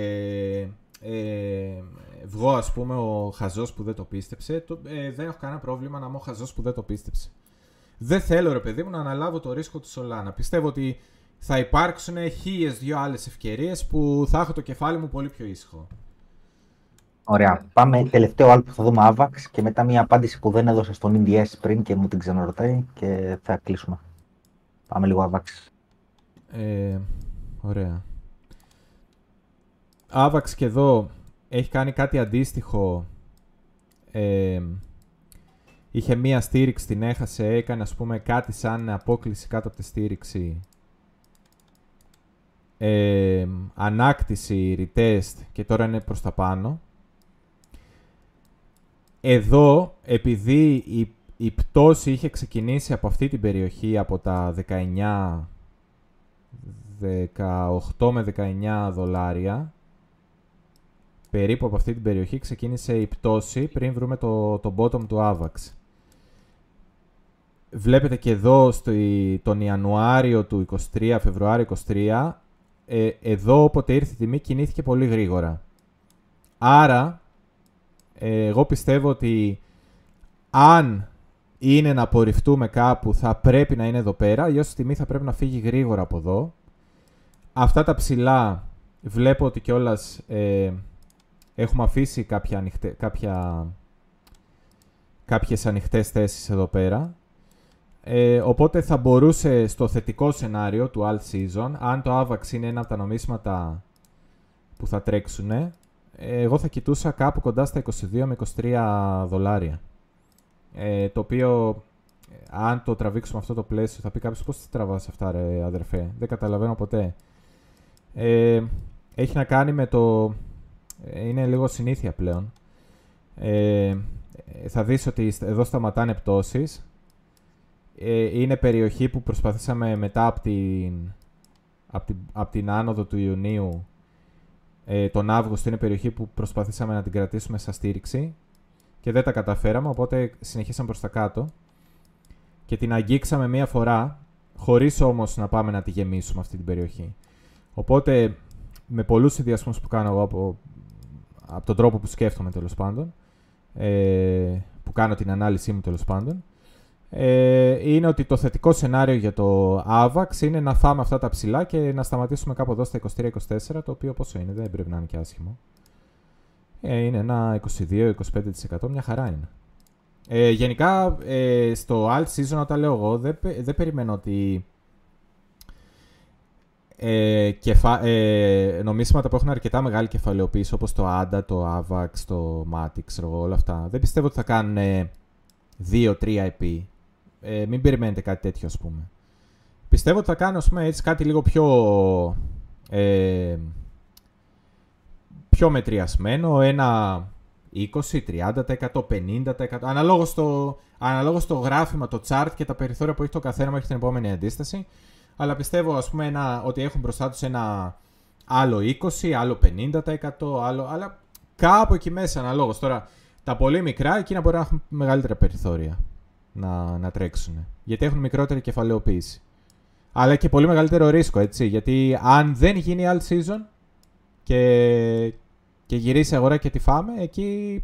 ε, βγω ας πούμε ο χαζός που δεν το πίστεψε, το, ε, δεν έχω κανένα πρόβλημα να είμαι ο χαζός που δεν το πίστεψε. Δεν θέλω ρε παιδί μου να αναλάβω το ρίσκο του Solana. Πιστεύω ότι θα υπάρξουν χίλιες δύο άλλες ευκαιρίες που θα έχω το κεφάλι μου πολύ πιο ήσυχο. Ωραία. Πάμε τελευταίο άλλο που θα δούμε Avax και μετά μια απάντηση που δεν έδωσα στον NDS πριν και μου την ξαναρωτάει και θα κλείσουμε. Πάμε λίγο Avax. Ε, ωραία. Άβαξ και εδώ έχει κάνει κάτι αντίστοιχο. Ε, είχε μία στήριξη, την έχασε, έκανε ας πούμε κάτι σαν απόκληση κάτω από τη στήριξη. Ε, ανάκτηση, retest και τώρα είναι προς τα πάνω. Εδώ, επειδή η, η πτώση είχε ξεκινήσει από αυτή την περιοχή, από τα 19, 18 με 19 δολάρια, περίπου από αυτή την περιοχή ξεκίνησε η πτώση πριν βρούμε το, το bottom του AVAX. Βλέπετε και εδώ στο, τον Ιανουάριο του 23, Φεβρουάριο 23, ε, εδώ όποτε ήρθε η τιμή κινήθηκε πολύ γρήγορα. Άρα, ε, εγώ πιστεύω ότι αν είναι να απορριφτούμε κάπου θα πρέπει να είναι εδώ πέρα, ή η τιμή θα πρέπει να φύγει γρήγορα από εδώ. Αυτά τα ψηλά βλέπω ότι κιόλας ε, Έχουμε αφήσει κάποια ανοιχτέ, κάποια, κάποιες ανοιχτές θέσεις εδώ πέρα. Ε, οπότε θα μπορούσε στο θετικό σενάριο του Alt Season, αν το AVAX είναι ένα από τα νομίσματα που θα τρέξουν, ε, εγώ θα κοιτούσα κάπου κοντά στα 22 με 23 δολάρια. Ε, το οποίο, αν το τραβήξουμε αυτό το πλαίσιο, θα πει κάποιος πώς τι τραβάς αυτά ρε αδερφέ; Δεν καταλαβαίνω ποτέ. Ε, έχει να κάνει με το είναι λίγο συνήθεια πλέον. Ε, θα δεις ότι εδώ σταματάνε πτώσεις. ε, είναι περιοχή που προσπαθήσαμε μετά από την, από την, από την άνοδο του Ιουνίου ε, τον Αύγουστο είναι περιοχή που προσπαθήσαμε να την κρατήσουμε σαν στήριξη και δεν τα καταφέραμε, οπότε συνεχίσαμε προς τα κάτω και την αγγίξαμε μία φορά, χωρίς όμως να πάμε να τη γεμίσουμε αυτή την περιοχή. Οπότε, με πολλούς συνδυασμούς που κάνω εγώ από, από τον τρόπο που σκέφτομαι τέλος πάντων, ε, που κάνω την ανάλυση μου τέλος πάντων, ε, είναι ότι το θετικό σενάριο για το AVAX είναι να φάμε αυτά τα ψηλά και να σταματήσουμε κάπου εδώ στα 23-24, το οποίο πόσο είναι, δεν πρέπει να είναι και άσχημο. Ε, είναι ένα 22-25%, μια χαρά είναι. Ε, γενικά, ε, στο alt season, όταν λέω εγώ, δεν, δεν περιμένω ότι ε, κεφα... ε, νομίσματα που έχουν αρκετά μεγάλη κεφαλαιοποίηση, όπως το ADA, το AVAX, το MATIC, όλα αυτά, δεν πιστεύω ότι θα κάνουν 2-3 επί ε, μην περιμένετε κάτι τέτοιο, ας πούμε. Πιστεύω ότι θα κάνω, ας πούμε, έτσι κάτι λίγο πιο... Ε, πιο μετριασμένο, ένα 20, 30%, 50%, αναλόγως στο, αναλόγως στο γράφημα, το chart και τα περιθώρια που έχει το καθένα μέχρι την επόμενη αντίσταση. Αλλά πιστεύω, ας πούμε, ένα, ότι έχουν μπροστά τους ένα άλλο 20, άλλο 50%, άλλο, αλλά κάπου εκεί μέσα αναλόγως. Τώρα, τα πολύ μικρά, εκείνα μπορεί να έχουν μεγαλύτερα περιθώρια να, να τρέξουν. Γιατί έχουν μικρότερη κεφαλαιοποίηση. Αλλά και πολύ μεγαλύτερο ρίσκο, έτσι. Γιατί αν δεν γίνει all season και, και γυρίσει η αγορά και τη φάμε, εκεί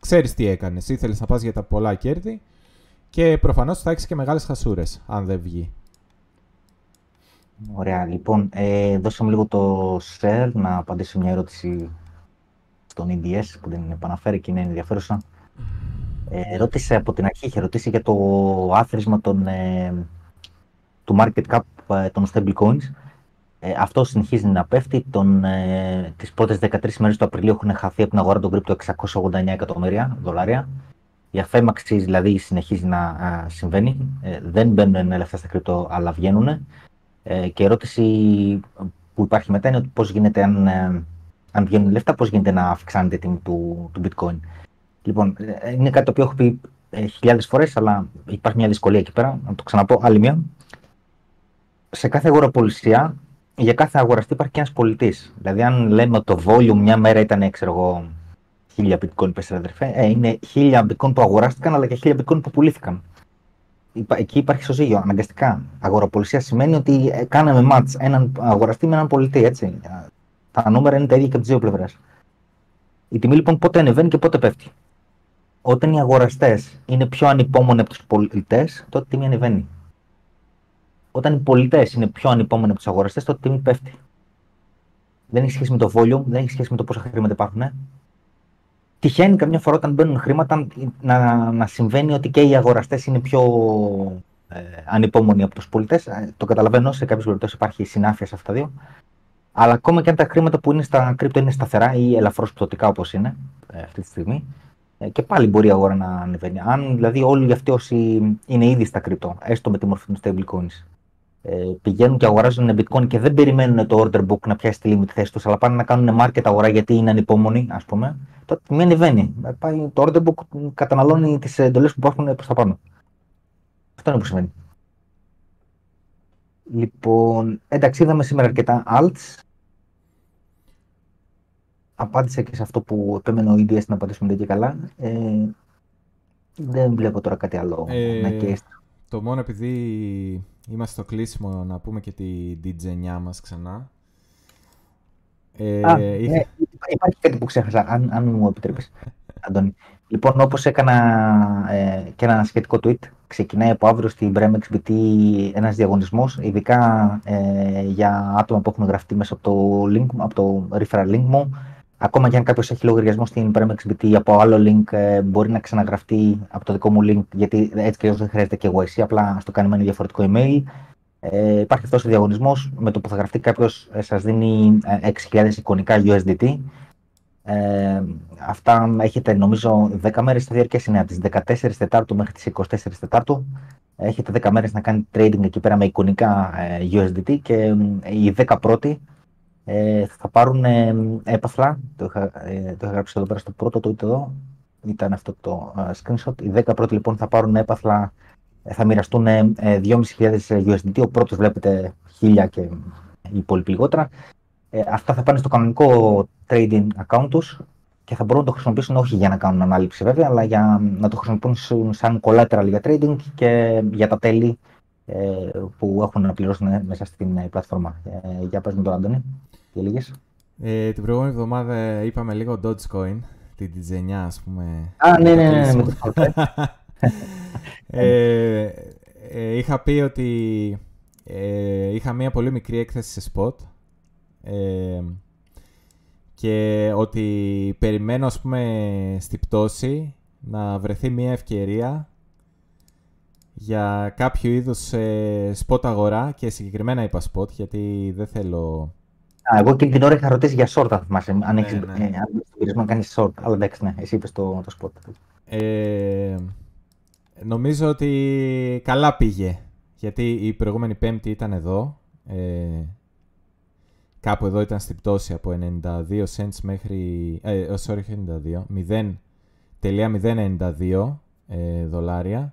ξέρεις τι έκανες. Ήθελες να πας για τα πολλά κέρδη και προφανώς θα έχεις και μεγάλες χασούρες, αν δεν βγει. Ωραία, λοιπόν, ε, δώσαμε λίγο το share να απαντήσω μια ερώτηση στον EDS που δεν επαναφέρει και είναι ενδιαφέρουσα. Ε, ρώτησε από την αρχή, είχε ρωτήσει για το άθροισμα των, ε, του market cap ε, των stablecoins. Ε, αυτό συνεχίζει να πέφτει. Τον, ε, τις πρώτες 13 μέρες του Απριλίου έχουν χαθεί από την αγορά των κρύπτο 689 εκατομμύρια δολάρια. Η αφέμαξη δηλαδή συνεχίζει να α, συμβαίνει. Ε, δεν μπαίνουν λεφτά στα κρύπτο, αλλά βγαίνουν. Ε, και η ερώτηση που υπάρχει μετά είναι ότι πώς γίνεται αν, ε, αν βγαίνουν λεφτά, πώς γίνεται να αυξάνεται η τιμή του, του bitcoin. Λοιπόν, ε, είναι κάτι το οποίο έχω πει ε, χιλιάδες φορές, αλλά υπάρχει μια δυσκολία εκεί πέρα. Να το ξαναπώ άλλη μια. Σε κάθε αγοραπολισία, για κάθε αγοραστή υπάρχει και ένας πολιτής. Δηλαδή, αν λέμε ότι το volume μια μέρα ήταν, ξέρω εγώ, χίλια bitcoin, πες αδερφέ, ε, είναι χίλια bitcoin που αγοράστηκαν, αλλά και χίλια bitcoin που πουλήθηκαν. Εκεί υπάρχει ισοζύγιο, αναγκαστικά. Αγοραπολισία σημαίνει ότι ε, κάναμε match έναν αγοραστή με έναν πολιτή, έτσι. Τα νούμερα είναι τα ίδια και από τις δύο πλευρές. Η τιμή λοιπόν πότε ανεβαίνει και πότε πέφτει όταν οι αγοραστές είναι πιο ανυπόμονοι από τους πολιτές, τότε η τιμή ανεβαίνει. Όταν οι πολιτές είναι πιο ανυπόμονοι από τους αγοραστές, τότε η τιμή πέφτει. Δεν έχει σχέση με το volume, δεν έχει σχέση με το πόσα χρήματα υπάρχουν. Ε. Τυχαίνει καμιά φορά όταν μπαίνουν χρήματα να, να συμβαίνει ότι και οι αγοραστές είναι πιο ε, ανυπόμονοι από τους πολιτές. Ε, το καταλαβαίνω, σε κάποιες περιπτώσεις υπάρχει συνάφεια σε αυτά τα δύο. Αλλά ακόμα και αν τα χρήματα που είναι στα κρύπτο είναι σταθερά ή ελαφρώς πτωτικά όπως είναι ε, αυτή τη στιγμή, ε, και πάλι μπορεί η αγορά να ανεβαίνει. Αν δηλαδή όλοι αυτοί όσοι είναι ήδη στα κρυπτό, έστω με τη μορφή των stablecoins, ε, πηγαίνουν και αγοράζουν bitcoin και δεν περιμένουν το order book να πιάσει τη limit θέση τους, αλλά πάνε να κάνουν market αγορά γιατί είναι ανυπόμονοι, ας πούμε, τότε τιμή ανεβαίνει. Ε, πάει, το order book καταναλώνει τις εντολές που υπάρχουν προς τα πάνω. Αυτό είναι που σημαίνει. Λοιπόν, εντάξει, είδαμε σήμερα αρκετά alts απάντησα και σε αυτό που επέμενε ο EDS να απαντήσουμε και καλά. Ε, δεν βλέπω τώρα κάτι άλλο ε, να Το μόνο επειδή είμαστε στο κλείσιμο να πούμε και τη DJ μας ξανά. Ε, Α, είχα... ναι, υπάρχει κάτι που ξέχασα, αν, αν μου επιτρέπεις, Αντώνη. Λοιπόν, όπως έκανα ε, και ένα σχετικό tweet, ξεκινάει από αύριο στην Bremex BT ένας διαγωνισμός, ειδικά ε, για άτομα που έχουν γραφτεί μέσα από το, link, από το referral link μου, Ακόμα και αν κάποιος έχει λογαριασμό στην Premex BT από άλλο link, ε, μπορεί να ξαναγραφτεί από το δικό μου link, γιατί έτσι και δεν χρειάζεται και YC, απλά στο κάνει με ένα διαφορετικό email. Ε, υπάρχει αυτός ο διαγωνισμός με το που θα γραφτεί κάποιος, ε, σας δίνει 6.000 ε, εικονικά USDT. Ε, αυτά έχετε νομίζω 10 μέρες στη διάρκεια είναι από τις 14 Τετάρτου μέχρι τις 24 Τετάρτου. Έχετε 10 μέρες να κάνετε trading εκεί πέρα με εικονικά USDT και οι 10 πρώτοι ε, θα πάρουν ε, έπαθλα, το είχα, ε, το είχα γράψει εδώ πέρα στο πρώτο το εδώ, ήταν αυτό το uh, screenshot. Οι 10 πρώτοι λοιπόν θα πάρουν έπαθλα θα μοιραστούν 2.500 USDT. Ο πρώτος βλέπετε 1.000 και οι υπόλοιποι λιγότερα. Ε, αυτά θα πάνε στο κανονικό trading account τους και θα μπορούν να το χρησιμοποιήσουν όχι για να κάνουν ανάληψη βέβαια, αλλά για να το χρησιμοποιήσουν σαν collateral για trading και για τα τέλη ε, που έχουν να πληρώσουν μέσα στην ε, πλατφόρμα. Ε, για πες με τον Άντωνη, τι έλεγες. Ε, την προηγούμενη εβδομάδα είπαμε λίγο Dogecoin, την τιτζενιά ας πούμε. Α, ναι, ναι, ναι, ναι, με το ε, ε, είχα πει ότι ε, είχα μία πολύ μικρή έκθεση σε spot ε, και ότι περιμένω ας πούμε στη πτώση να βρεθεί μία ευκαιρία για κάποιο είδους ε, spot αγορά και συγκεκριμένα είπα spot γιατί δεν θέλω... Α, εγώ εκείνη την ώρα είχα ρωτήσει για short αν θυμάσαι, αν έχεις ναι, ναι. Ε, να κάνεις short, αλλά εντάξει ναι, εσύ είπες το, το spot. Ε, νομίζω ότι καλά πήγε, γιατί η προηγούμενη πέμπτη ήταν εδώ, ε, κάπου εδώ ήταν στην πτώση από 92 cents μέχρι, ε, sorry, 92, 0.092 ε, δολάρια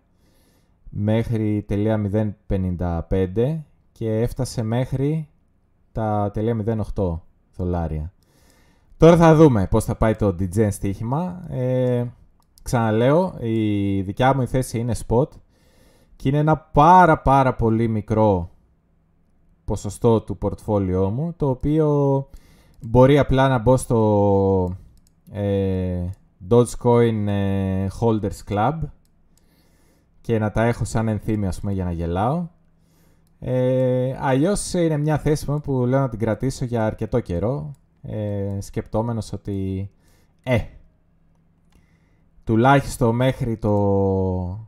μέχρι τελεία 0.55 και έφτασε μέχρι τα τελεία 0.8 δολάρια. Τώρα θα δούμε πώς θα πάει το DJN στοίχημα. Ε, ξαναλέω, η δικιά μου η θέση είναι spot και είναι ένα πάρα πάρα πολύ μικρό ποσοστό του πορτφόλιό μου, το οποίο μπορεί απλά να μπω στο ε, Dogecoin ε, Holders Club και να τα έχω σαν ενθύμιο, ας πούμε, για να γελάω. Ε, αλλιώς είναι μια θέση μου που λέω να την κρατήσω για αρκετό καιρό, ε, σκεπτόμενος ότι, ε, τουλάχιστον μέχρι το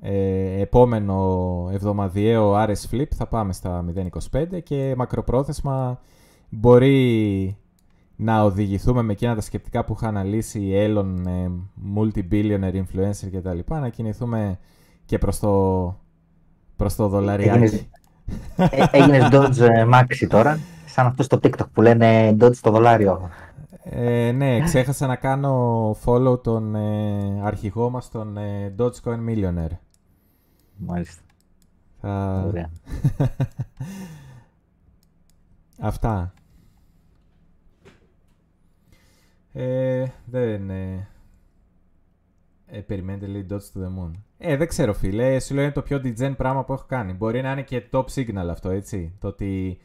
ε, επόμενο εβδομαδιαίο RS Flip θα πάμε στα 0.25 και μακροπρόθεσμα μπορεί να οδηγηθούμε με εκείνα τα σκεπτικά που είχα αναλύσει η Elon, ε, multi-billionaire influencer κτλ. Να κινηθούμε και προς το, προς το δολαριάκι. Έγινες, ε, Dodge ε, Maxi τώρα, σαν αυτός στο TikTok που λένε Dodge το δολάριο. Ε, ναι, ξέχασα να κάνω follow τον ε, αρχηγό μας, τον ε, Dogecoin Millionaire. Μάλιστα. Θα... Ωραία. Αυτά. Ε, δεν... Ε, ε, περιμένετε λέει Dots to the Moon. Ε, δεν ξέρω φίλε, σου λέω είναι το πιο degen πράγμα που έχω κάνει. Μπορεί να είναι και top signal αυτό, έτσι. Το ότι,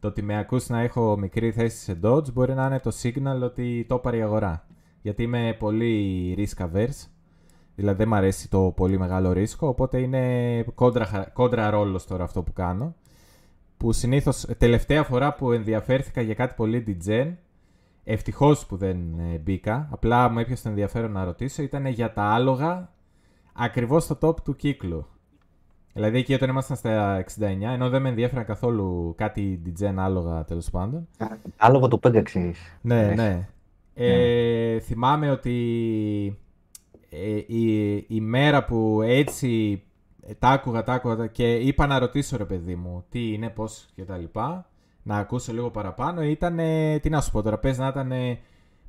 το ότι με ακούς να έχω μικρή θέση σε Dodge μπορεί να είναι το signal ότι το πάρει η αγορά. Γιατί είμαι πολύ risk averse. Δηλαδή δεν μου αρέσει το πολύ μεγάλο ρίσκο, οπότε είναι κόντρα, κόντρα ρόλος τώρα αυτό που κάνω. Που συνήθως, τελευταία φορά που ενδιαφέρθηκα για κάτι πολύ degen, Ευτυχώς που δεν ε, μπήκα. Απλά μου έπιασε το ενδιαφέρον να ρωτήσω. Ήταν για τα άλογα ακριβώς στο top του κύκλου. Δηλαδή εκεί όταν ήμασταν στα 69, ενώ δεν με ενδιαφέραν καθόλου κάτι DJ άλογα τέλος πάντων. Άλογο του Pegasus. Ναι, ναι. Ε, θυμάμαι ότι ε, η, η μέρα που έτσι ε, τα άκουγα, τα άκουγα και είπα να ρωτήσω ρε παιδί μου τι είναι, πώς και τα λοιπά να ακούσω λίγο παραπάνω ήταν, τι να σου πω τώρα, πες να ήταν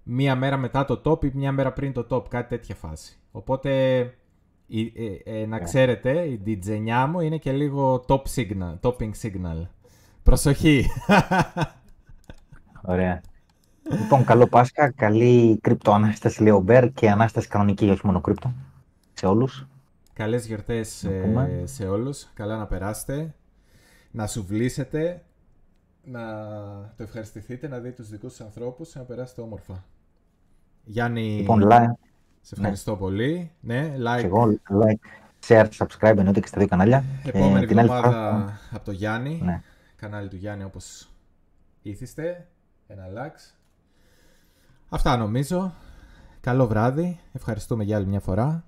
μία μέρα μετά το top ή μία μέρα πριν το top, κάτι τέτοια φάση. Οπότε, ε, ε, να ναι. ξέρετε, η DJ μου είναι και λίγο top signal, topping signal. Προσοχή! Ωραία. Λοιπόν, καλό Πάσχα, καλή κρυπτο ανάσταση λέει ο Μπέρ και ανάσταση κανονική, όχι μόνο κρυπτο, σε όλους. Καλές γιορτές ε, σε όλους, καλά να περάσετε, να σου βλήσετε να το ευχαριστηθείτε, να δείτε τους δικούς σας ανθρώπους να περάσετε όμορφα. Γιάννη, λοιπόν, like. σε ευχαριστώ ναι. πολύ. Ναι, like. εγώ, like, share, subscribe, εννοείται και στα δύο κανάλια. Επόμενη ε, εβδομάδα από το Γιάννη, ναι. κανάλι του Γιάννη όπως ήθιστε, ένα like. Αυτά νομίζω. Καλό βράδυ. Ευχαριστούμε για άλλη μια φορά.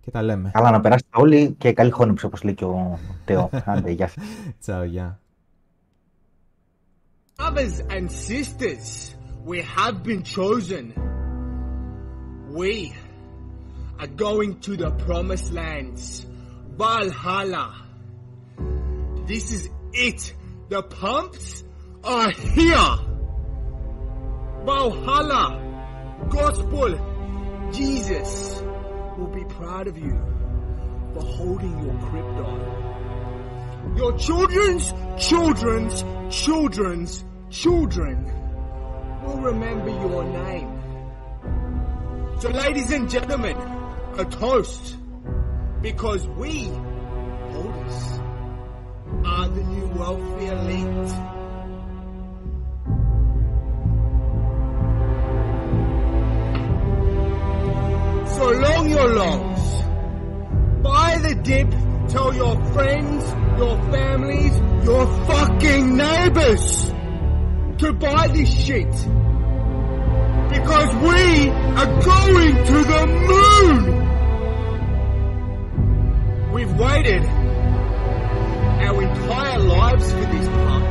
Και τα λέμε. Καλά να περάσετε όλοι και καλή χώνηψη όπως λέει και ο Τεό. Άντε, γεια σας. Τσάου, γεια. Brothers and sisters, we have been chosen. We are going to the promised lands, Valhalla. This is it. The pumps are here. Valhalla, gospel, Jesus will be proud of you. for holding your crypto. Your children's children's children's children will remember your name. So ladies and gentlemen, a toast. Because we, POTUS, are the new wealthy elite. So long your longs. Buy the dip, tell your friends, your families, your fucking neighbors to buy this shit. Because we are going to the moon! We've waited our entire lives for this pump.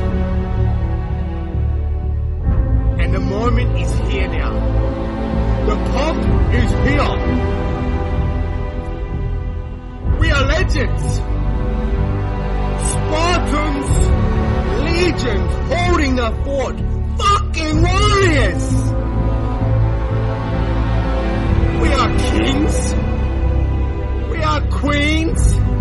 And the moment is here now. The pump is here we are legends. Spartans, legions, holding a fort. Fucking warriors! We are kings. We are queens.